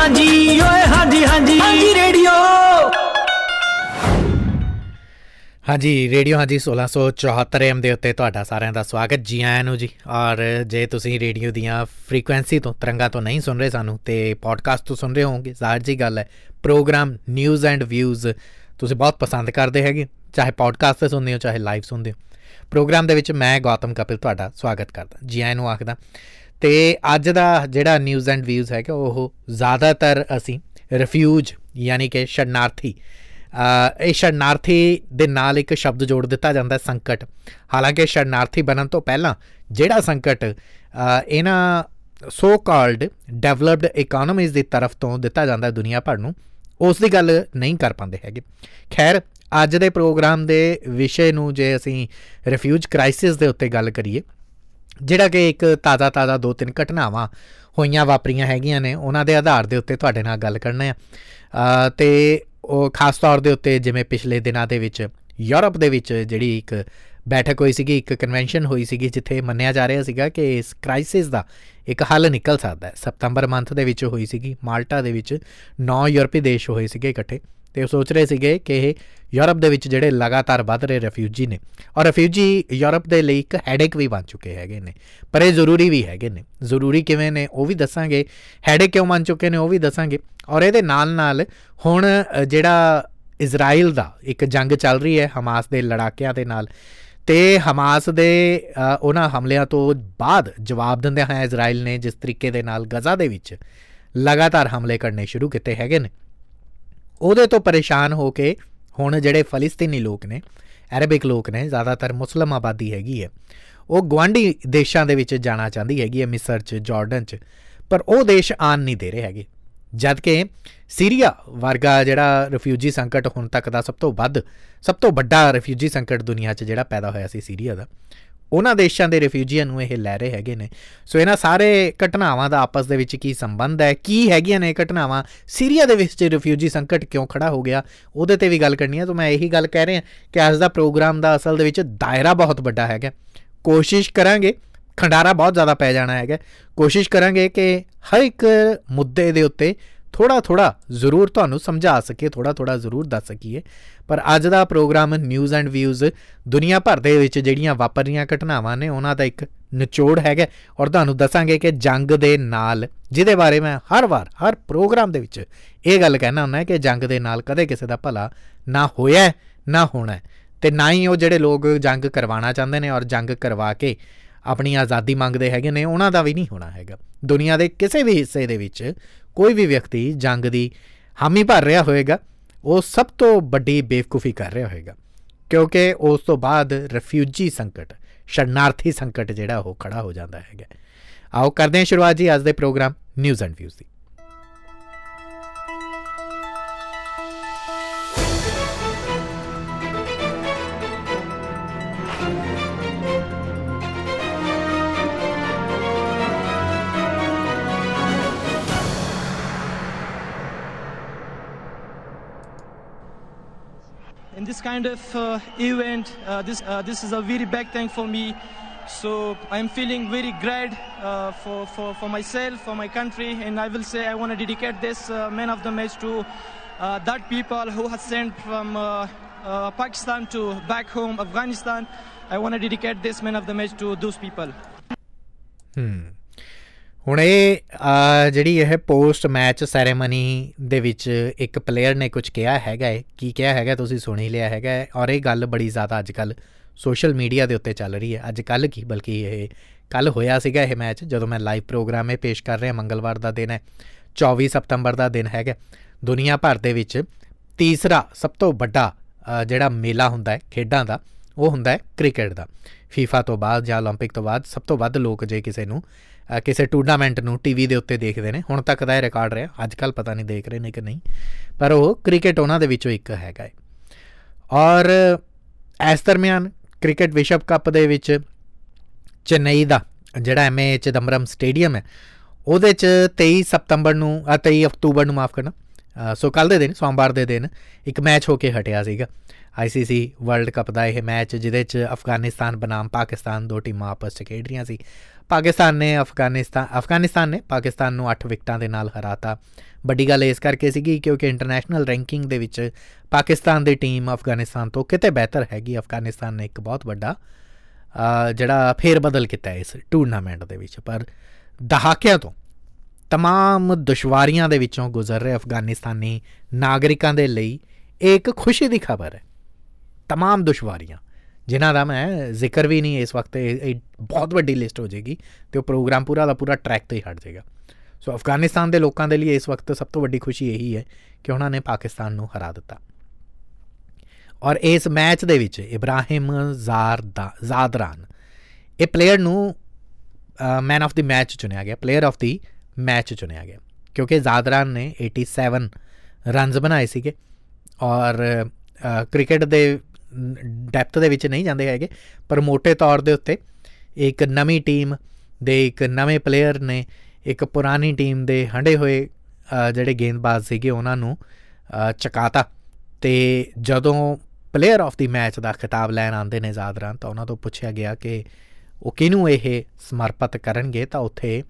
ਹਾਂਜੀ ਓਏ ਹਾਂਜੀ ਹਾਂਜੀ। ਹਾਂਜੀ ਰੇਡੀਓ। ਹਾਂਜੀ ਰੇਡੀਓ ਹਾਂਜੀ 1674 ਐਮ ਦੇ ਉੱਤੇ ਤੁਹਾਡਾ ਸਾਰਿਆਂ ਦਾ ਸਵਾਗਤ ਜੀ ਆਇਆਂ ਨੂੰ ਜੀ। ਔਰ ਜੇ ਤੁਸੀਂ ਰੇਡੀਓ ਦੀਆਂ ਫ੍ਰੀਕੁਐਂਸੀ ਤੋਂ ਤਰੰਗਾਂ ਤੋਂ ਨਹੀਂ ਸੁਣ ਰਹੇ ਸਾਨੂੰ ਤੇ ਪੋਡਕਾਸਟ ਤੋਂ ਸੁਣ ਰਹੇ ਹੋਵੋਗੇ ਜ਼ਾਹਰ ਜੀ ਗੱਲ ਹੈ ਪ੍ਰੋਗਰਾਮ ਨਿਊਜ਼ ਐਂਡ ਵਿਊਜ਼ ਤੁਸੀਂ ਬਹੁਤ ਪਸੰਦ ਕਰਦੇ ਹੈਗੇ ਚਾਹੇ ਪੋਡਕਾਸਟ ਤੇ ਸੁਣਦੇ ਹੋ ਚਾਹੇ ਲਾਈਵ ਸੁਣਦੇ ਹੋ। ਪ੍ਰੋਗਰਾਮ ਦੇ ਵਿੱਚ ਮੈਂ ਗੌਤਮ ਕਪਿਲ ਤੁਹਾਡਾ ਸਵਾਗਤ ਕਰਦਾ ਜੀ ਆਇਆਂ ਨੂੰ ਆਖਦਾ ਤੇ ਅੱਜ ਦਾ ਜਿਹੜਾ ਨਿਊਜ਼ ਐਂਡ ਵਿਊਜ਼ ਹੈ ਕਿ ਉਹ ਜ਼ਿਆਦਾਤਰ ਅਸੀਂ ਰਿਫਿਊਜ ਯਾਨੀ ਕਿ ਸ਼ਰਨਾਰਥੀ ਇਹ ਸ਼ਰਨਾਰਥੀ ਦੇ ਨਾਲ ਇੱਕ ਸ਼ਬਦ ਜੋੜ ਦਿੱਤਾ ਜਾਂਦਾ ਹੈ, ਸੰਕਟ। ਹਾਲਾਂਕਿ ਸ਼ਰਨਾਰਥੀ ਬਣਨ ਤੋਂ ਪਹਿਲਾਂ ਜਿਹੜਾ ਸੰਕਟ ਇਹਨਾਂ ਸੋ ਕਾਲਡ ਡਿਵੈਲਪਡ ਇਕਨੋਮੀਜ਼ ਦੀ ਤਰਫ ਤੋਂ ਦਿੱਤਾ ਜਾਂਦਾ ਦੁਨੀਆ ਭਰ ਨੂੰ, ਉਸ ਦੀ ਗੱਲ ਨਹੀਂ ਕਰ ਪਾਉਂਦੇ ਹੈਗੇ। ਖੈਰ, ਅੱਜ ਦੇ ਪ੍ਰੋਗਰਾਮ ਦੇ ਵਿਸ਼ੇ ਨੂੰ ਜੇ ਅਸੀਂ ਰਿਫਿਊਜ ਕ੍ਰਾਈਸਿਸ ਦੇ ਉੱਤੇ ਗੱਲ ਕਰੀਏ ਜਿਹੜਾ ਕਿ ਇੱਕ ਤਾਜ਼ਾ ਤਾਜ਼ਾ ਦੋ ਤਿੰਨ ਘਟਨਾਵਾਂ ਹੋਈਆਂ ਵਾਪਰੀਆਂ ਹੈਗੀਆਂ ਨੇ, ਉਹਨਾਂ ਦੇ ਆਧਾਰ ਦੇ ਉੱਤੇ ਤੁਹਾਡੇ ਨਾਲ ਗੱਲ ਕਰਨਾ ਆ। ਤੇ ਉਹ ਖਾਸ ਤੌਰ ਦੇ ਉੱਤੇ ਜਿਵੇਂ ਪਿਛਲੇ ਦਿਨਾਂ ਦੇ ਵਿੱਚ ਯੂਰਪ ਦੇ ਵਿੱਚ ਜਿਹੜੀ ਇੱਕ ਬੈਠਕ ਹੋਈ ਸੀਗੀ, ਇੱਕ ਕਨਵੈਨਸ਼ਨ ਹੋਈ ਸੀਗੀ, ਜਿੱਥੇ ਮੰਨਿਆ ਜਾ ਰਿਹਾ ਸੀਗਾ ਕਿ ਇਸ ਕ੍ਰਾਈਸਿਸ ਦਾ ਇੱਕ ਹੱਲ ਨਿਕਲ ਸਕਦਾ ਹੈ। ਸਤੰਬਰ ਮੰਥ ਦੇ ਵਿੱਚ ਹੋਈ ਸੀਗੀ, ਮਾਲਟਾ ਦੇ ਵਿੱਚ 9 ਯੂਰਪੀ ਦੇਸ਼ ਹੋਏ ਸੀਗੇ ਇਕੱਠੇ। ਤੇ ਉਹ ਸੋਚ ਰਹੇ ਸੀਗੇ ਕਿ ਇਹ ਯੂਰਪ ਦੇ ਵਿੱਚ ਜਿਹੜੇ ਲਗਾਤਾਰ ਵੱਧ ਰਹੇ ਰਿਫਿਊਜੀ ਨੇ। ਔਰ ਰਿਫਿਊਜੀ ਯੂਰਪ ਦੇ ਲਈ ਇੱਕ ਹੈਡੇਕ ਵੀ ਬਣ ਚੁੱਕੇ ਹੈਗੇ ਨੇ, ਪਰ ਇਹ ਜ਼ਰੂਰੀ ਵੀ ਹੈਗੇ ਨੇ। ਜ਼ਰੂਰੀ ਕਿਵੇਂ ਨੇ ਉਹ ਵੀ ਦੱਸਾਂਗੇ। ਹੈਡੇਕ ਕਿਉਂ ਬਣ ਚੁੱਕੇ ਨੇ ਉਹ ਵੀ ਦੱਸਾਂਗੇ। ਔਰ ਇਹਦੇ ਨਾਲ ਨਾਲ ਹੁਣ ਜਿਹੜਾ ਇਜ਼ਰਾਈਲ ਦਾ ਇੱਕ ਜੰਗ ਚੱਲ ਰਹੀ ਹੈ ਹਮਾਸ ਦੇ ਲੜਾਕਿਆਂ ਦੇ ਨਾਲ, ਤੇ ਹਮਾਸ ਦੇ ਉਹਨਾਂ ਹਮਲਿਆਂ ਤੋਂ ਬਾਅਦ ਜਵਾਬ ਦਿੰਦੇ ਹਾਂ ਇਜ਼ਰਾਈਲ ਨੇ ਜਿਸ ਤਰੀਕੇ ਦੇ ਨਾਲ ਗਜ਼ਾ ਦੇ ਵਿੱਚ ਲਗਾਤਾਰ ਹਮਲੇ ਕਰਨੇ ਸ਼ੁਰੂ ਕੀਤੇ ਹੈਗੇ ਨੇ। ਉਹਦੇ ਤੋਂ ਪਰੇਸ਼ਾਨ ਹੋ ਕੇ ਹੁਣ ਜਿਹੜੇ ਫਲਸਤੀਨੀ ਲੋਕ ਨੇ, ਅਰਬਿਕ ਲੋਕ ਨੇ, ਜ਼ਿਆਦਾਤਰ ਮੁਸਲਮ ਆਬਾਦੀ ਹੈਗੀ ਹੈ, ਉਹ ਗਵਾਂਡੀ ਦੇਸ਼ਾਂ ਦੇ ਵਿੱਚ ਜਾਣਾ ਚਾਹੁੰਦੀ ਹੈਗੀ ਹੈ, ਮਿਸਰ 'ਚ, ਜਾਰਡਨ 'ਚ, ਪਰ ਉਹ ਦੇਸ਼ ਆਨ ਨਹੀਂ ਦੇ ਰਹੇ ਹੈਗੇ। ਜਦ ਕਿ ਸੀਰੀਆ ਵਰਗਾ ਜਿਹੜਾ ਰਿਫਿਊਜੀ ਸੰਕਟ ਹੁਣ ਤੱਕ ਦਾ ਸਭ ਤੋਂ ਵੱਧ, ਸਭ ਤੋਂ ਵੱਡਾ ਰਿਫਿਊਜੀ ਸੰਕਟ ਦੁਨੀਆ 'ਚ ਜਿਹੜਾ ਪੈਦਾ ਹੋਇਆ ਸੀ ਸੀਰੀਆ ਦਾ ਉਹਨਾਂ ਦੇਸ਼ਾਂ ਦੇ ਰਿਫਿਊਜੀਆਂ ਨੂੰ ਇਹ ਲੈ ਰਹੇ ਹੈਗੇ ਨੇ। ਸੋ ਇਹਨਾਂ ਸਾਰੇ ਘਟਨਾਵਾਂ ਦਾ ਆਪਸ ਦੇ ਵਿੱਚ ਕੀ ਸੰਬੰਧ ਹੈ? ਕੀ ਹੈਗੀਆਂ ਨੇ ਘਟਨਾਵਾਂ? ਸੀਰੀਆ ਦੇ ਵਿੱਚ ਰਿਫਿਊਜੀ ਸੰਕਟ ਕਿਉਂ ਖੜਾ ਹੋ ਗਿਆ? ਉਹਦੇ ਤੇ ਵੀ ਗੱਲ ਕਰਨੀ ਹੈ। ਤਾਂ ਮੈਂ ਇਹੀ ਗੱਲ ਕਹਿ ਰਿਹਾ ਕਿ ਅੱਜ ਦਾ ਪ੍ਰੋਗਰਾਮ ਦਾ ਅਸਲ ਦੇ ਵਿੱਚ ਦਾਇਰਾ ਬਹੁਤ ਵੱਡਾ ਹੈਗਾ। ਕੋਸ਼ਿਸ਼ ਕਰਾਂਗੇ, ਖੰਡਾਰਾ ਬਹੁਤ ਜ਼ਿਆਦਾ ਪੈ ਜਾਣਾ ਹੈਗਾ। ਕੋਸ਼ਿਸ਼ ਕਰਾਂਗੇ ਕਿ ਹਰ ਇੱਕ ਮੁੱਦੇ ਦੇ ਉੱਤੇ ਥੋੜਾ ਥੋੜਾ ਜ਼ਰੂਰ ਤੁਹਾਨੂੰ ਸਮਝਾ ਸਕੀਏ ਥੋੜਾ ਥੋੜਾ ਜ਼ਰੂਰ ਦੱਸ ਸਕੀਏ। ਪਰ ਅੱਜ ਦਾ ਪ੍ਰੋਗਰਾਮ ਨਿਊਜ਼ ਐਂਡ ਵਿਊਜ਼ ਦੁਨੀਆ ਭਰ ਦੇ ਵਿੱਚ ਜਿਹੜੀਆਂ ਵਾਪਰ ਰਹੀਆਂ ਘਟਨਾਵਾਂ ਨੇ, ਉਹਨਾਂ ਦਾ ਇੱਕ ਨਿਚੋੜ ਹੈਗਾ। ਔਰ ਤੁਹਾਨੂੰ ਦੱਸਾਂਗੇ ਕਿ ਜੰਗ ਦੇ ਨਾਲ, ਜਿਹਦੇ ਬਾਰੇ ਮੈਂ ਹਰ ਵਾਰ, ਹਰ ਪ੍ਰੋਗਰਾਮ ਦੇ ਵਿੱਚ ਇਹ ਗੱਲ ਕਹਿਣਾ ਹੁੰਦਾ ਕਿ ਜੰਗ ਦੇ ਨਾਲ ਕਦੇ ਕਿਸੇ ਦਾ ਭਲਾ ਨਾ ਹੋਇਆ, ਨਾ ਹੋਣਾ। ਤੇ ਨਾ ਹੀ ਉਹ ਜਿਹੜੇ ਲੋਕ ਜੰਗ ਕਰਵਾਉਣਾ ਚਾਹੁੰਦੇ ਨੇ ਔਰ ਜੰਗ ਕਰਵਾ ਕੇ ਆਪਣੀ ਆਜ਼ਾਦੀ ਮੰਗਦੇ ਹੈਗੇ ਨੇ, ਉਹਨਾਂ ਦਾ ਵੀ ਨਹੀਂ ਹੋਣਾ ਹੈਗਾ। ਦੁਨੀਆ ਦੇ ਕਿਸੇ ਵੀ ਹਿੱਸੇ ਦੇ ਵਿੱਚ ਕੋਈ ਵੀ ਵਿਅਕਤੀ ਜੰਗ ਦੀ ਹਾਮੀ ਭਰ ਰਿਹਾ ਹੋਵੇਗਾ, ਉਹ ਸਭ ਤੋਂ ਵੱਡੀ ਬੇਵਕੂਫੀ ਕਰ ਰਿਹਾ ਹੋਵੇਗਾ, ਕਿਉਂਕਿ ਉਸ ਤੋਂ ਬਾਅਦ ਰਿਫਿਊਜੀ ਸੰਕਟ, ਸ਼ਰਨਾਰਥੀ ਸੰਕਟ ਜਿਹੜਾ ਉਹ ਖੜਾ ਹੋ ਜਾਂਦਾ ਹੈਗਾ। ਆਓ ਕਰਦੇ ਹਾਂ ਸ਼ੁਰੂਆਤ ਜੀ ਅੱਜ ਦੇ ਪ੍ਰੋਗਰਾਮ ਨਿਊਜ਼ ਐਂਡ ਵਿਊਜ਼ ਦੀ। In this kind of uh, event, uh, this, uh, this is a very big thing for me. So I'm feeling very glad uh, for, for, for myself, for my country, and I will say I want to dedicate this uh, man of the match to that people who has sent from Pakistan to back home, Afghanistan. I want to dedicate this man of the match to those people. Hmm. ਹੁਣ ਇਹ ਜਿਹੜੀ ਇਹ post match ceremony ਦੇ ਵਿੱਚ ਇੱਕ player ਨੇ ਕੁਝ ਕਿਹਾ ਹੈਗਾ ਹੈ ਕੀ ਕਿਹਾ ਹੈਗਾ ਤੁਸੀਂ ਸੁਣ ਹੀ ਲਿਆ ਹੈਗਾ ਔਰ ਇਹ ਗੱਲ ਬੜੀ ਜ਼ਿਆਦਾ ਅੱਜਕੱਲ ਸੋਸ਼ਲ ਮੀਡੀਆ ਦੇ ਉੱਤੇ ਚੱਲ ਰਹੀ ਹੈ ਅੱਜ ਕੱਲ ਕੀ ਬਲਕਿ ਇਹ ਕੱਲ ਹੋਇਆ ਸੀਗਾ ਇਹ ਮੈਚ ਜਦੋਂ ਮੈਂ ਲਾਈਵ ਪ੍ਰੋਗਰਾਮ ਇਹ ਪੇਸ਼ ਕਰ ਰਿਹਾ ਮੰਗਲਵਾਰ ਦਾ ਦਿਨ ਹੈ 24 ਸਤੰਬਰ ਦਾ ਦਿਨ ਹੈਗਾ ਦੁਨੀਆ ਭਰ ਦੇ ਵਿੱਚ ਤੀਸਰਾ ਸਭ ਤੋਂ ਵੱਡਾ ਜਿਹੜਾ ਮੇਲਾ ਹੁੰਦਾ ਹੈ ਖੇਡਾਂ ਦਾ ਉਹ ਹੁੰਦਾ ਹੈ ਕ੍ਰਿਕਟ ਦਾ ਫੀਫਾ ਤੋਂ ਬਾਅਦ ਜਾਂ 올림픽 ਤੋਂ ਬਾਅਦ ਸਭ ਤੋਂ ਵੱਧ ਲੋਕ ਜੇ ਕਿਸੇ ਨੂੰ ਕਿਸੇ ਟੂਰਨਾਮੈਂਟ ਨੂੰ ਟੀਵੀ ਦੇ ਉੱਤੇ ਦੇਖਦੇ ਨੇ। ਹੁਣ ਤੱਕ ਦਾ ਇਹ ਰਿਕਾਰਡ ਰਿਹਾ। ਅੱਜ ਕੱਲ ਪਤਾ ਨਹੀਂ ਦੇਖ ਰਹੇ ਨੇ ਕਿ ਨਹੀਂ। ਪਰ ਉਹ ਕ੍ਰਿਕਟ ਉਹਨਾਂ ਦੇ ਵਿੱਚੋਂ ਇੱਕ ਹੈਗਾ ਹੈ ਔਰ ਇਸ ਦਰਮਿਆਨ ਕ੍ਰਿਕਟ ਵਿਸ਼ਵ ਕੱਪ ਦੇ ਵਿੱਚ ਚੇਨਈ ਦਾ, ਜਿਹੜਾ ਐਮਏ ਚਿਦੰਬਰਮ ਸਟੇਡੀਅਮ ਹੈ, ਉਹਦੇ ਚ 23 ਸਤੰਬਰ ਨੂੰ 23 ਅਕਤੂਬਰ ਨੂੰ ਮਾਫ ਕਰਨਾ। ਸੋ ਕੱਲ ਦੇ ਦਿਨ, ਸੋਮਵਾਰ ਦੇ ਦਿਨ ਇੱਕ ਮੈਚ ਹੋ ਕੇ ਹਟਿਆ ਸੀਗਾ। ਆਈਸੀਸੀ ਵਰਲਡ ਕੱਪ ਦਾ ਇਹ ਮੈਚ ਜਿਹਦੇ ਚ ਅਫਗਾਨਿਸਤਾਨ ਬਨਾਮ ਪਾਕਿਸਤਾਨ ਦੋ ਟੀਮਾਂ ਆਪਸ ਚ ਖੇਡ ਰਹੀਆਂ ਸੀ। ਪਾਕਿਸਤਾਨ ਨੇ ਅਫਗਾਨਿਸਤਾਨ ਅਫਗਾਨਿਸਤਾਨ ਨੇ ਪਾਕਿਸਤਾਨ ਨੂੰ 8 ਵਿਕਟਾਂ ਦੇ ਨਾਲ ਹਰਾਤਾ ਵੱਡੀ ਗੱਲ ਇਸ ਕਰਕੇ ਸੀਗੀ ਕਿਉਂਕਿ ਇੰਟਰਨੈਸ਼ਨਲ ਰੈਂਕਿੰਗ ਦੇ ਵਿੱਚ ਪਾਕਿਸਤਾਨ ਦੀ ਟੀਮ ਅਫਗਾਨਿਸਤਾਨ ਤੋਂ ਕਿਤੇ ਬਿਹਤਰ ਹੈਗੀ ਅਫਗਾਨਿਸਤਾਨ ਨੇ ਇੱਕ ਬਹੁਤ ਵੱਡਾ ਜਿਹੜਾ ਫੇਰ ਬਦਲ ਕੀਤਾ ਇਸ ਟੂਰਨਾਮੈਂਟ ਦੇ ਵਿੱਚ ਪਰ ਦਹਾਕਿਆਂ ਤੋਂ तमाम ਦੁਸ਼ਵਾਰੀਆਂ ਦੇ ਵਿੱਚੋਂ ਗੁਜ਼ਰ ਰਹੇ ਅਫਗਾਨਿਸਤਾਨੀ ਨਾਗਰਿਕਾਂ ਦੇ ਲਈ ਇੱਕ ਖੁਸ਼ੀ ਦੀ ਖਬਰ ਹੈ तमाम ਦੁਸ਼ਵਾਰੀਆਂ ਜਿਨ੍ਹਾਂ ਦਾ ਮੈਂ ਜ਼ਿਕਰ ਵੀ ਨਹੀਂ ਇਸ ਵਕਤ, ਇਹ ਬਹੁਤ ਵੱਡੀ ਲਿਸਟ ਹੋ ਜਾਏਗੀ ਤੇ ਉਹ ਪ੍ਰੋਗਰਾਮ ਪੂਰਾ ਦਾ ਪੂਰਾ ਟਰੈਕ ਤੇ ਹੀ ਹਟ ਜਾਏਗਾ। ਸੋ ਅਫਗਾਨਿਸਤਾਨ ਦੇ ਲੋਕਾਂ ਦੇ ਲਈ ਇਸ ਵਕਤ ਸਭ ਤੋਂ ਵੱਡੀ ਖੁਸ਼ੀ ਇਹੀ ਹੈ ਕਿ ਉਹਨਾਂ ਨੇ ਪਾਕਿਸਤਾਨ ਨੂੰ ਹਰਾ ਦਿੱਤਾ। ਔਰ ਇਸ ਮੈਚ ਦੇ ਵਿੱਚ ਇਬਰਾਹਿਮ ਜ਼ਾਰਦਾ ਜ਼ਾਦਰਾਨ, ਇਹ ਪਲੇਅਰ ਨੂੰ ਮੈਨ ਆਫ ਦੀ ਮੈਚ ਚੁਣਿਆ ਗਿਆ ਪਲੇਅਰ ਆਫ ਦੀ ਮੈਚ ਚੁਣਿਆ ਗਿਆ। ਕਿਉਂਕਿ ਜ਼ਾਦਰਾਨ ਨੇ 87 ਰਨਸ ਬਣਾਏ ਸੀਗੇ ਔਰ ਕ੍ਰਿਕਟ ਦੇ ਡੈਪਥ ਦੇ ਵਿੱਚ ਨਹੀਂ ਜਾਂਦੇ ਹੈਗੇ, ਪਰ ਮੋٹے ਤੌਰ ਦੇ ਉੱਤੇ ਇੱਕ ਨਵੀਂ ਟੀਮ ਦੇ ਇੱਕ ਨਵੇਂ ਪਲੇਅਰ ਨੇ, ਇੱਕ ਪੁਰਾਣੀ ਟੀਮ ਦੇ ਹੰਡੇ ਹੋਏ ਜਿਹੜੇ ਗੇਂਦਬਾਜ਼ ਸੀਗੇ ਉਹਨਾਂ ਨੂੰ ਚਕਾਤਾ। ਤੇ ਜਦੋਂ ਪਲੇਅਰ ਆਫ ਦੀ ਮੈਚ ਦਾ ਖਿਤਾਬ ਲੈਣ ਆਉਂਦੇ ਨੇ ਜ਼ਾਦਰਾਂ ਤਾਂ ਉਹਨਾਂ ਤੋਂ ਪੁੱਛਿਆ ਗਿਆ ਕਿ ਉਹ ਕਿਹਨੂੰ ਇਹ ਸਮਰਪਿਤ ਕਰਨਗੇ, ਤਾਂ ਉੱਥੇ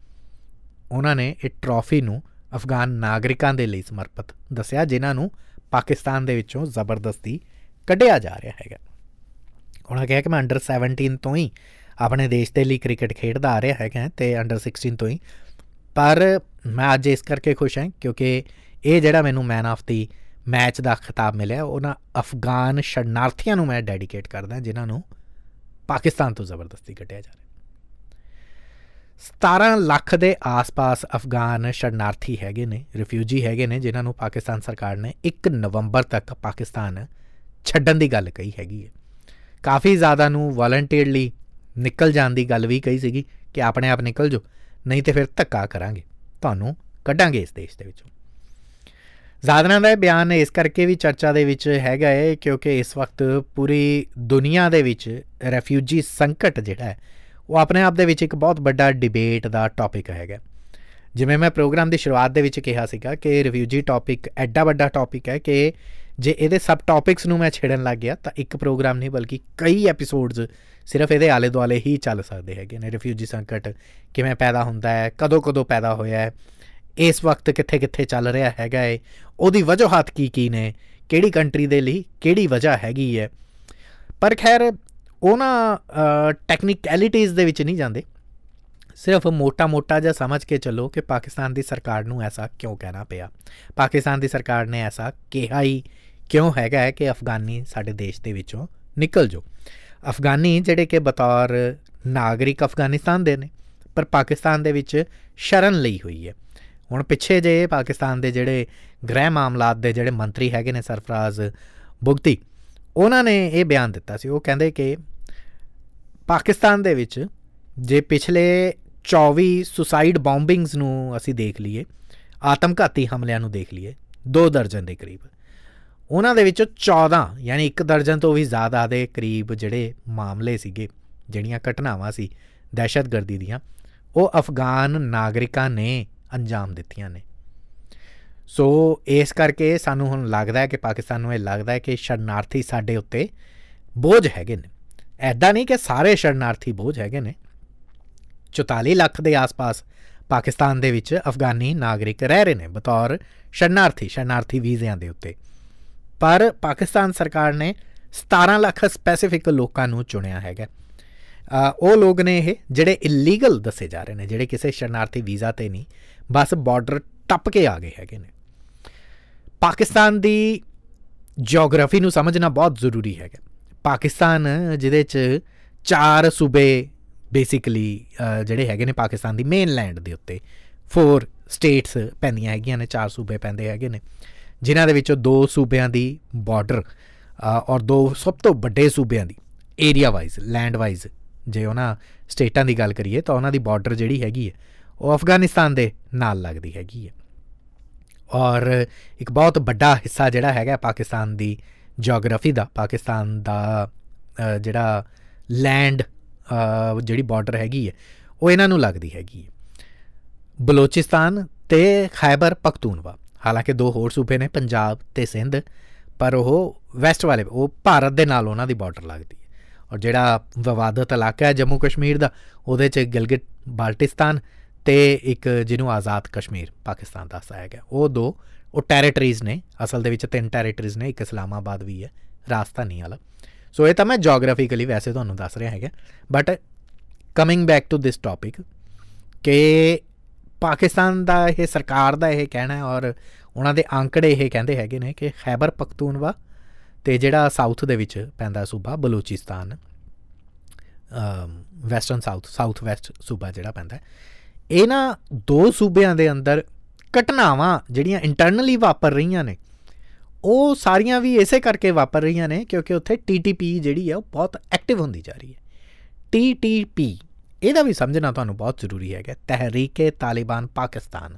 ਉਹਨਾਂ ਨੇ ਇਹ ਟਰਾਫੀ ਨੂੰ ਅਫਗਾਨ ਨਾਗਰਿਕਾਂ ਦੇ ਲਈ ਸਮਰਪਿਤ ਦੱਸਿਆ, ਜਿਨ੍ਹਾਂ ਨੂੰ ਪਾਕਿਸਤਾਨ ਦੇ ਵਿੱਚੋਂ ਜ਼ਬਰਦਸਤੀ ਕੱਢਿਆ ਜਾ ਰਿਹਾ ਹੈਗਾ। ਉਹਨਾਂ ਕਿਹਾ ਕਿ ਮੈਂ ਅੰਡਰ 17 ਤੋਂ ਹੀ ਆਪਣੇ ਦੇਸ਼ ਦੇ ਲਈ ਕ੍ਰਿਕਟ ਖੇਡਦਾ ਆ ਰਿਹਾ ਹੈਗਾ ਤੇ ਅੰਡਰ 16 ਤੋਂ ਹੀ। ਪਰ ਮੈਂ ਅੱਜ ਇਸ ਕਰਕੇ ਖੁਸ਼ ਹਾਂ ਕਿਉਂਕਿ ਇਹ ਜਿਹੜਾ ਮੈਨੂੰ ਮੈਨ ਆਫ ਦੀ ਮੈਚ ਦਾ ਖਿਤਾਬ ਮਿਲਿਆ, ਉਹਨਾਂ ਅਫਗਾਨ ਸ਼ਰਨਾਰਥੀਆਂ ਨੂੰ ਮੈਂ ਡੈਡੀਕੇਟ ਕਰਦਾ, ਜਿਨ੍ਹਾਂ ਨੂੰ ਪਾਕਿਸਤਾਨ ਤੋਂ ਜ਼ਬਰਦਸਤੀ ਕੱਢਿਆ ਜਾ ਰਿਹਾ। 17 ਲੱਖ ਦੇ ਆਸ-ਪਾਸ ਅਫਗਾਨ ਸ਼ਰਨਾਰਥੀ ਹੈਗੇ ਨੇ ਰਿਫਿਊਜੀ ਹੈਗੇ ਨੇ, ਜਿਨ੍ਹਾਂ ਨੂੰ ਪਾਕਿਸਤਾਨ ਸਰਕਾਰ ਨੇ 1 ਨਵੰਬਰ ਤੱਕ ਪਾਕਿਸਤਾਨ ਛੱਡਣ ਦੀ ਗੱਲ ਕਹੀ ਹੈਗੀ ਹੈ ਕਾਫੀ ਜ਼ਿਆਦਾ ਨੂੰ ਵਾਲੰਟੀਅਰਲੀ ਨਿਕਲ ਜਾਣ ਦੀ ਗੱਲ ਵੀ ਕਹੀ ਸੀਗੀ ਕਿ ਆਪਣੇ ਆਪ ਨਿਕਲ ਜਾਓ, ਨਹੀਂ ਤੇ ਫਿਰ ਧੱਕਾ ਕਰਾਂਗੇ, ਤੁਹਾਨੂੰ ਕੱਢਾਂਗੇ ਇਸ ਦੇਸ਼ ਦੇ ਵਿੱਚੋਂ। ਜ਼ਾਦਨਾ ਦਾ ਬਿਆਨ ਇਸ ਕਰਕੇ ਵੀ ਚਰਚਾ ਦੇ ਵਿੱਚ ਹੈਗਾ ਹੈ ਕਿਉਂਕਿ ਇਸ ਵਕਤ ਪੂਰੀ ਦੁਨੀਆ ਦੇ ਵਿੱਚ ਰੈਫਿਊਜੀ ਸੰਕਟ ਜਿਹੜਾ ਹੈ, ਉਹ ਆਪਣੇ ਆਪ ਦੇ ਵਿੱਚ ਇੱਕ ਬਹੁਤ ਵੱਡਾ ਡਿਬੇਟ ਦਾ ਟੌਪਿਕ ਹੈਗਾ। ਜਿਵੇਂ ਮੈਂ ਪ੍ਰੋਗਰਾਮ ਦੀ ਸ਼ੁਰੂਆਤ ਦੇ ਵਿੱਚ ਕਿਹਾ ਸੀਗਾ ਕਿ ਰਿਫਿਊਜੀ ਟੌਪਿਕ ਐਡਾ ਵੱਡਾ ਟੌਪਿਕ ਹੈ ਕਿ ਜੇ ਇਹਦੇ ਸਬ ਟੌਪਿਕਸ ਨੂੰ ਮੈਂ ਛੇੜਨ ਲੱਗ ਗਿਆ, ਤਾਂ ਇੱਕ ਪ੍ਰੋਗਰਾਮ ਨਹੀਂ, ਬਲਕਿ ਕਈ ਐਪੀਸੋਡਸ ਸਿਰਫ ਇਹਦੇ ਆਲੇ ਦੁਆਲੇ ਹੀ ਚੱਲ ਸਕਦੇ ਹੈਗੇ ਨੇ। ਰਿਫਿਊਜੀ ਸੰਕਟ ਕਿਵੇਂ ਪੈਦਾ ਹੁੰਦਾ ਹੈ ਕਦੋਂ ਕਦੋਂ ਪੈਦਾ ਹੋਇਆ ਹੈ, ਇਸ ਵਕਤ ਕਿੱਥੇ ਕਿੱਥੇ ਚੱਲ ਰਿਹਾ ਹੈਗਾ ਏ, ਉਹਦੀ ਵਜ੍ਹਾਤ ਕੀ ਕੀ ਨੇ, ਕਿਹੜੀ ਕੰਟਰੀ ਦੇ ਲਈ ਕਿਹੜੀ ਵਜ੍ਹਾ ਹੈਗੀ ਹੈ। ਪਰ ਖੈਰ ਉਹਨਾਂ ਟੈਕਨੀਕੈਲਿਟੀਜ਼ ਦੇ ਵਿੱਚ ਨਹੀਂ ਜਾਂਦੇ। ਸਿਰਫ ਮੋਟਾ-ਮੋਟਾ ਜਿਹਾ ਸਮਝ ਕੇ ਚੱਲੋ ਕਿ ਪਾਕਿਸਤਾਨ ਦੀ ਸਰਕਾਰ ਨੂੰ ਐਸਾ ਕਿਉਂ ਕਹਿਣਾ ਪਿਆ। ਪਾਕਿਸਤਾਨ ਦੀ ਸਰਕਾਰ ਨੇ ਐਸਾ ਕਿਹਾ ਹੀ ਕਿਉਂ ਹੈਗਾ ਹੈ ਕਿ ਅਫਗਾਨੀ ਸਾਡੇ ਦੇਸ਼ ਦੇ ਵਿੱਚੋਂ ਨਿਕਲ ਜੋ? ਅਫਗਾਨੀ ਜਿਹੜੇ ਕਿ ਬਤੌਰ ਨਾਗਰਿਕ ਅਫਗਾਨਿਸਤਾਨ ਦੇ ਨੇ, ਪਰ ਪਾਕਿਸਤਾਨ ਦੇ ਵਿੱਚ ਸ਼ਰਨ ਲਈ ਹੋਈ ਹੈ। ਹੁਣ ਪਿੱਛੇ ਜੇ ਪਾਕਿਸਤਾਨ ਦੇ ਜਿਹੜੇ ਗ੍ਰਹਿ ਮਾਮਲਾਤ ਦੇ ਜਿਹੜੇ ਮੰਤਰੀ ਹੈਗੇ ਨੇ ਸਰਫਰਾਜ਼ ਬੁਗਤੀ ਉਹਨਾਂ ਨੇ ਇਹ ਬਿਆਨ ਦਿੱਤਾ ਸੀ। ਉਹ ਕਹਿੰਦੇ ਕਿ ਪਾਕਿਸਤਾਨ ਦੇ ਵਿੱਚ ਜੇ ਪਿਛਲੇ 24 ਸੁਸਾਈਡ ਬੰਬਿੰਗਸ ਨੂੰ ਅਸੀਂ ਦੇਖ ਲਈਏ, ਆਤਮਘਾਤੀ ਹਮਲਿਆਂ ਨੂੰ ਦੇਖ ਲਈਏ 2 ਦਰਜਨ ਦੇ ਕਰੀਬ। ਉਹਨਾਂ ਦੇ ਵਿੱਚੋਂ 14 ਯਾਨੀ 1 ਦਰਜਨ ਤੋਂ ਵੀ ਜ਼ਿਆਦਾ ਦੇ ਕਰੀਬ ਜਿਹੜੇ ਮਾਮਲੇ ਸੀਗੇ, ਜਿਹੜੀਆਂ ਘਟਨਾਵਾਂ ਸੀ ਦਹਿਸ਼ਤਗਰਦੀ ਦੀਆਂ, ਉਹ ਅਫਗਾਨ ਨਾਗਰਿਕਾਂ ਨੇ ਅੰਜਾਮ ਦਿੱਤੀਆਂ ਨੇ। ਸੋ ਇਸ ਕਰਕੇ ਸਾਨੂੰ ਹੁਣ ਲੱਗਦਾ ਹੈ ਕਿ ਪਾਕਿਸਤਾਨ ਨੂੰ ਇਹ ਲੱਗਦਾ ਹੈ ਕਿ ਸ਼ਰਨਾਰਥੀ ਸਾਡੇ ਉੱਤੇ ਬੋਝ ਹੈਗੇ ਨੇ। ਐਦਾਂ ਨਹੀਂ ਕਿ ਸਾਰੇ ਸ਼ਰਨਾਰਥੀ ਬੋਝ ਹੈਗੇ ਨੇ। 44 ਲੱਖ ਦੇ ਆਸ-ਪਾਸ ਪਾਕਿਸਤਾਨ ਦੇ ਵਿੱਚ ਅਫਗਾਨੀ ਨਾਗਰਿਕ ਰਹਿ ਰਹੇ ਨੇ, ਬਤੌਰ ਸ਼ਰਨਾਰਥੀ ਸ਼ਰਨਾਰਥੀ ਵੀਜ਼ਿਆਂ ਦੇ ਉੱਤੇ। ਪਰ ਪਾਕਿਸਤਾਨ ਸਰਕਾਰ ਨੇ 17 ਲੱਖ ਸਪੈਸੀਫਿਕ ਲੋਕਾਂ ਨੂੰ ਚੁਣਿਆ ਹੈਗਾ। ਉਹ ਲੋਕ ਨੇ ਇਹ ਜਿਹੜੇ ਇਲੀਗਲ ਦੱਸੇ ਜਾ ਰਹੇ ਨੇ, ਜਿਹੜੇ ਕਿਸੇ ਸ਼ਰਨਾਰਥੀ ਵੀਜ਼ਾ ਤੇ ਨਹੀਂ, ਬਸ ਬਾਰਡਰ ਟੱਪ ਕੇ ਆ ਗਏ ਹੈਗੇ ਨੇ। ਪਾਕਿਸਤਾਨ ਦੀ ਜੀਓਗ੍ਰਾਫੀ ਨੂੰ ਸਮਝਣਾ ਬਹੁਤ ਜ਼ਰੂਰੀ ਹੈਗਾ। ਪਾਕਿਸਤਾਨ ਜਿਹਦੇ 'ਚ ਚਾਰ ਸੂਬੇ ਬੇਸਿਕਲੀ ਜਿਹੜੇ ਹੈਗੇ ਨੇ ਪਾਕਿਸਤਾਨ ਦੀ ਮੇਨਲੈਂਡ ਦੇ ਉੱਤੇ ਫੋਰ ਸਟੇਟਸ ਪੈਂਦੀਆਂ ਹੈਗੀਆਂ ਨੇ, ਚਾਰ ਸੂਬੇ ਪੈਂਦੇ ਹੈਗੇ ਨੇ। ਜਿਨ੍ਹਾਂ ਦੇ ਵਿੱਚੋਂ ਦੋ ਸੂਬਿਆਂ ਦੀ ਬਾਰਡਰ ਔਰ ਦੋ ਸਭ ਤੋਂ ਵੱਡੇ ਸੂਬਿਆਂ ਦੀ ਏਰੀਆ ਵਾਈਜ਼ ਲੈਂਡ ਵਾਈਜ਼ ਜੇ ਉਹਨਾਂ ਸਟੇਟਾਂ ਦੀ ਗੱਲ ਕਰੀਏ ਤਾਂ ਉਹਨਾਂ ਦੀ ਬਾਰਡਰ ਜਿਹੜੀ ਹੈਗੀ ਹੈ, ਉਹ ਅਫਗਾਨਿਸਤਾਨ ਦੇ ਨਾਲ ਲੱਗਦੀ ਹੈਗੀ ਹੈ। ਔਰ ਇੱਕ ਬਹੁਤ ਵੱਡਾ ਹਿੱਸਾ ਜਿਹੜਾ ਹੈਗਾ ਪਾਕਿਸਤਾਨ ਦੀ ਜੀਓਗ੍ਰਾਫੀ ਦਾ, ਪਾਕਿਸਤਾਨ ਦਾ ਜਿਹੜਾ ਲੈਂਡ ਜਿਹੜੀ ਬਾਰਡਰ ਹੈਗੀ ਹੈ, ਉਹ ਇਹਨਾਂ ਨੂੰ ਲੱਗਦੀ ਹੈਗੀ ਹੈ। ਬਲੋਚਿਸਤਾਨ ਤੇ ਖੈਬਰ ਪਖਤੂਨਵਾ ਹਾਲਾਂਕਿ ਦੋ ਹੋਰ ਸੂਬੇ ਨੇ, ਪੰਜਾਬ ਤੇ ਸਿੰਧ, ਪਰ ਉਹ ਵੈਸਟ ਵਾਲੇ, ਉਹ ਭਾਰਤ ਦੇ ਨਾਲ ਉਹਨਾਂ ਦੀ ਬਾਰਡਰ ਲੱਗਦੀ ਹੈ। ਔਰ ਜਿਹੜਾ ਵਿਵਾਦਤ ਇਲਾਕਾ ਹੈ ਜੰਮੂ ਕਸ਼ਮੀਰ ਦਾ, ਉਹਦੇ 'ਚ ਗਿਲਗਿਟ ਬਾਲਟਿਸਤਾਨ ਤੇ ਇੱਕ ਜਿਹਨੂੰ ਆਜ਼ਾਦ ਕਸ਼ਮੀਰ ਪਾਕਿਸਤਾਨ ਦੱਸਿਆ ਗਿਆ। ਉਹ ਦੋ, ਉਹ ਟੈਰੀਟਰੀਜ਼ ਨੇ, ਅਸਲ ਦੇ ਵਿੱਚ ਤਿੰਨ ਟੈਰੀਟਰੀਜ਼ ਨੇ, ਇੱਕ ਇਸਲਾਮਾਬਾਦ ਵੀ ਹੈ, ਰਾਜਧਾਨੀ ਵਾਲਾ। ਸੋ ਇਹ ਤਾਂ ਮੈਂ ਜੀਓਗ੍ਰਾਫੀਕਲੀ ਵੈਸੇ ਤੁਹਾਨੂੰ ਦੱਸ ਰਿਹਾ ਹੈਗਾ but coming back to this topic ਕਿ ਪਾਕਿਸਤਾਨ ਦਾ ਇਹ ਸਰਕਾਰ ਦਾ ਇਹ ਕਹਿਣਾ ਹੈ ਔਰ ਉਹਨਾਂ ਦੇ ਅੰਕੜੇ ਇਹ ਕਹਿੰਦੇ ਹੈਗੇ ਨੇ ਕਿ ਖੈਬਰ ਪਖਤੂਨਵਾ ਤੇ ਜਿਹੜਾ ਸਾਊਥ ਦੇ ਵਿੱਚ ਪੈਂਦਾ ਸੂਬਾ Balochistan western south south west ਸੂਬਾ ਜਿਹੜਾ ਪੈਂਦਾ ਇਹ ਨਾ ਦੋ ਸੂਬਿਆਂ ਦੇ ਅੰਦਰ ਘਟਨਾਵਾਂ ਜਿਹੜੀਆਂ ਇੰਟਰਨਲੀ ਵਾਪਰ ਰਹੀਆਂ ਨੇ, ਉਹ ਸਾਰੀਆਂ ਵੀ ਇਸੇ ਕਰਕੇ ਵਾਪਰ ਰਹੀਆਂ ਨੇ ਕਿਉਂਕਿ ਉੱਥੇ ਟੀਟੀਪੀ ਜਿਹੜੀ ਹੈ ਉਹ ਬਹੁਤ ਐਕਟਿਵ ਹੁੰਦੀ ਜਾ ਰਹੀ ਹੈ। ਟੀਟੀਪੀ ਇਹਦਾ ਵੀ ਸਮਝਣਾ ਤੁਹਾਨੂੰ ਬਹੁਤ ਜ਼ਰੂਰੀ ਹੈਗਾ, ਤਹਿਰੀਕੇ ਤਾਲਿਬਾਨ ਪਾਕਿਸਤਾਨ।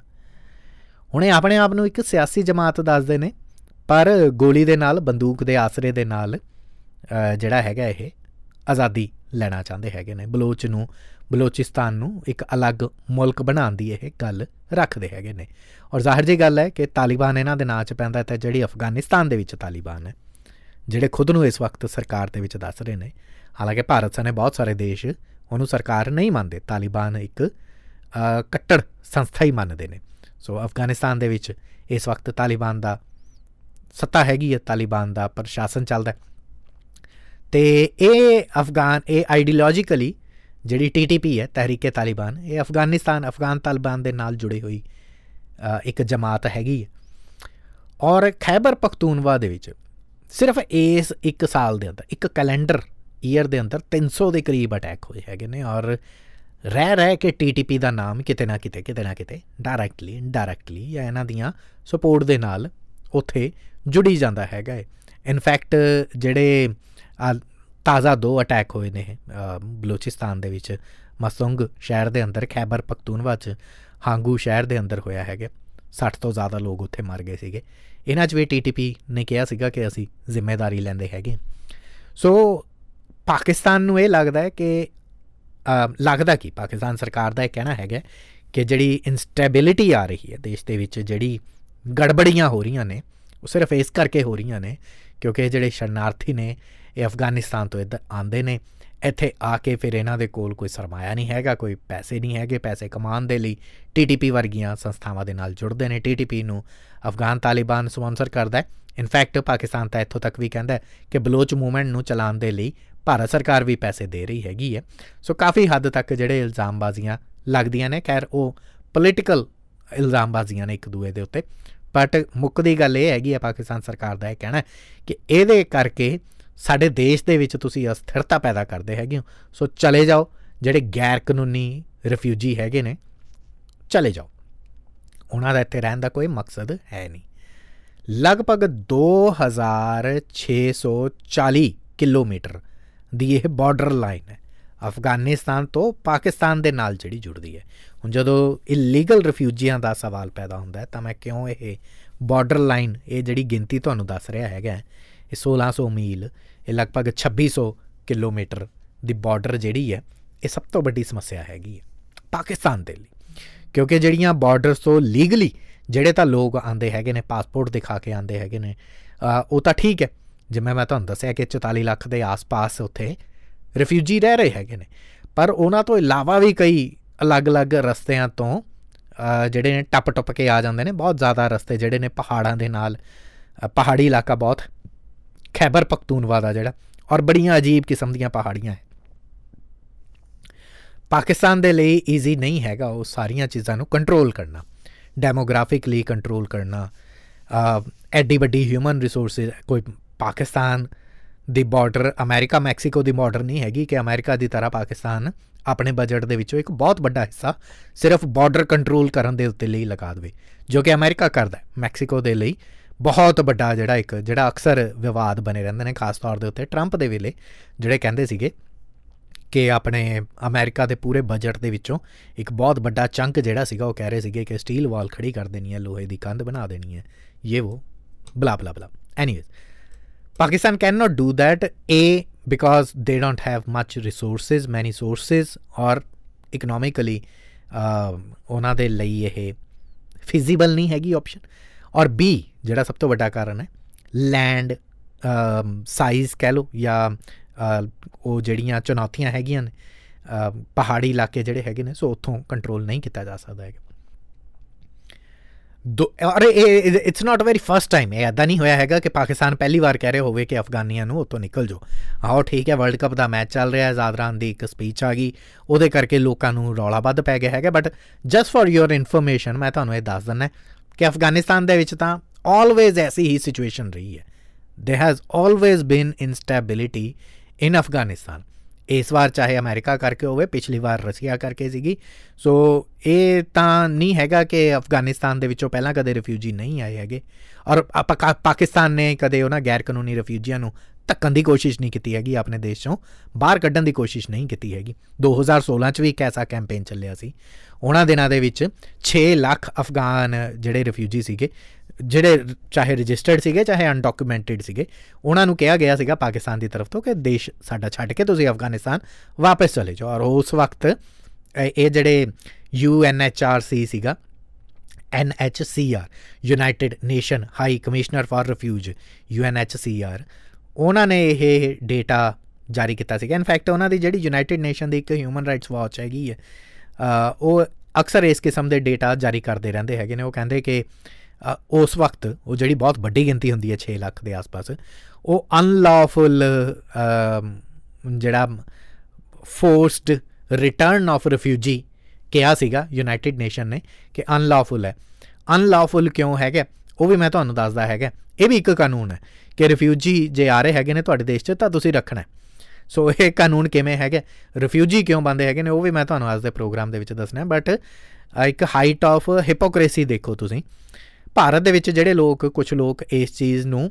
ਹੁਣੇ ਆਪਣੇ ਆਪ ਨੂੰ ਇੱਕ ਸਿਆਸੀ ਜਮਾਤ ਦੱਸਦੇ ਨੇ, ਪਰ ਗੋਲੀ ਦੇ ਨਾਲ, ਬੰਦੂਕ ਦੇ ਆਸਰੇ ਦੇ ਨਾਲ ਜਿਹੜਾ ਹੈਗਾ ਇਹ, ਆਜ਼ਾਦੀ ਲੈਣਾ ਚਾਹੁੰਦੇ ਹੈਗੇ ਨੇ। ਬਲੋਚ ਨੂੰ, ਬਲੋਚਿਸਤਾਨ ਨੂੰ ਇੱਕ ਅਲੱਗ ਮੁਲਕ ਬਣਾਉਣ ਦੀ ਇਹ ਗੱਲ ਰੱਖਦੇ ਹੈਗੇ ਨੇ। ਔਰ ਜ਼ਾਹਿਰ ਜੀ ਗੱਲ ਹੈ ਕਿ ਤਾਲਿਬਾਨ ਇਹਨਾਂ ਦੇ ਨਾਂ 'ਚ ਪੈਂਦਾ ਤੇ ਜਿਹੜੀ ਅਫਗਾਨਿਸਤਾਨ ਦੇ ਵਿੱਚ ਤਾਲਿਬਾਨ ਹੈ, ਜਿਹੜੇ ਖੁਦ ਨੂੰ ਇਸ ਵਕਤ ਸਰਕਾਰ ਦੇ ਵਿੱਚ ਦੱਸ ਰਹੇ ਨੇ। ਹਾਲਾਂਕਿ ਭਾਰਤ ਸਨੇ ਬਹੁਤ ਸਾਰੇ ਦੇਸ਼ ਉਹਨੂੰ ਸਰਕਾਰ ਨਹੀਂ ਮੰਨਦੇ, ਤਾਲਿਬਾਨ ਇੱਕ ਕੱਟੜ ਸੰਸਥਾ ਹੀ ਮੰਨਦੇ ਨੇ। ਸੋ ਅਫਗਾਨਿਸਤਾਨ ਦੇ ਵਿੱਚ ਇਸ ਵਕਤ ਤਾਲਿਬਾਨ ਦਾ ਸੱਤਾ ਹੈਗੀ ਹੈ, ਤਾਲਿਬਾਨ ਦਾ ਪ੍ਰਸ਼ਾਸਨ ਚੱਲਦਾ ਤੇ ਇਹ ਅਫਗਾਨ, ਇਹ ਆਈਡੀਓਲੋਜੀਕਲੀ ਜਿਹੜੀ ਟੀਟੀਪੀ ਹੈ, ਤਹਿਰੀਕੇ ਤਾਲਿਬਾਨ, ਇਹ ਅਫਗਾਨਿਸਤਾਨ, ਅਫਗਾਨ ਤਾਲਿਬਾਨ ਦੇ ਨਾਲ ਜੁੜੀ ਹੋਈ ਇੱਕ ਜਮਾਤ ਹੈਗੀ ਹੈ। ਔਰ ਖੈਬਰ ਪਖਤੂਨਵਾ ਦੇ ਵਿੱਚ ਸਿਰਫ ਇਸ ਇੱਕ ਸਾਲ ਦੇ ਅੰਦਰ, ਇੱਕ ਕੈਲੰਡਰ ਈਅਰ ਦੇ ਅੰਦਰ 300 ਦੇ ਕਰੀਬ ਅਟੈਕ ਹੋਏ ਹੈਗੇ ਨੇ ਔਰ ਰਹਿ ਰਹਿ ਕੇ ਟੀਟੀਪੀ ਦਾ ਨਾਮ ਕਿਤੇ ਨਾ ਕਿਤੇ ਕਿਤੇ ਨਾ ਕਿਤੇ ਡਾਇਰੈਕਟਲੀ ਇਨਡਾਇਰੈਕਟਲੀ ਜਾਂ ਇਹਨਾਂ ਦੀਆਂ ਸਪੋਰਟ ਦੇ ਨਾਲ ਉੱਥੇ ਜੁੜੀ ਜਾਂਦਾ ਹੈਗਾ ਇਨਫੈਕਟ ਜਿਹੜੇ ਤਾਜ਼ਾ ਦੋ ਅਟੈਕ ਹੋਏ ਨੇ ਬਲੋਚਿਸਤਾਨ ਦੇ ਵਿੱਚ ਮਸੁੰਗ ਸ਼ਹਿਰ ਦੇ ਅੰਦਰ, ਖੈਬਰ ਪਖਤੂਨਵਾ ਚ, ਹਾਂਗੂ ਸ਼ਹਿਰ ਦੇ ਅੰਦਰ ਹੋਇਆ ਹੈਗਾ। 60 ਤੋਂ ਜ਼ਿਆਦਾ ਲੋਕ ਉੱਥੇ ਮਰ ਗਏ ਸੀਗੇ। ਇਹਨਾਂ 'ਚ ਵੀ ਟੀਟੀਪੀ ਨੇ ਕਿਹਾ ਸੀਗਾ ਕਿ ਅਸੀਂ ਜ਼ਿੰਮੇਵਾਰੀ ਲੈਂਦੇ ਹੈਗੇ। ਸੋ ਪਾਕਿਸਤਾਨ ਨੂੰ ਇਹ ਲੱਗਦਾ ਹੈ ਕਿ ਲੱਗਦਾ ਕਿ? ਪਾਕਿਸਤਾਨ ਸਰਕਾਰ ਦਾ ਇਹ ਕਹਿਣਾ ਹੈਗਾ ਕਿ ਜਿਹੜੀ ਇਨਸਟੇਬਿਲਿਟੀ ਆ ਰਹੀ ਹੈ ਦੇਸ਼ ਦੇ ਵਿੱਚ, ਜਿਹੜੀ ਗੜਬੜੀਆਂ ਹੋ ਰਹੀਆਂ ਨੇ, ਉਹ ਸਿਰਫ ਇਸ ਕਰਕੇ ਹੋ ਰਹੀਆਂ ਨੇ ਕਿਉਂਕਿ ਜਿਹੜੇ ਸ਼ਰਨਾਰਥੀ ਨੇ, ਇਹ ਅਫਗਾਨਿਸਤਾਨ ਤੋਂ ਇੱਧਰ ਆਉਂਦੇ ਨੇ, ਇੱਥੇ ਆ ਕੇ ਫਿਰ ਇਹਨਾਂ ਦੇ ਕੋਲ ਕੋਈ ਸਰਮਾਇਆ ਨਹੀਂ ਹੈਗਾ, ਕੋਈ ਪੈਸੇ ਨਹੀਂ ਹੈਗੇ, ਪੈਸੇ ਕਮਾਉਣ ਦੇ ਲਈ ਟੀਟੀਪੀ ਵਰਗੀਆਂ ਸੰਸਥਾਵਾਂ ਦੇ ਨਾਲ ਜੁੜਦੇ ਨੇ ਟੀਟੀਪੀ ਨੂੰ ਅਫਗਾਨ ਤਾਲਿਬਾਨ ਸਪਾਂਸਰ ਕਰਦਾ ਹੈ। ਇਨਫੈਕਟ ਪਾਕਿਸਤਾਨ ਤਾਂ ਇੱਥੋਂ ਤੱਕ ਵੀ ਕਹਿੰਦਾ ਕਿ ਬਲੋਚ ਮੂਵਮੈਂਟ ਨੂੰ ਚਲਾਉਣ ਦੇ ਲਈ ਭਾਰਤ ਸਰਕਾਰ ਵੀ ਪੈਸੇ ਦੇ ਰਹੀ ਹੈਗੀ ਹੈ। ਸੋ ਕਾਫੀ ਹੱਦ ਤੱਕ ਜਿਹੜੇ ਇਲਜ਼ਾਮਬਾਜ਼ੀਆਂ ਲੱਗਦੀਆਂ ਨੇ, ਖੈਰ ਉਹ ਪੋਲਿਟੀਕਲ ਇਲਜ਼ਾਮਬਾਜ਼ੀਆਂ ਨੇ ਇੱਕ ਦੂਏ ਦੇ ਉੱਤੇ। ਬਟ ਮੁੱਕਦੀ ਗੱਲ ਇਹ ਹੈਗੀ ਹੈ, ਪਾਕਿਸਤਾਨ ਸਰਕਾਰ ਦਾ ਇਹ ਕਹਿਣਾ ਕਿ ਇਹਦੇ ਕਰਕੇ ਸਾਡੇ ਦੇਸ਼ ਦੇ ਵਿੱਚ ਤੁਸੀਂ ਅਸਥਿਰਤਾ ਪੈਦਾ ਕਰਦੇ ਹੈਗੇ ਹੋ। ਸੋ ਚਲੇ ਜਾਓ, ਜਿਹੜੇ ਗੈਰ ਕਾਨੂੰਨੀ ਰਿਫਿਊਜੀ ਹੈਗੇ ਨੇ, ਚਲੇ ਜਾਓ। ਉਹਨਾਂ ਦਾ ਇੱਥੇ ਰਹਿਣ ਦਾ ਕੋਈ ਮਕਸਦ ਹੈ ਨਹੀਂ। ਲਗਭਗ 2640 ਕਿਲੋਮੀਟਰ ਦੀ ਇਹ ਬਾਰਡਰ ਲਾਈਨ ਹੈ। ਅਫਗਾਨਿਸਤਾਨ ਤੋਂ ਪਾਕਿਸਤਾਨ ਦੇ ਨਾਲ ਜਿਹੜੀ ਜੁੜਦੀ ਹੈ। ਹੁਣ ਜਦੋਂ ਇਲੀਗਲ ਰਿਫਿਊਜੀਆਂ ਦਾ ਸਵਾਲ ਪੈਦਾ ਹੁੰਦਾ ਹੈ ਤਾਂ ਮੈਂ ਕਿਉਂ ਇਹ ਬਾਰਡਰ ਲਾਈਨ ਇਹ ਜਿਹੜੀ ਗਿਣਤੀ ਤੁਹਾਨੂੰ ਦੱਸ ਰਿਹਾ ਹੈਗਾ, ਇਹ 1600 ਮੀਲ, ਇਹ ਲਗਭਗ 2600 ਕਿਲੋਮੀਟਰ ਦੀ ਬਾਰਡਰ ਜਿਹੜੀ ਹੈ, ਇਹ ਸਭ ਤੋਂ ਵੱਡੀ ਸਮੱਸਿਆ ਹੈਗੀ ਹੈ ਪਾਕਿਸਤਾਨ ਦੇ ਲਈ। ਕਿਉਂਕਿ ਜਿਹੜੀਆਂ ਬਾਰਡਰਸ ਤੋਂ ਲੀਗਲੀ ਜਿਹੜੇ ਤਾਂ ਲੋਕ ਆਂਦੇ ਹੈਗੇ ਨੇ ਪਾਸਪੋਰਟ ਦਿਖਾ ਕੇ ਆਂਦੇ ਹੈਗੇ ਨੇ ਉਹ ਤਾਂ ਠੀਕ ਹੈ ਜਿਵੇਂ ਮੈਂ ਤੁਹਾਨੂੰ ਦੱਸਿਆ ਕਿ 44 ਲੱਖ ਦੇ ਆਸ-ਪਾਸ ਉੱਥੇ ਰਿਫਿਊਜੀ ਰਹਿ ਰਹੇ ਹੈਗੇ ਨੇ। ਪਰ ਉਹਨਾਂ ਤੋਂ ਇਲਾਵਾ ਵੀ ਕਈ ਅਲੱਗ-ਅਲੱਗ ਰਸਤਿਆਂ ਤੋਂ ਜਿਹੜੇ ਨੇ ਟੱਪ-ਟੱਪ ਕੇ ਆ ਜਾਂਦੇ ਨੇ। ਬਹੁਤ ਜ਼ਿਆਦਾ ਰਸਤੇ ਜਿਹੜੇ ਨੇ ਪਹਾੜਾਂ ਦੇ ਨਾਲ ਪਹਾੜੀ ਇਲਾਕਾ ਬਹੁਤ ਖੈਬਰ ਪਖਤੂਨਵਾ ਦਾ ਜਿਹੜਾ, ਔਰ ਬੜੀਆਂ ਅਜੀਬ ਕਿਸਮ ਦੀਆਂ ਪਹਾੜੀਆਂ ਹੈ। ਪਾਕਿਸਤਾਨ ਦੇ ਲਈ ਈਜ਼ੀ ਨਹੀਂ ਹੈਗਾ ਉਹ ਸਾਰੀਆਂ ਚੀਜ਼ਾਂ ਨੂੰ ਕੰਟਰੋਲ ਕਰਨਾ। ਡੈਮੋਗ੍ਰਾਫਿਕਲੀ ਕੰਟਰੋਲ ਕਰਨਾ ਐਡੀ ਵੱਡੀ ਹਿਊਮਨ ਰਿਸੋਰਸਸ ਕੋਈ ਪਾਕਿਸਤਾਨ ਦੀ ਬਾਰਡਰ ਅਮਰੀਕਾ, ਮੈਕਸੀਕੋ ਦੀ ਬਾਰਡਰ ਨਹੀਂ ਹੈਗੀ ਕਿ ਅਮਰੀਕਾ ਦੀ ਤਰ੍ਹਾਂ ਪਾਕਿਸਤਾਨ ਆਪਣੇ ਬਜਟ ਦੇ ਵਿੱਚੋਂ ਇੱਕ ਬਹੁਤ ਵੱਡਾ ਹਿੱਸਾ ਸਿਰਫ ਬਾਰਡਰ ਕੰਟਰੋਲ ਕਰਨ ਦੇ ਉੱਤੇ ਲਈ ਲਗਾ ਦੇਵੇ, ਜੋ ਕਿ ਅਮਰੀਕਾ ਕਰਦਾ ਹੈ। ਮੈਕਸੀਕੋ ਦੇ ਲਈ ਬਹੁਤ ਵੱਡਾ ਜਿਹੜਾ ਇੱਕ, ਜਿਹੜਾ ਅਕਸਰ ਵਿਵਾਦ ਬਣੇ ਰਹਿੰਦੇ ਨੇ, ਖਾਸ ਤੌਰ ਦੇ ਉੱਤੇ ਟਰੰਪ ਦੇ ਵੇਲੇ, ਜਿਹੜੇ ਕਹਿੰਦੇ ਸੀਗੇ ਕਿ ਆਪਣੇ ਅਮਰੀਕਾ ਦੇ ਪੂਰੇ ਬਜਟ ਦੇ ਵਿੱਚੋਂ ਇੱਕ ਬਹੁਤ ਵੱਡਾ ਚੰਕ ਜਿਹੜਾ ਸੀਗਾ, ਉਹ ਕਹਿ ਰਹੇ ਸੀਗੇ ਕਿ ਸਟੀਲ ਵਾਲ ਖੜੀ ਕਰ ਦੇਣੀ ਹੈ, ਲੋਹੇ ਦੀ ਕੰਧ ਬਣਾ ਦੇਣੀ ਹੈ ਇਹ ਉਹ blah blah blah. Anyways Pakistan cannot do that. A, because they don't have much resources, many sources, or economically uh, ਉਹਨਾਂ ਦੇ ਲਈ ਇਹ ਫਿਜ਼ੀਬਲ ਨਹੀਂ ਹੈਗੀ ਆਪਸ਼ਨ ਔਰ ਬੀ ਜਿਹੜਾ ਸਭ ਤੋਂ ਵੱਡਾ ਕਾਰਨ ਹੈ ਲੈਂਡ ਸਾਈਜ਼ um, ਕਹਿ ਲੋ ਜਾਂ ਅ, ਉਹ ਜਿਹੜੀਆਂ ਚੁਣੌਤੀਆਂ ਹੈਗੀਆਂ ਨੇ ਅ, ਪਹਾੜੀ ਇਲਾਕੇ ਜਿਹੜੇ ਹੈਗੇ ਨੇ ਸੋ ਉੱਥੋਂ ਕੰਟਰੋਲ ਨਹੀਂ ਕੀਤਾ ਜਾ ਸਕਦਾ ਹੈਗਾ ਦੋ ਔਰ ਇਹ it's not very first time ਇਹ ਐਦਾਂ ਨਹੀਂ ਹੋਇਆ ਹੈਗਾ ਕਿ ਪਾਕਿਸਤਾਨ ਪਹਿਲੀ ਵਾਰ ਕਹਿ ਰਿਹਾ ਹੋਵੇ ਕਿ ਅਫਗਾਨੀਆਂ ਨੂੰ ਉੱਥੋਂ ਨਿਕਲ ਜਾਓ। ਆਓ ਠੀਕ ਹੈ ਵਰਲਡ ਕੱਪ ਦਾ ਮੈਚ ਚੱਲ ਰਿਹਾ ਹੈ। ਜ਼ਾਦਰਾਨ ਦੀ ਇੱਕ ਸਪੀਚ ਆ ਗਈ। ਉਹਦੇ ਕਰਕੇ ਲੋਕਾਂ ਨੂੰ ਰੌਲਾ ਵੱਧ ਪੈ ਗਿਆ ਹੈਗਾ। But just for your information ਮੈਂ ਤੁਹਾਨੂੰ ਇਹ ਦੱਸ ਦਿੰਦਾ ਕਿ ਅਫਗਾਨਿਸਤਾਨ ਦੇ ਵਿੱਚ ਤਾਂ ਆਲਵੇਜ਼ ਐਸੀ ਹੀ ਸਿਚੁਏਸ਼ਨ ਰਹੀ ਹੈ। There has always been instability in Afghanistan. ਇਸ ਵਾਰ ਚਾਹੇ ਅਮਰੀਕਾ ਕਰਕੇ ਹੋਵੇ, ਪਿਛਲੀ ਵਾਰ ਰਸ਼ੀਆ ਕਰਕੇ ਸੀਗੀ। ਸੋ ਇਹ ਤਾਂ ਨਹੀਂ ਹੈਗਾ ਕਿ ਅਫਗਾਨਿਸਤਾਨ ਦੇ ਵਿੱਚੋਂ ਪਹਿਲਾਂ ਕਦੇ ਰਿਫਿਊਜੀ ਨਹੀਂ ਆਏ ਹੈਗੇ। ਔਰ ਆਪਾ- ਕਾ- ਪਾਕਿਸਤਾਨ ਨੇ ਕਦੇ ਉਹਨਾਂ ਗੈਰ ਕਾਨੂੰਨੀ ਰਿਫਿਊਜੀਆਂ ਨੂੰ ਧੱਕਣ ਦੀ ਕੋਸ਼ਿਸ਼ ਨਹੀਂ ਕੀਤੀ ਹੈਗੀ, ਆਪਣੇ ਦੇਸ਼ ਚੋਂ ਬਾਹਰ ਕੱਢਣ ਦੀ ਕੋਸ਼ਿਸ਼ ਨਹੀਂ ਕੀਤੀ ਹੈਗੀ। 2016 ਚ ਵੀ ਇੱਕ ਐਸਾ ਕੈਂਪੇਨ ਚੱਲਿਆ ਸੀ। ਉਹਨਾਂ ਦਿਨਾਂ ਦੇ ਵਿੱਚ 6 ਲੱਖ ਅਫਗਾਨ ਜਿਹੜੇ ਰਿਫਿਊਜੀ ਸੀਗੇ ਜਿਹੜੇ ਚਾਹੇ ਰਜਿਸਟਰਡ ਸੀਗੇ ਚਾਹੇ ਅਨਡਾਕੂਮੈਂਟਡ ਸੀਗੇ ਉਹਨਾਂ ਨੂੰ ਕਿਹਾ ਗਿਆ ਸੀਗਾ ਪਾਕਿਸਤਾਨ ਦੀ ਤਰਫ ਤੋਂ ਕਿ ਦੇਸ਼ ਸਾਡਾ ਛੱਡ ਕੇ ਤੁਸੀਂ ਅਫਗਾਨਿਸਤਾਨ ਵਾਪਸ ਚਲੇ ਜਾਓ। ਔਰ ਉਸ ਵਕਤ ਇਹ ਇਹ ਜਿਹੜੇ ਯੂਐਨਐਚਆਰਸੀ ਸੀਗਾ NHCR United Nation High Commissioner for refugee UNHCR ਉਹਨਾਂ ਨੇ ਇਹ ਡੇਟਾ ਜਾਰੀ ਕੀਤਾ ਸੀਗਾ। ਇਨਫੈਕਟ ਉਹਨਾਂ ਦੀ ਜਿਹੜੀ ਯੂਨਾਈਟਿਡ ਨੇਸ਼ਨ ਦੀ ਇੱਕ ਹਿਊਮਨ ਰਾਈਟਸ ਵਾਚ ਹੈਗੀ ਹੈ ਅ, ਉਹ ਅਕਸਰ ਇਸ ਕਿਸਮ ਦੇ ਡੇਟਾ ਜਾਰੀ ਕਰਦੇ ਰਹਿੰਦੇ ਹੈਗੇ ਨੇ। ਉਹ ਕਹਿੰਦੇ ਕਿ ਅ, ਉਸ ਵਕਤ ਉਹ ਜਿਹੜੀ ਬਹੁਤ ਵੱਡੀ ਗਿਣਤੀ ਹੁੰਦੀ ਹੈ 6 ਲੱਖ ਦੇ ਆਸ-ਪਾਸ, ਉਹ ਅਨਲੌਫੁਲ ਜਿਹੜਾ ਫੋਰਸਡ ਰਿਟਰਨ ਆਫ ਰਿਫਿਊਜੀ ਕਿਹਾ ਸੀਗਾ ਯੂਨਾਈਟਿਡ ਨੇਸ਼ਨ ਨੇ ਕਿ ਅਨਲੌਫੁਲ ਹੈ। ਅਨਲੌਫੁਲ ਕਿਉਂ ਹੈਗਾ ਉਹ ਵੀ ਮੈਂ ਤੁਹਾਨੂੰ ਦੱਸਦਾ ਹੈਗਾ ਇਹ ਵੀ ਇੱਕ ਕਾਨੂੰਨ ਹੈ ਕਿ ਰਿਫਿਊਜੀ ਜੇ ਆ ਰਹੇ ਹੈਗੇ ਨੇ ਤੁਹਾਡੇ ਦੇਸ਼ 'ਚ, ਤਾਂ ਤੁਸੀਂ ਰੱਖਣਾ ਹੈ। ਸੋ ਇਹ ਕਾਨੂੰਨ ਕਿਵੇਂ ਹੈਗਾ ਰਿਫਿਊਜੀ ਕਿਉਂ ਬੰਦੇ ਹੈਗੇ ਨੇ, ਉਹ ਵੀ ਮੈਂ ਤੁਹਾਨੂੰ ਅੱਜ ਦੇ ਪ੍ਰੋਗਰਾਮ ਦੇ ਵਿੱਚ ਦੱਸਣਾ ਬਟ ਇੱਕ ਹਾਈਟ ਆਫ ਹਿਪੋਕ੍ਰੇਸੀ ਦੇਖੋ ਤੁਸੀਂ। ਭਾਰਤ ਦੇ ਵਿੱਚ ਜਿਹੜੇ ਲੋਕ ਕੁਝ ਲੋਕ ਇਸ ਚੀਜ਼ ਨੂੰ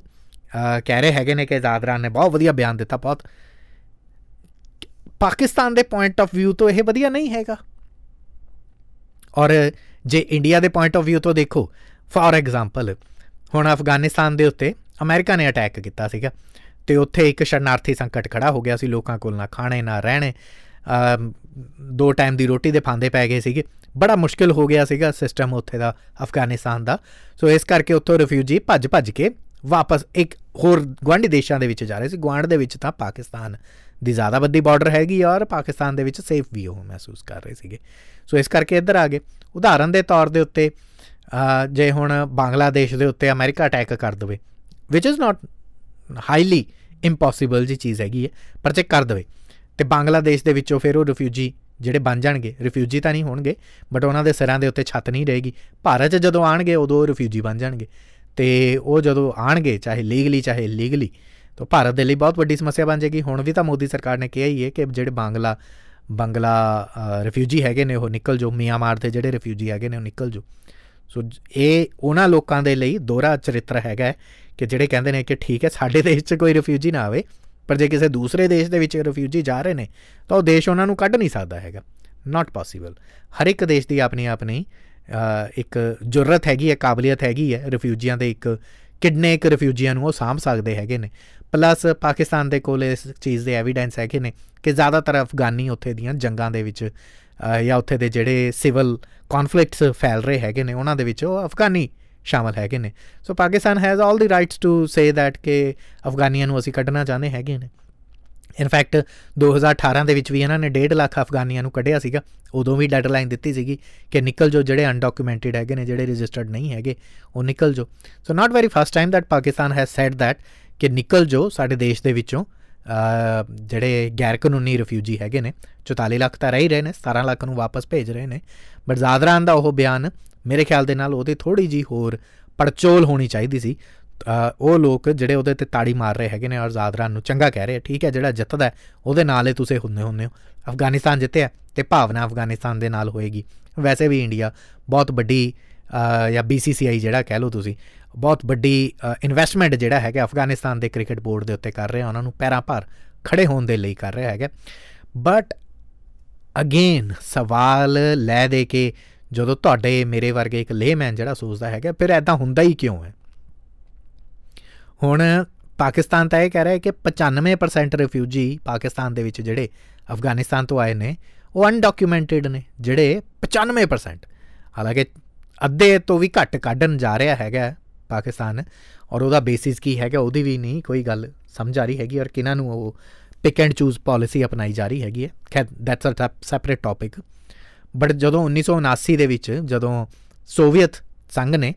ਅਹ, ਕਹਿ ਰਹੇ ਹੈਗੇ ਨੇ ਕਿ ਜ਼ਾਦਰਾਨ ਨੇ ਬਹੁਤ ਵਧੀਆ ਬਿਆਨ ਦਿੱਤਾ ਬਹੁਤ। ਪਾਕਿਸਤਾਨ ਦੇ ਪੁਆਇੰਟ ਆਫ View ਤੋਂ ਇਹ ਵਧੀਆ ਨਹੀਂ ਹੈਗਾ। ਔਰ ਜੇ ਇੰਡੀਆ ਦੇ ਪੁਆਇੰਟ ਆਫ View ਤੋਂ ਦੇਖੋ ਫਾਰ ਐਗਜ਼ਾਮਪਲ ਹੁਣ ਅਫਗਾਨਿਸਤਾਨ ਦੇ ਉੱਤੇ ਅਮਰੀਕਾ ਨੇ ਅਟੈਕ ਕੀਤਾ ਸੀਗਾ ਤੇ ਉੱਥੇ ਇੱਕ ਸ਼ਰਨਾਰਥੀ ਸੰਕਟ ਖੜਾ ਹੋ ਗਿਆ ਸੀ ਲੋਕਾਂ ਕੋਲ ਨਾ ਖਾਣੇ ਨਾ ਰਹਿਣੇ ਅਮ, ਦੋ ਟਾਈਮ ਦੀ ਰੋਟੀ ਦੇ ਫਾਂਦੇ ਪੈ ਗਏ ਸੀਗੇ। ਬੜਾ ਮੁਸ਼ਕਿਲ ਹੋ ਗਿਆ ਸੀਗਾ ਸਿਸਟਮ ਉੱਥੇ ਦਾ ਅਫਗਾਨਿਸਤਾਨ ਦਾ। ਸੋ ਇਸ ਕਰਕੇ ਉੱਥੋਂ ਰਿਫਿਊਜੀ ਭੱਜ ਭੱਜ ਕੇ ਵਾਪਸ ਇੱਕ ਹੋਰ ਗੁਆਂਢੀ ਦੇਸ਼ਾਂ ਦੇ ਵਿੱਚ ਜਾ ਰਹੇ ਸੀ। ਗੁਆਂਢ ਦੇ ਵਿੱਚ ਤਾਂ ਪਾਕਿਸਤਾਨ ਦੀ ਜ਼ਿਆਦਾ ਵੱਡੀ ਬਾਰਡਰ ਹੈਗੀ ਆ ਔਰ ਪਾਕਿਸਤਾਨ ਦੇ ਵਿੱਚ ਸੇਫ ਵੀ ਉਹ ਮਹਿਸੂਸ ਕਰ ਰਹੇ ਸੀਗੇ। ਸੋ ਇਸ ਕਰਕੇ ਇੱਧਰ ਆ ਗਏ। ਉਦਾਹਰਨ ਦੇ ਤੌਰ ਦੇ ਉੱਤੇ ਅਹ, ਜੇ ਹੁਣ ਬੰਗਲਾਦੇਸ਼ ਦੇ ਉੱਤੇ ਅਮਰੀਕਾ ਅਟੈਕ ਕਰ ਦਵੇ which is not highly impossible ਜੀ ਚੀਜ਼ ਹੈਗੀ ਹੈ ਪਰ ਜੇ ਕਰ ਦਵੇ ਤੇ ਬੰਗਲਾਦੇਸ਼ ਦੇ ਵਿੱਚੋਂ ਫਿਰ ਉਹ ਰਿਫਿਊਜੀ ਜਿਹੜੇ ਬਣ ਜਾਣਗੇ ਰਿਫਿਊਜੀ ਤਾਂ ਨਹੀਂ ਹੋਣਗੇ ਬਟ ਉਹਨਾਂ ਦੇ ਸਿਰਾਂ ਦੇ ਉੱਤੇ ਛੱਤ ਨਹੀਂ ਰਹੇਗੀ। ਭਾਰਤ 'ਚ ਜਦੋਂ ਆਣਗੇ ਉਦੋਂ ਉਹ ਰਿਫਿਊਜੀ ਬਣ ਜਾਣਗੇ। ਤੇ ਉਹ ਜਦੋਂ ਆਣਗੇ ਚਾਹੇ ਲੀਗਲੀ ਚਾਹੇ ਇਲੀਗਲੀ ਤਾਂ ਭਾਰਤ ਦੇ ਲਈ ਬਹੁਤ ਵੱਡੀ ਸਮੱਸਿਆ ਬਣ ਜਾਏਗੀ। ਹੁਣ ਵੀ ਤਾਂ ਮੋਦੀ ਸਰਕਾਰ ਨੇ ਕਿਹਾ ਹੀ ਹੈ ਕਿ ਜਿਹੜੇ ਬੰਗਲਾ ਬੰਗਲਾ ਰਿਫਿਊਜੀ ਹੈਗੇ ਨੇ, ਉਹ ਨਿਕਲ ਜੋ ਮਿਆਂਮਾਰ ਦੇ ਜਿਹੜੇ ਰਿਫਿਊਜੀ ਹੈਗੇ ਨੇ, ਉਹ ਨਿਕਲ ਜੋ ਸੋ ਜ- ਇਹ ਉਹਨਾਂ ਲੋਕਾਂ ਦੇ ਲਈ ਦੋਹਰਾ ਚਰਿੱਤਰ ਹੈਗਾ ਹੈ ਕਿ ਜਿਹੜੇ ਕਹਿੰਦੇ ਨੇ ਕਿ ਠੀਕ ਹੈ, ਸਾਡੇ ਦੇਸ਼ 'ਚ ਕੋਈ ਰਿਫਿਊਜੀ ਨਾ ਆਵੇ। ਪਰ ਜੇ ਕਿਸੇ ਦੂਸਰੇ ਦੇਸ਼ ਦੇ ਵਿੱਚ ਰਿਫਿਊਜੀ ਜਾ ਰਹੇ ਨੇ ਤਾਂ ਉਹ ਦੇਸ਼ ਉਹਨਾਂ ਨੂੰ ਕੱਢ ਨਹੀਂ ਸਕਦਾ ਹੈਗਾ। ਨਾਟ ਪੋਸੀਬਲ ਹਰ ਇੱਕ ਦੇਸ਼ ਦੀ ਆਪਣੀ ਆਪਣੀ ਅ, ਇੱਕ ਜੁਰਤ ਹੈਗੀ ਹੈ ਕਾਬਲੀਅਤ ਹੈਗੀ ਹੈ। ਰਿਫਿਊਜੀਆਂ ਦੇ ਇੱਕ ਕਿੰਨੇ ਇੱਕ ਰਿਫਿਊਜੀਆਂ ਨੂੰ ਉਹ ਸਾਂਭ ਸਕਦੇ ਹੈਗੇ ਨੇ। ਪਲੱਸ ਪਾਕਿਸਤਾਨ ਦੇ ਕੋਲ ਇਸ ਚੀਜ਼ ਦੇ ਐਵੀਡੈਂਸ ਹੈਗੇ ਨੇ ਕਿ ਜ਼ਿਆਦਾਤਰ ਅਫਗਾਨੀ ਉੱਥੇ ਦੀਆਂ ਜੰਗਾਂ ਦੇ ਵਿੱਚ ਅ, ਜਾਂ ਉੱਥੇ ਦੇ ਜਿਹੜੇ ਸਿਵਲ ਕਨਫਲਿਕਟਸ ਫੈਲ ਰਹੇ ਹੈਗੇ ਨੇ ਉਹਨਾਂ ਦੇ ਵਿੱਚ ਉਹ ਅਫਗਾਨੀ ਸ਼ਾਮਲ ਹੈਗੇ ਨੇ। So Pakistan has all the rights to say that ਕਿ ਅਫਗਾਨੀਆਂ ਨੂੰ ਅਸੀਂ ਕੱਢਣਾ ਚਾਹੁੰਦੇ ਹੈਗੇ ਨੇ। ਇਨਫੈਕਟ 2018 ਦੇ ਵਿੱਚ ਵੀ ਇਹਨਾਂ ਨੇ 1.5 ਲੱਖ ਅਫਗਾਨੀਆਂ ਨੂੰ ਕੱਢਿਆ ਸੀਗਾ। ਉਦੋਂ ਵੀ ਡੈਡਲਾਈਨ ਦਿੱਤੀ ਸੀਗੀ ਕਿ ਨਿਕਲ ਜੋ ਜਿਹੜੇ ਅਨਡਾਕੂਮੈਂਟਡ ਹੈਗੇ ਨੇ ਜਿਹੜੇ ਰਜਿਸਟਰਡ ਨਹੀਂ ਹੈਗੇ ਉਹ ਨਿਕਲ ਜੋ। So not very first time that Pakistan has said that ਕਿ ਨਿਕਲ ਜੋ ਸਾਡੇ ਦੇਸ਼ ਦੇ ਵਿੱਚੋਂ ਅਹ, ਜਿਹੜੇ ਗੈਰ ਕਾਨੂੰਨੀ ਰਿਫਿਊਜੀ ਹੈਗੇ ਨੇ। 44 ਲੱਖ ਤਾਂ ਰਹਿ ਹੀ ਰਹੇ ਨੇ 17 ਲੱਖ ਨੂੰ ਵਾਪਸ ਭੇਜ ਰਹੇ ਨੇ। ਬਟ ਜ਼ਾਦਰਾਨ ਦਾ ਉਹ ਬਿਆਨ ਮੇਰੇ ਖਿਆਲ ਦੇ ਨਾਲ ਉਹਦੇ ਥੋੜੀ ਜੀ ਹੋਰ ਪੜਚੋਲ ਹੋਣੀ ਚਾਹੀਦੀ ਸੀ। ਅ, ਉਹ ਲੋਕ ਜਿਹੜੇ ਉਹਦੇ ਤੇ ਤਾੜੀ ਮਾਰ ਰਹੇ ਹੈਗੇ ਨੇ ਔਰ ਜ਼ਾਦਰਾਨ ਨੂੰ ਚੰਗਾ ਕਹਿ ਰਹੇ ਆ, ਠੀਕ ਹੈ ਜਿਹੜਾ ਜਿੱਤਦਾ ਹੈ, ਉਹਦੇ ਨਾਲ ਹੀ ਤੁਸੀਂ ਹੁੰਦੇ ਹੁੰਦੇ ਹੋ। ਅਫਗਾਨਿਸਤਾਨ ਜਿੱਤਿਆ ਤੇ ਭਾਵਨਾ ਅਫਗਾਨਿਸਤਾਨ ਦੇ ਨਾਲ ਹੋਏਗੀ। ਵੈਸੇ ਵੀ ਇੰਡੀਆ ਬਹੁਤ ਵੱਡੀ ਅ, ਜਾਂ BCCI ਜਿਹੜਾ ਕਹਿ ਲਓ ਤੁਸੀਂ ਬਹੁਤ ਵੱਡੀ ਇਨਵੈਸਟਮੈਂਟ ਜਿਹੜਾ ਹੈਗਾ ਅਫਗਾਨਿਸਤਾਨ ਦੇ ਕ੍ਰਿਕਟ ਬੋਰਡ ਦੇ ਉੱਤੇ ਕਰ ਰਿਹਾ ਉਹਨਾਂ ਨੂੰ ਪੈਰਾਂ ਭਾਰ ਖੜੇ ਹੋਣ ਦੇ ਲਈ ਕਰ ਰਿਹਾ ਹੈਗਾ। ਬਟ ਅਗੇਨ ਸਵਾਲ ਲੈ ਦੇ ਕੇ ਜਦੋਂ ਤੁਹਾਡੇ ਮੇਰੇ ਵਰਗੇ ਇੱਕ ਲੇਮੈਨ ਜਿਹੜਾ ਸੋਚਦਾ ਹੈਗਾ, ਫਿਰ ਐਦਾਂ ਹੁੰਦਾ ਹੀ ਕਿਉਂ ਹੈ? ਹੁਣ ਪਾਕਿਸਤਾਨ ਤਾਂ ਇਹ ਕਹਿ ਰਿਹਾ ਹੈ ਕਿ 95% ਰਿਫਿਊਜੀ ਪਾਕਿਸਤਾਨ ਦੇ ਵਿੱਚ ਜਿਹੜੇ ਅਫਗਾਨਿਸਤਾਨ ਤੋਂ ਆਏ ਨੇ, ਉਹ ਅਨਡਾਕੂਮੈਂਟਡ ਨੇ, ਜਿਹੜੇ 95% ਹਾਲਾਂਕਿ ਅੱਧੇ ਤੋਂ ਵੀ ਘੱਟ ਕੱਢਣ ਜਾ ਰਿਹਾ ਹੈਗਾ ਪਾਕਿਸਤਾਨ, ਔਰ ਉਹਦਾ ਬੇਸਿਸ ਕੀ ਹੈਗਾ, ਉਹਦੀ ਵੀ ਨਹੀਂ ਕੋਈ ਗੱਲ ਸਮਝ ਆ ਰਹੀ ਹੈਗੀ, ਔਰ ਕਿਹਨਾਂ ਨੂੰ ਉਹ ਪਿਕ ਐਂਡ ਚੂਜ਼ ਪਾਲਿਸੀ ਅਪਣਾਈ ਜਾ ਰਹੀ ਹੈਗੀ ਹੈ। ਖੈਰ that's a separate topic but ਜਦੋਂ 1979 ਦੇ ਵਿੱਚ ਜਦੋਂ ਸੋਵੀਅਤ ਸੰਘ ਨੇ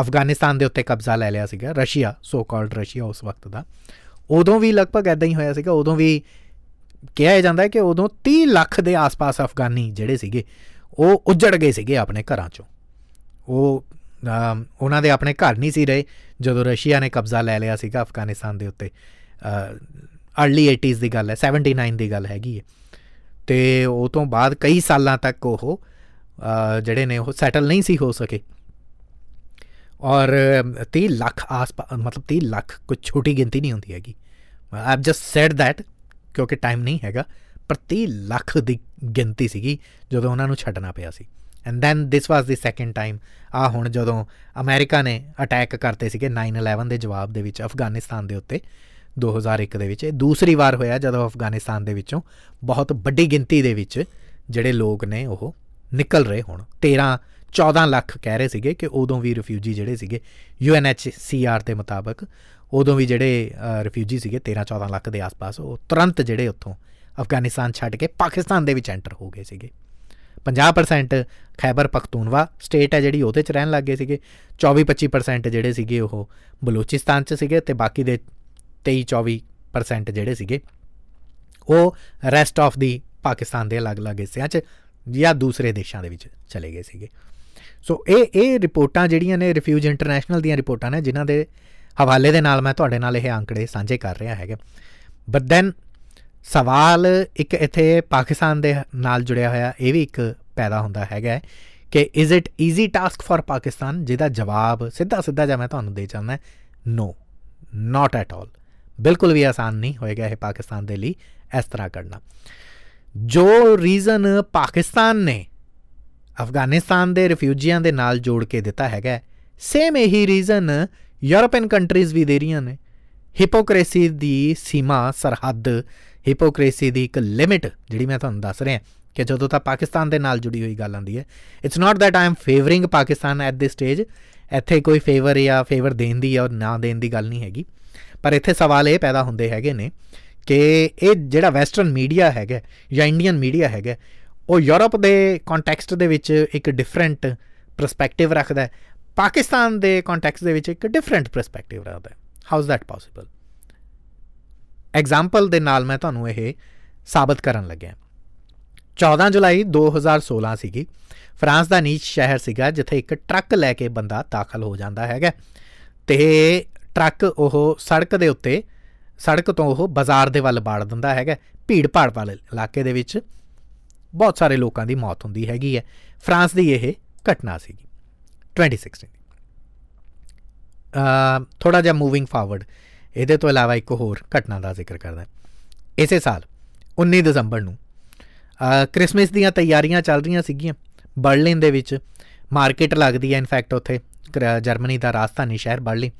ਅਫਗਾਨਿਸਤਾਨ ਦੇ ਉੱਤੇ ਕਬਜ਼ਾ ਲੈ ਲਿਆ ਸੀਗਾ, ਰਸ਼ੀਆ ਸੋ ਕਾਲਡ ਰਸ਼ੀਆ ਉਸ ਵਕਤ ਦਾ, ਉਦੋਂ ਵੀ ਲਗਭਗ ਐਦਾਂ ਹੀ ਹੋਇਆ ਸੀਗਾ, ਉਦੋਂ ਵੀ ਕਿਹਾ ਜਾਂਦਾ ਹੈ ਕਿ ਉਦੋਂ 30 ਲੱਖ ਦੇ ਆਸ-ਪਾਸ ਅਫਗਾਨੀ ਜਿਹੜੇ ਸੀਗੇ, ਉਹ ਉੱਜੜ ਗਏ ਸੀਗੇ ਆਪਣੇ ਘਰਾਂ ਚੋਂ। ਉਹ ਉਹਨਾਂ ਦੇ ਆਪਣੇ ਘਰ ਨਹੀਂ ਸੀ ਰਹੇ, ਜਦੋਂ ਰਸ਼ੀਆ ਨੇ ਕਬਜ਼ਾ ਲੈ ਲਿਆ ਸੀਗਾ ਅਫਗਾਨਿਸਤਾਨ ਦੇ ਉੱਤੇ ਅਰਲੀ 80s ਦੀ ਗੱਲ ਹੈ 79 ਦੀ ਗੱਲ ਹੈਗੀ ਹੈ। ਤੇ ਉਹ ਤੋਂ ਬਾਅਦ ਕਈ ਸਾਲਾਂ ਤੱਕ ਉਹ ਜਿਹੜੇ ਨੇ ਉਹ ਸੈਟਲ ਨਹੀਂ ਸੀ ਹੋ ਸਕੇ। ਔਰ 30 ਲੱਖ ਆਸ ਮਤਲਬ 30 ਲੱਖ ਕੋਈ ਛੋਟੀ ਗਿਣਤੀ ਨਹੀਂ ਹੁੰਦੀ ਹੈਗੀ। I have just said that ਕਿਉਂਕਿ ਟਾਈਮ ਨਹੀਂ ਹੈਗਾ, ਪਰ 30 ਲੱਖ ਦੀ ਗਿਣਤੀ ਸੀਗੀ ਜਦੋਂ ਉਹਨਾਂ ਨੂੰ ਛੱਡਣਾ ਪਿਆ ਸੀ। And then this was the second time ਆ ਹੁਣ ਜਦੋਂ ਅਮਰੀਕਾ ਨੇ ਅਟੈਕ ਕਰਤੇ ਸੀਗੇ 9/11 ਦੇ ਜਵਾਬ ਦੇ ਵਿੱਚ, ਅਫਗਾਨਿਸਤਾਨ ਦੇ ਉੱਤੇ। 2001 ਦੇ ਵਿੱਚ। ਇਹ ਦੂਸਰੀ ਵਾਰ ਹੋਇਆ ਜਦੋਂ ਅਫਗਾਨਿਸਤਾਨ ਦੇ ਵਿੱਚੋਂ ਬਹੁਤ ਵੱਡੀ ਗਿਣਤੀ ਦੇ ਵਿੱਚ ਜਿਹੜੇ ਲੋਕ ਨੇ ਉਹ ਨਿਕਲ ਰਹੇ ਹੁਣ। 13 14 ਲੱਖ ਕਹਿ ਰਹੇ ਸੀਗੇ ਕਿ ਉਦੋਂ ਵੀ ਰਿਫਿਊਜੀ ਜਿਹੜੇ ਸੀਗੇ ਯੂਐਨਐਚਸੀਆਰ ਦੇ ਮੁਤਾਬਕ ਉਦੋਂ ਵੀ ਜਿਹੜੇ ਰਿਫਿਊਜੀ ਸੀਗੇ 13 14 ਲੱਖ ਦੇ ਆਸ-ਪਾਸ, ਉਹ ਤੁਰੰਤ ਜਿਹੜੇ ਉੱਥੋਂ ਅਫਗਾਨਿਸਤਾਨ ਛੱਡ ਕੇ ਪਾਕਿਸਤਾਨ ਦੇ ਵਿੱਚ ਐਂਟਰ ਹੋ ਗਏ ਸੀਗੇ। 50% ਖੈਬਰ ਪਖਤੂਨਵਾ ਸਟੇਟ ਹੈ ਜਿਹੜੀ ਉਹਦੇ ਚ ਰਹਿਣ ਲੱਗੇ ਸੀਗੇ। 24-25% ਜਿਹੜੇ ਸੀਗੇ ਉਹ ਬਲੋਚਿਸਤਾਨ ਚ ਸੀਗੇ ਤੇ ਬਾਕੀ ਦੇ 23-24% ਜਿਹੜੇ ਸੀਗੇ, ਉਹ ਰੈਸਟ ਆਫ ਦੀ ਪਾਕਿਸਤਾਨ ਦੇ ਅਲੱਗ-ਅਲੱਗ ਹਿੱਸਿਆਂ 'ਚ ਜਾਂ ਦੂਸਰੇ ਦੇਸ਼ਾਂ ਦੇ ਵਿੱਚ ਚਲੇ ਗਏ ਸੀਗੇ। ਸੋ ਇਹ ਇਹ ਰਿਪੋਰਟਾਂ ਜਿਹੜੀਆਂ ਨੇ ਰਿਫਿਊਜ ਇੰਟਰਨੈਸ਼ਨਲ ਦੀਆਂ ਰਿਪੋਰਟਾਂ ਨੇ, ਜਿਨ੍ਹਾਂ ਦੇ ਹਵਾਲੇ ਦੇ ਨਾਲ ਮੈਂ ਤੁਹਾਡੇ ਨਾਲ ਇਹ ਅੰਕੜੇ ਸਾਂਝੇ ਕਰ ਰਿਹਾ ਹੈਗਾ। ਬਟ ਦੈਨ ਸਵਾਲ ਇੱਕ ਇੱਥੇ ਪਾਕਿਸਤਾਨ ਦੇ ਨਾਲ ਜੁੜਿਆ ਹੋਇਆ, ਇਹ ਵੀ ਇੱਕ ਪੈਦਾ ਹੁੰਦਾ ਹੈਗਾ ਕਿ is it easy task for Pakistan? ਜਿਹਦਾ ਜਵਾਬ ਸਿੱਧਾ ਸਿੱਧਾ ਜਾਂ ਮੈਂ ਤੁਹਾਨੂੰ ਦੇ ਚਾਹੁੰਦਾ ਨੋ ਨਾਟ ਐਟ ਆਲ ਬਿਲਕੁਲ ਵੀ ਆਸਾਨ ਨਹੀਂ ਹੋਏਗਾ ਇਹ ਪਾਕਿਸਤਾਨ ਦੇ ਲਈ ਇਸ ਤਰ੍ਹਾਂ ਕਰਨਾ। ਜੋ ਰੀਜ਼ਨ ਪਾਕਿਸਤਾਨ ਨੇ ਅਫਗਾਨਿਸਤਾਨ ਦੇ ਰਿਫਿਊਜੀਆਂ ਦੇ ਨਾਲ ਜੋੜ ਕੇ ਦਿੱਤਾ ਹੈਗਾ ਸੇਮ ਇਹੀ ਰੀਜ਼ਨ ਯੂਰੋਪੀਅਨ ਕੰਟਰੀਜ਼ ਵੀ ਦੇ ਰਹੀਆਂ ਨੇ। ਹਿਪੋਕ੍ਰੇਸੀ ਦੀ ਸੀਮਾ, ਸਰਹੱਦ ਹਿਪੋਕ੍ਰੇਸੀ ਦੀ ਇੱਕ ਲਿਮਿਟ ਜਿਹੜੀ ਮੈਂ ਤੁਹਾਨੂੰ ਦੱਸ ਰਿਹਾ, ਕਿ ਜਦੋਂ ਤਾਂ ਪਾਕਿਸਤਾਨ ਦੇ ਨਾਲ ਜੁੜੀ ਹੋਈ ਗੱਲ ਆਂਦੀ ਹੈ it's not that I am favouring Pakistan at this stage ਇੱਥੇ ਕੋਈ ਫੇਵਰ ਜਾਂ ਫੇਵਰ ਦੇਣ ਦੀ ਜਾਂ ਨਾ ਦੇਣ ਦੀ ਗੱਲ ਨਹੀਂ ਹੈਗੀ। ਪਰ ਇੱਥੇ ਸਵਾਲ ਇਹ ਪੈਦਾ ਹੁੰਦੇ ਹੈਗੇ ਨੇ ਕਿ ਇਹ ਜਿਹੜਾ ਵੈਸਟਰਨ ਮੀਡੀਆ ਹੈਗਾ ਜਾਂ ਇੰਡੀਅਨ ਮੀਡੀਆ ਹੈਗਾ, ਉਹ ਯੂਰਪ ਦੇ ਕੰਟੈਕਸਟ ਦੇ ਵਿੱਚ ਇੱਕ ਡਿਫਰੈਂਟ ਪਰਸਪੈਕਟਿਵ ਰੱਖਦਾ ਹੈ। ਪਾਕਿਸਤਾਨ ਦੇ ਕੰਟੈਕਸਟ ਦੇ ਵਿੱਚ ਇੱਕ ਡਿਫਰੈਂਟ ਪਰਸਪੈਕਟਿਵ ਰੱਖਦਾ ਹੈ। How is that possible example ਦੇ ਨਾਲ ਮੈਂ ਤੁਹਾਨੂੰ ਇਹ ਸਾਬਤ ਕਰਨ ਲੱਗਿਆ। 14 ਜੁਲਾਈ 2016 ਸੀਗੀ। ਫਰਾਂਸ ਦਾ ਨੀਚ ਸ਼ਹਿਰ ਸੀਗਾ, ਜਿੱਥੇ ਇੱਕ ਟਰੱਕ ਲੈ ਕੇ ਬੰਦਾ ਦਾਖਲ ਹੋ ਜਾਂਦਾ ਹੈਗਾ। ਤੇ ਟਰੱਕ ਉਹ ਸੜਕ ਦੇ ਉੱਤੇ, ਸੜਕ ਤੋਂ ਉਹ ਬਾਜ਼ਾਰ ਦੇ ਵੱਲ ਬਾੜ ਦਿੰਦਾ ਹੈਗਾ, ਭੀੜ ਭਾੜ ਵਾਲੇ ਇਲਾਕੇ ਦੇ ਵਿੱਚ ਬਹੁਤ ਸਾਰੇ ਲੋਕਾਂ ਦੀ ਮੌਤ ਹੁੰਦੀ ਹੈਗੀ ਹੈ। ਫਰਾਂਸ ਦੀ ਇਹ ਘਟਨਾ ਸੀਗੀ 2016 ਅ ਥੋੜਾ ਜਿਹਾ ਮੂਵਿੰਗ ਫਾਰਵਰਡ ਇਹਦੇ ਤੋਂ ਇਲਾਵਾ ਇੱਕ ਹੋਰ ਘਟਨਾ ਦਾ ਜ਼ਿਕਰ ਕਰਦਾ ਇਸੇ ਸਾਲ 19 ਦਸੰਬਰ ਨੂੰ ਕ੍ਰਿਸਮਸ ਦੀਆਂ ਤਿਆਰੀਆਂ ਚੱਲ ਰਹੀਆਂ ਸੀਗੀਆਂ। ਬਰਲਿਨ ਦੇ ਵਿੱਚ ਮਾਰਕੀਟ ਲੱਗਦੀ ਹੈ ਇਨਫੈਕਟ ਉੱਥੇ ਜਰਮਨੀ ਦਾ ਰਾਜਧਾਨੀ ਸ਼ਹਿਰ ਬਰਲਿਨ।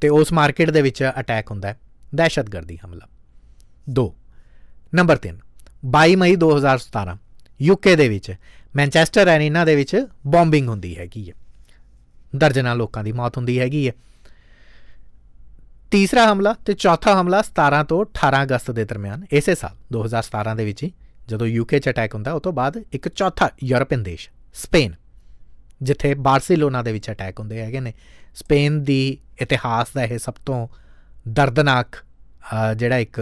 ਤੇ ਉਸ ਮਾਰਕੀਟ ਦੇ ਵਿੱਚ ਅਟੈਕ ਹੁੰਦਾ ਹੈ, ਦਹਿਸ਼ਤਗਰਦੀ ਹਮਲਾ। 2 ਨੰਬਰ 3 22 ਮਈ 2017 ਯੂਕੇ ਦੇ ਵਿੱਚ ਮੈਂਚੈਸਟਰ ਐਰੀਨਾ ਦੇ ਵਿੱਚ ਬੰਬਿੰਗ ਹੁੰਦੀ ਹੈਗੀ ਹੈ। ਦਰਜਨਾਂ ਲੋਕਾਂ ਦੀ ਮੌਤ ਹੁੰਦੀ ਹੈਗੀ ਹੈ। ਤੀਸਰਾ ਹਮਲਾ ਤੇ ਚੌਥਾ ਹਮਲਾ 17 ਤੋਂ 18 ਅਗਸਤ ਦੇ ਦਰਮਿਆਨ, ਇਸੇ ਸਾਲ 2017 ਦੇ ਵਿੱਚ ਜਦੋਂ ਯੂਕੇ 'ਚ ਅਟੈਕ ਹੁੰਦਾ ਉਸ ਤੋਂ ਬਾਅਦ ਇੱਕ ਚੌਥਾ ਯੂਰਪੀਅਨ ਦੇਸ਼, ਸਪੇਨ, ਜਿੱਥੇ ਬਾਰਸੀਲੋਨਾ ਦੇ ਵਿੱਚ ਅਟੈਕ ਹੁੰਦੇ ਹੈਗੇ ਨੇ। ਸਪੇਨ ਦੀ ਇਤਿਹਾਸ ਦਾ ਇਹ ਸਭ ਤੋਂ ਦਰਦਨਾਕ ਜਿਹੜਾ ਇੱਕ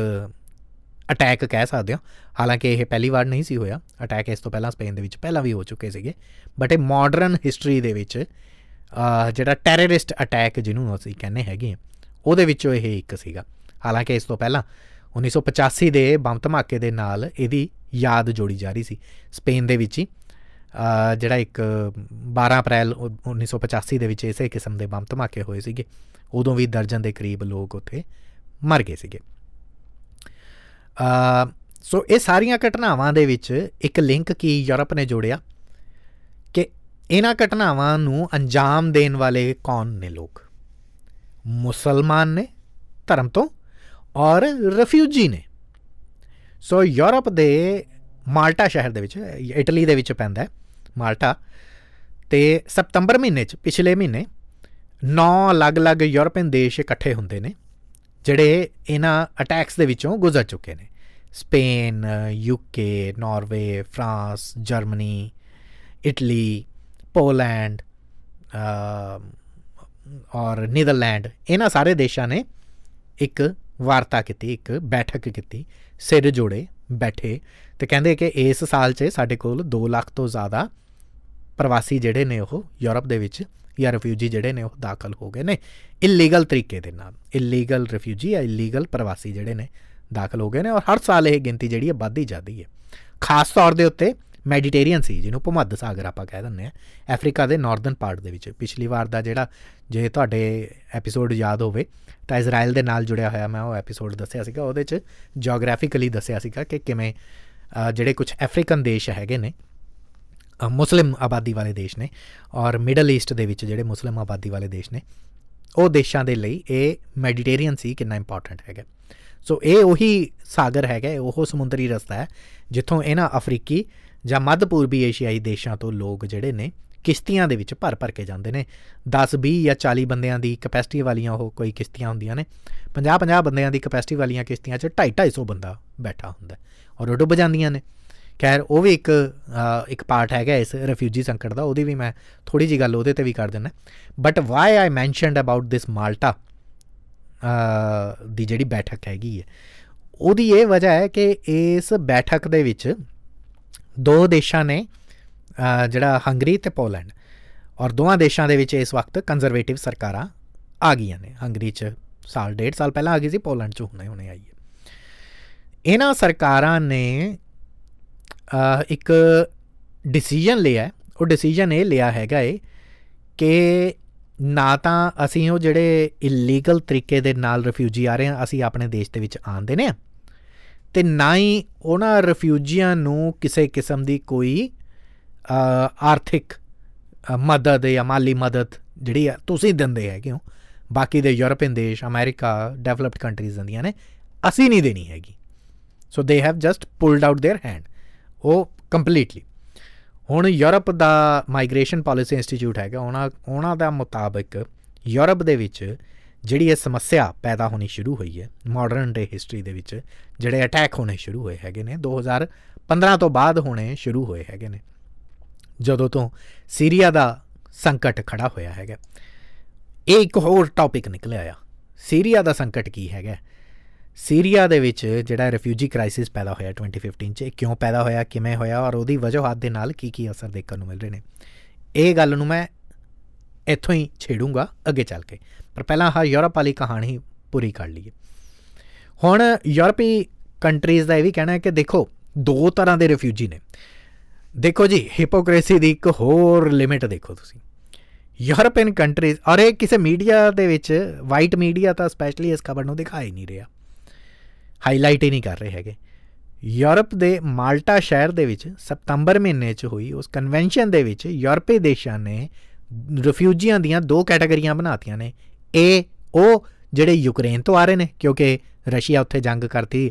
ਅਟੈਕ ਕਹਿ ਸਕਦੇ ਹਾਂ। ਹਾਲਾਂਕਿ ਇਹ ਪਹਿਲੀ ਵਾਰ ਨਹੀਂ ਸੀ ਹੋਇਆ। ਅਟੈਕ ਇਸ ਤੋਂ ਪਹਿਲਾਂ ਸਪੇਨ ਦੇ ਵਿੱਚ ਪਹਿਲਾਂ ਵੀ ਹੋ ਚੁੱਕੇ ਸੀਗੇ। ਬਟ ਇਹ ਮਾਡਰਨ ਹਿਸਟਰੀ ਦੇ ਵਿੱਚ ਜਿਹੜਾ ਟੈਰਰਿਸਟ ਅਟੈਕ ਜਿਹਨੂੰ ਅਸੀਂ ਕਹਿੰਦੇ ਹੈਗੇ ਉਹਦੇ ਵਿੱਚੋਂ ਇਹ ਇੱਕ ਸੀਗਾ। ਹਾਲਾਂਕਿ ਇਸ ਤੋਂ ਪਹਿਲਾਂ 1985 ਦੇ ਬੰਬ ਧਮਾਕੇ ਦੇ ਨਾਲ ਇਹਦੀ ਯਾਦ ਜੋੜੀ ਜਾ ਰਹੀ ਸੀ। ਸਪੇਨ ਦੇ ਵਿੱਚ ਹੀ ਜਿਹੜਾ ਇੱਕ 12 ਅਪ੍ਰੈਲ 1985 ਦੇ ਵਿੱਚ ਇਸੇ ਕਿਸਮ ਦੇ ਬੰਬ ਧਮਾਕੇ ਹੋਏ ਸੀਗੇ। ਉਦੋਂ ਵੀ ਦਰਜਨ ਦੇ ਕਰੀਬ ਲੋਕ ਉੱਥੇ ਮਰ ਗਏ ਸੀਗੇ। ਅ ਸੋ ਇਹ ਸਾਰੀਆਂ ਘਟਨਾਵਾਂ ਦੇ ਵਿੱਚ ਇੱਕ ਲਿੰਕ ਕੀ ਯੂਰਪ ਨੇ ਜੋੜਿਆ ਕਿ ਇਹਨਾਂ ਘਟਨਾਵਾਂ ਨੂੰ ਅੰਜਾਮ ਦੇਣ ਵਾਲੇ ਕੌਣ ਨੇ ਲੋਕ? ਮੁਸਲਮਾਨ ਨੇ ਧਰਮ ਤੋਂ ਔਰ ਰਿਫਿਊਜੀ ਨੇ। ਸੋ ਯੂਰਪ ਦੇ ਮਾਲਟਾ ਸ਼ਹਿਰ ਦੇ ਵਿੱਚ, ਇਟਲੀ ਦੇ ਵਿੱਚ ਪੈਂਦਾ ਹੈ। ਮਾਲਟਾ, ਤੇ ਸਤੰਬਰ ਮਹੀਨੇ 'ਚ, ਪਿਛਲੇ ਮਹੀਨੇ 9 ਅਲੱਗ-ਅਲੱਗ ਯੂਰਪੀਅਨ ਦੇਸ਼ ਇਕੱਠੇ ਹੁੰਦੇ ਨੇ, ਜਿਹੜੇ ਇਹਨਾਂ ਅਟੈਕਸ ਦੇ ਵਿੱਚੋਂ ਗੁਜ਼ਰ ਚੁੱਕੇ ਨੇ। Spain UK Norway France Germany Italy Poland ਔਰ ਨੀਦਰਲੈਂਡ ਇਹਨਾਂ ਸਾਰੇ ਦੇਸ਼ਾਂ ਨੇ ਇੱਕ ਵਾਰਤਾ ਕੀਤੀ, ਇੱਕ ਬੈਠਕ ਕੀਤੀ, ਸਿਰ ਜੋੜੇ ਬੈਠੇ, ਤੇ ਕਹਿੰਦੇ ਕਿ ਇਸ ਸਾਲ 'ਚ ਸਾਡੇ ਕੋਲ 2 ਲੱਖ ਤੋਂ ਜ਼ਿਆਦਾ ਪ੍ਰਵਾਸੀ ਜਿਹੜੇ ਨੇ ਉਹ ਯੂਰਪ ਦੇ ਵਿੱਚ ਜਾਂ ਰਿਫਿਊਜੀ ਜਿਹੜੇ ਨੇ ਉਹ ਦਾਖਲ ਹੋ ਗਏ ਨੇ। ਇਲੀਗਲ ਤਰੀਕੇ ਦੇ ਨਾਲ। ਇਲੀਗਲ ਰਿਫਿਊਜੀ ਜਾਂ ਇਲੀਗਲ ਪ੍ਰਵਾਸੀ ਜਿਹੜੇ ਨੇ ਦਾਖਲ ਹੋ ਗਏ ਨੇ ਔਰ ਹਰ ਸਾਲ ਇਹ ਗਿਣਤੀ ਜਿਹੜੀ ਹੈ ਵੱਧਦੀ ਜਾਂਦੀ ਹੈ। ਖਾਸ ਤੌਰ ਦੇ ਉੱਤੇ ਮੈਡੀਟੇਰੀਅਨ ਸੀ, ਜਿਹਨੂੰ ਭੂਮੱਧ ਸਾਗਰ ਆਪਾਂ ਕਹਿ ਦਿੰਦੇ ਆ ਅਫਰੀਕਾ ਦੇ ਨਾਰਥਰਨ ਪਾਰਟ ਦੇ ਵਿੱਚ। ਪਿਛਲੀ ਵਾਰ ਦਾ ਜਿਹੜਾ ਜੇ ਤੁਹਾਡੇ ਐਪੀਸੋਡ ਯਾਦ ਹੋਵੇ, ਤਾਂ ਇਜ਼ਰਾਈਲ ਦੇ ਨਾਲ ਜੁੜਿਆ ਹੋਇਆ ਮੈਂ ਉਹ ਐਪੀਸੋਡ ਦੱਸਿਆ ਸੀਗਾ। ਉਹਦੇ 'ਚ ਜੀਓਗ੍ਰਾਫਿਕਲੀ ਦੱਸਿਆ ਸੀਗਾ ਕਿ ਕਿਵੇਂ ਜਿਹੜੇ ਕੁਝ ਅਫਰੀਕਨ ਦੇਸ਼ ਹੈਗੇ ਨੇ ਮੁਸਲਿਮ ਆਬਾਦੀ ਵਾਲੇ ਦੇਸ਼ ਨੇ ਔਰ ਮਿਡਲ ਈਸਟ ਦੇ ਵਿੱਚ ਜਿਹੜੇ ਮੁਸਲਿਮ ਆਬਾਦੀ ਵਾਲੇ ਦੇਸ਼ ਨੇ, ਉਹ ਦੇਸ਼ਾਂ ਦੇ ਲਈ ਇਹ ਮੈਡੀਟੇਰੀਅਨ ਸੀ ਕਿੰਨਾ ਇੰਪੋਰਟੈਂਟ ਹੈਗਾ। ਸੋ ਇਹ ਉਹੀ ਸਾਗਰ ਹੈਗਾ, ਉਹ ਸਮੁੰਦਰੀ ਰਸਤਾ ਹੈ, ਜਿੱਥੋਂ ਇਹਨਾਂ ਅਫਰੀਕੀ ਜਾਂ ਮੱਧ ਪੂਰਬੀ ਏਸ਼ੀਆਈ ਦੇਸ਼ਾਂ ਤੋਂ ਲੋਕ ਜਿਹੜੇ ਨੇ, ਕਿਸ਼ਤੀਆਂ ਦੇ ਵਿੱਚ ਭਰ ਭਰ ਕੇ ਜਾਂਦੇ ਨੇ। 10 20 ਜਾਂ 40 ਬੰਦਿਆਂ ਦੀ ਕਪੈਸਿਟੀ ਵਾਲੀਆਂ ਉਹ ਕੋਈ ਕਿਸ਼ਤੀਆਂ ਹੁੰਦੀਆਂ ਨੇ 50 50 ਬੰਦਿਆਂ ਦੀ ਕਪੈਸਿਟੀ ਵਾਲੀਆਂ ਕਿਸ਼ਤੀਆਂ 'ਚ 2.5 250 ਬੰਦਾ ਬੈਠਾ ਹੁੰਦਾ ਔਰ ਉਹ ਡੁੱਬ ਜਾਂਦੀਆਂ ਨੇ। ਖੈਰ, ਉਹ ਵੀ ਇੱਕ ਇੱਕ ਪਾਰਟ ਹੈਗਾ ਇਸ ਰਿਫਿਊਜੀ ਸੰਕਟ ਦਾ, ਉਹਦੀ ਵੀ ਮੈਂ ਥੋੜੀ ਜੀ ਗੱਲ ਉਹਦੇ ਤੇ ਵੀ ਕਰ ਦਿੰਦਾ। But why I mentioned about this Malta ਦੀ ਜਿਹੜੀ ਬੈਠਕ ਹੈਗੀ ਹੈ, ਉਹਦੀ ਇਹ ਵਜ੍ਹਾ ਹੈ ਕਿ ਇਸ ਬੈਠਕ ਦੇ ਵਿੱਚ ਦੋ ਦੇਸ਼ਾਂ ਨੇ ਜਿਹੜਾ ਹੰਗਰੀ ਤੇ ਪੋਲੈਂਡ, ਔਰ ਦੋਵਾਂ ਦੇਸ਼ਾਂ ਦੇ ਵਿੱਚ ਇਸ ਵਕਤ ਕੰਜ਼ਰਵੇਟਿਵ ਸਰਕਾਰਾਂ ਆ ਗਈਆਂ ਨੇ। ਹੰਗਰੀ 'ਚ ਸਾਲ, ਡੇਢ ਸਾਲ ਪਹਿਲਾਂ ਆ ਗਈ ਸੀ, ਪੋਲੈਂਡ 'ਚ ਹੁਣੇ ਹੁਣੇ ਆਈ ਹੈ। ਇਹਨਾਂ ਸਰਕਾਰਾਂ ਨੇ ਇੱਕ ਡਿਸੀਜਨ ਲਿਆ ਉਹ ਡਿਸੀਜਨ ਇਹ ਲਿਆ ਹੈਗਾ ਏ ਕਿ ਨਾ ਤਾਂ ਅਸੀਂ ਉਹ ਜਿਹੜੇ ਇਲੀਗਲ ਤਰੀਕੇ ਦੇ ਨਾਲ ਰਿਫਿਊਜੀ ਆ ਰਹੇ ਆ ਅਸੀਂ ਆਪਣੇ ਦੇਸ਼ ਦੇ ਵਿੱਚ ਆਂਦੇ ਨੇ ਤੇ ਨਾ ਹੀ ਉਹਨਾਂ ਰਿਫਿਊਜੀਆਂ ਨੂੰ ਕਿਸੇ ਕਿਸਮ ਦੀ ਕੋਈ ਆਰਥਿਕ ਮਦਦ ਜਾਂ ਮਾਲੀ ਮਦਦ ਜਿਹੜੀ ਤੁਸੀਂ ਦਿੰਦੇ ਹੈ ਕਿਉਂ ਬਾਕੀ ਦੇ ਯੂਰਪੀਅਨ ਦੇਸ਼ ਅਮਰੀਕਾ ਡਿਵੈਲਪਡ ਕੰਟਰੀਜ਼ ਦਿੰਦੀਆਂ ਨੇ ਅਸੀਂ ਨਹੀਂ ਦੇਣੀ ਹੈਗੀ so they have just pulled out their hand ਉਹ ਕੰਪਲੀਟਲੀ ਹੁਣ ਯੂਰਪ ਦਾ ਮਾਈਗ੍ਰੇਸ਼ਨ ਪਾਲਿਸੀ ਇੰਸਟੀਚਿਊਟ ਹੈਗਾ, ਉਹਨਾਂ ਉਹਨਾਂ ਦਾ ਮੁਤਾਬਕ ਯੂਰਪ ਦੇ ਵਿੱਚ ਜਿਹੜੀ ਇਹ ਸਮੱਸਿਆ ਪੈਦਾ ਹੋਣੀ ਸ਼ੁਰੂ ਹੋਈ ਹੈ ਮਾਡਰਨ ਡੇ ਹਿਸਟਰੀ ਦੇ ਵਿੱਚ ਜਿਹੜੇ ਅਟੈਕ ਹੋਣੇ ਸ਼ੁਰੂ ਹੋਏ ਹੈਗੇ ਨੇ 2015 ਤੋਂ ਬਾਅਦ ਹੋਣੇ ਸ਼ੁਰੂ ਹੋਏ ਹੈਗੇ ਨੇ, ਜਦੋਂ ਤੋਂ ਸੀਰੀਆ ਦਾ ਸੰਕਟ ਖੜਾ ਹੋਇਆ ਹੈਗਾ। ਇਹ ਇੱਕ ਹੋਰ ਟੌਪਿਕ ਨਿਕਲਿਆ ਆ। ਸੀਰੀਆ ਦਾ ਸੰਕਟ ਕੀ ਹੈਗਾ? ਸੀਰੀਆ ਦੇ ਵਿੱਚ ਜਿਹੜਾ ਰਿਫਿਊਜੀ ਕ੍ਰਾਈਸਿਸ ਪੈਦਾ ਹੋਇਆ 2015 ਚ ਕਿਉਂ ਪੈਦਾ ਹੋਇਆ, ਕਿਵੇਂ ਹੋਇਆ ਔਰ ਉਹਦੀ ਵਜ੍ਹਾ ਦੇ ਨਾਲ ਕੀ ਕੀ ਅਸਰ ਦੇਖਣ ਨੂੰ ਮਿਲ ਰਹੇ ਨੇ। ਇਹ ਗੱਲ ਨੂੰ ਮੈਂ ਇੱਥੋਂ ਹੀ ਛੇੜੂੰਗਾ, ਅੱਗੇ ਚੱਲ ਕੇ। ਪਰ ਪਹਿਲਾਂ ਹਾਂ ਯੂਰਪ ਵਾਲੀ ਕਹਾਣੀ ਪੂਰੀ ਕਰ ਲਈਏ। ਹੁਣ ਯੂਰਪੀ ਕੰਟਰੀਜ਼ ਦਾ ਇਹ ਵੀ ਕਹਿਣਾ ਹੈ ਕਿ ਦੇਖੋ, ਦੋ ਤਰ੍ਹਾਂ ਦੇ ਰਿਫਿਊਜੀ ਨੇ। ਦੇਖੋ ਜੀ ਹਿਪੋਕ੍ਰੇਸੀ ਦੀ ਇੱਕ ਹੋਰ ਲਿਮਿਟ ਦੇਖੋ ਤੁਸੀਂ। ਯੂਰਪੀਅਨ ਕੰਟਰੀਜ਼ ਔਰ ਇਹ ਕਿਸੇ ਮੀਡੀਆ ਦੇ ਵਿੱਚ ਵਾਈਟ ਮੀਡੀਆ ਤਾਂ ਸਪੈਸ਼ਲੀ ਇਸ ਖਬਰ ਨੂੰ ਦਿਖਾਈ ਨਹੀਂ ਰਿਹਾ। ਹਾਈਲਾਈਟ ਹੀ ਨਹੀਂ ਕਰ ਰਹੇ ਹੈਗੇ। ਯੂਰਪ ਦੇ ਮਾਲਟਾ ਸ਼ਹਿਰ ਦੇ ਵਿੱਚ ਸਤੰਬਰ ਮਹੀਨੇ 'ਚ ਹੋਈ ਉਸ ਕਨਵੈਨਸ਼ਨ ਦੇ ਵਿੱਚ ਯੂਰਪੀ ਦੇਸ਼ਾਂ ਨੇ ਰਿਫਿਊਜੀਆਂ ਦੀਆਂ ਦੋ ਕੈਟਾਗਰੀਆਂ ਬਣਾਤੀਆਂ ਨੇ। ਏ ਉਹ ਜਿਹੜੇ ਯੂਕਰੇਨ ਤੋਂ ਆ ਰਹੇ ਨੇ, ਕਿਉਂਕਿ ਰਸ਼ੀਆ ਉੱਥੇ ਜੰਗ ਕਰਤੀ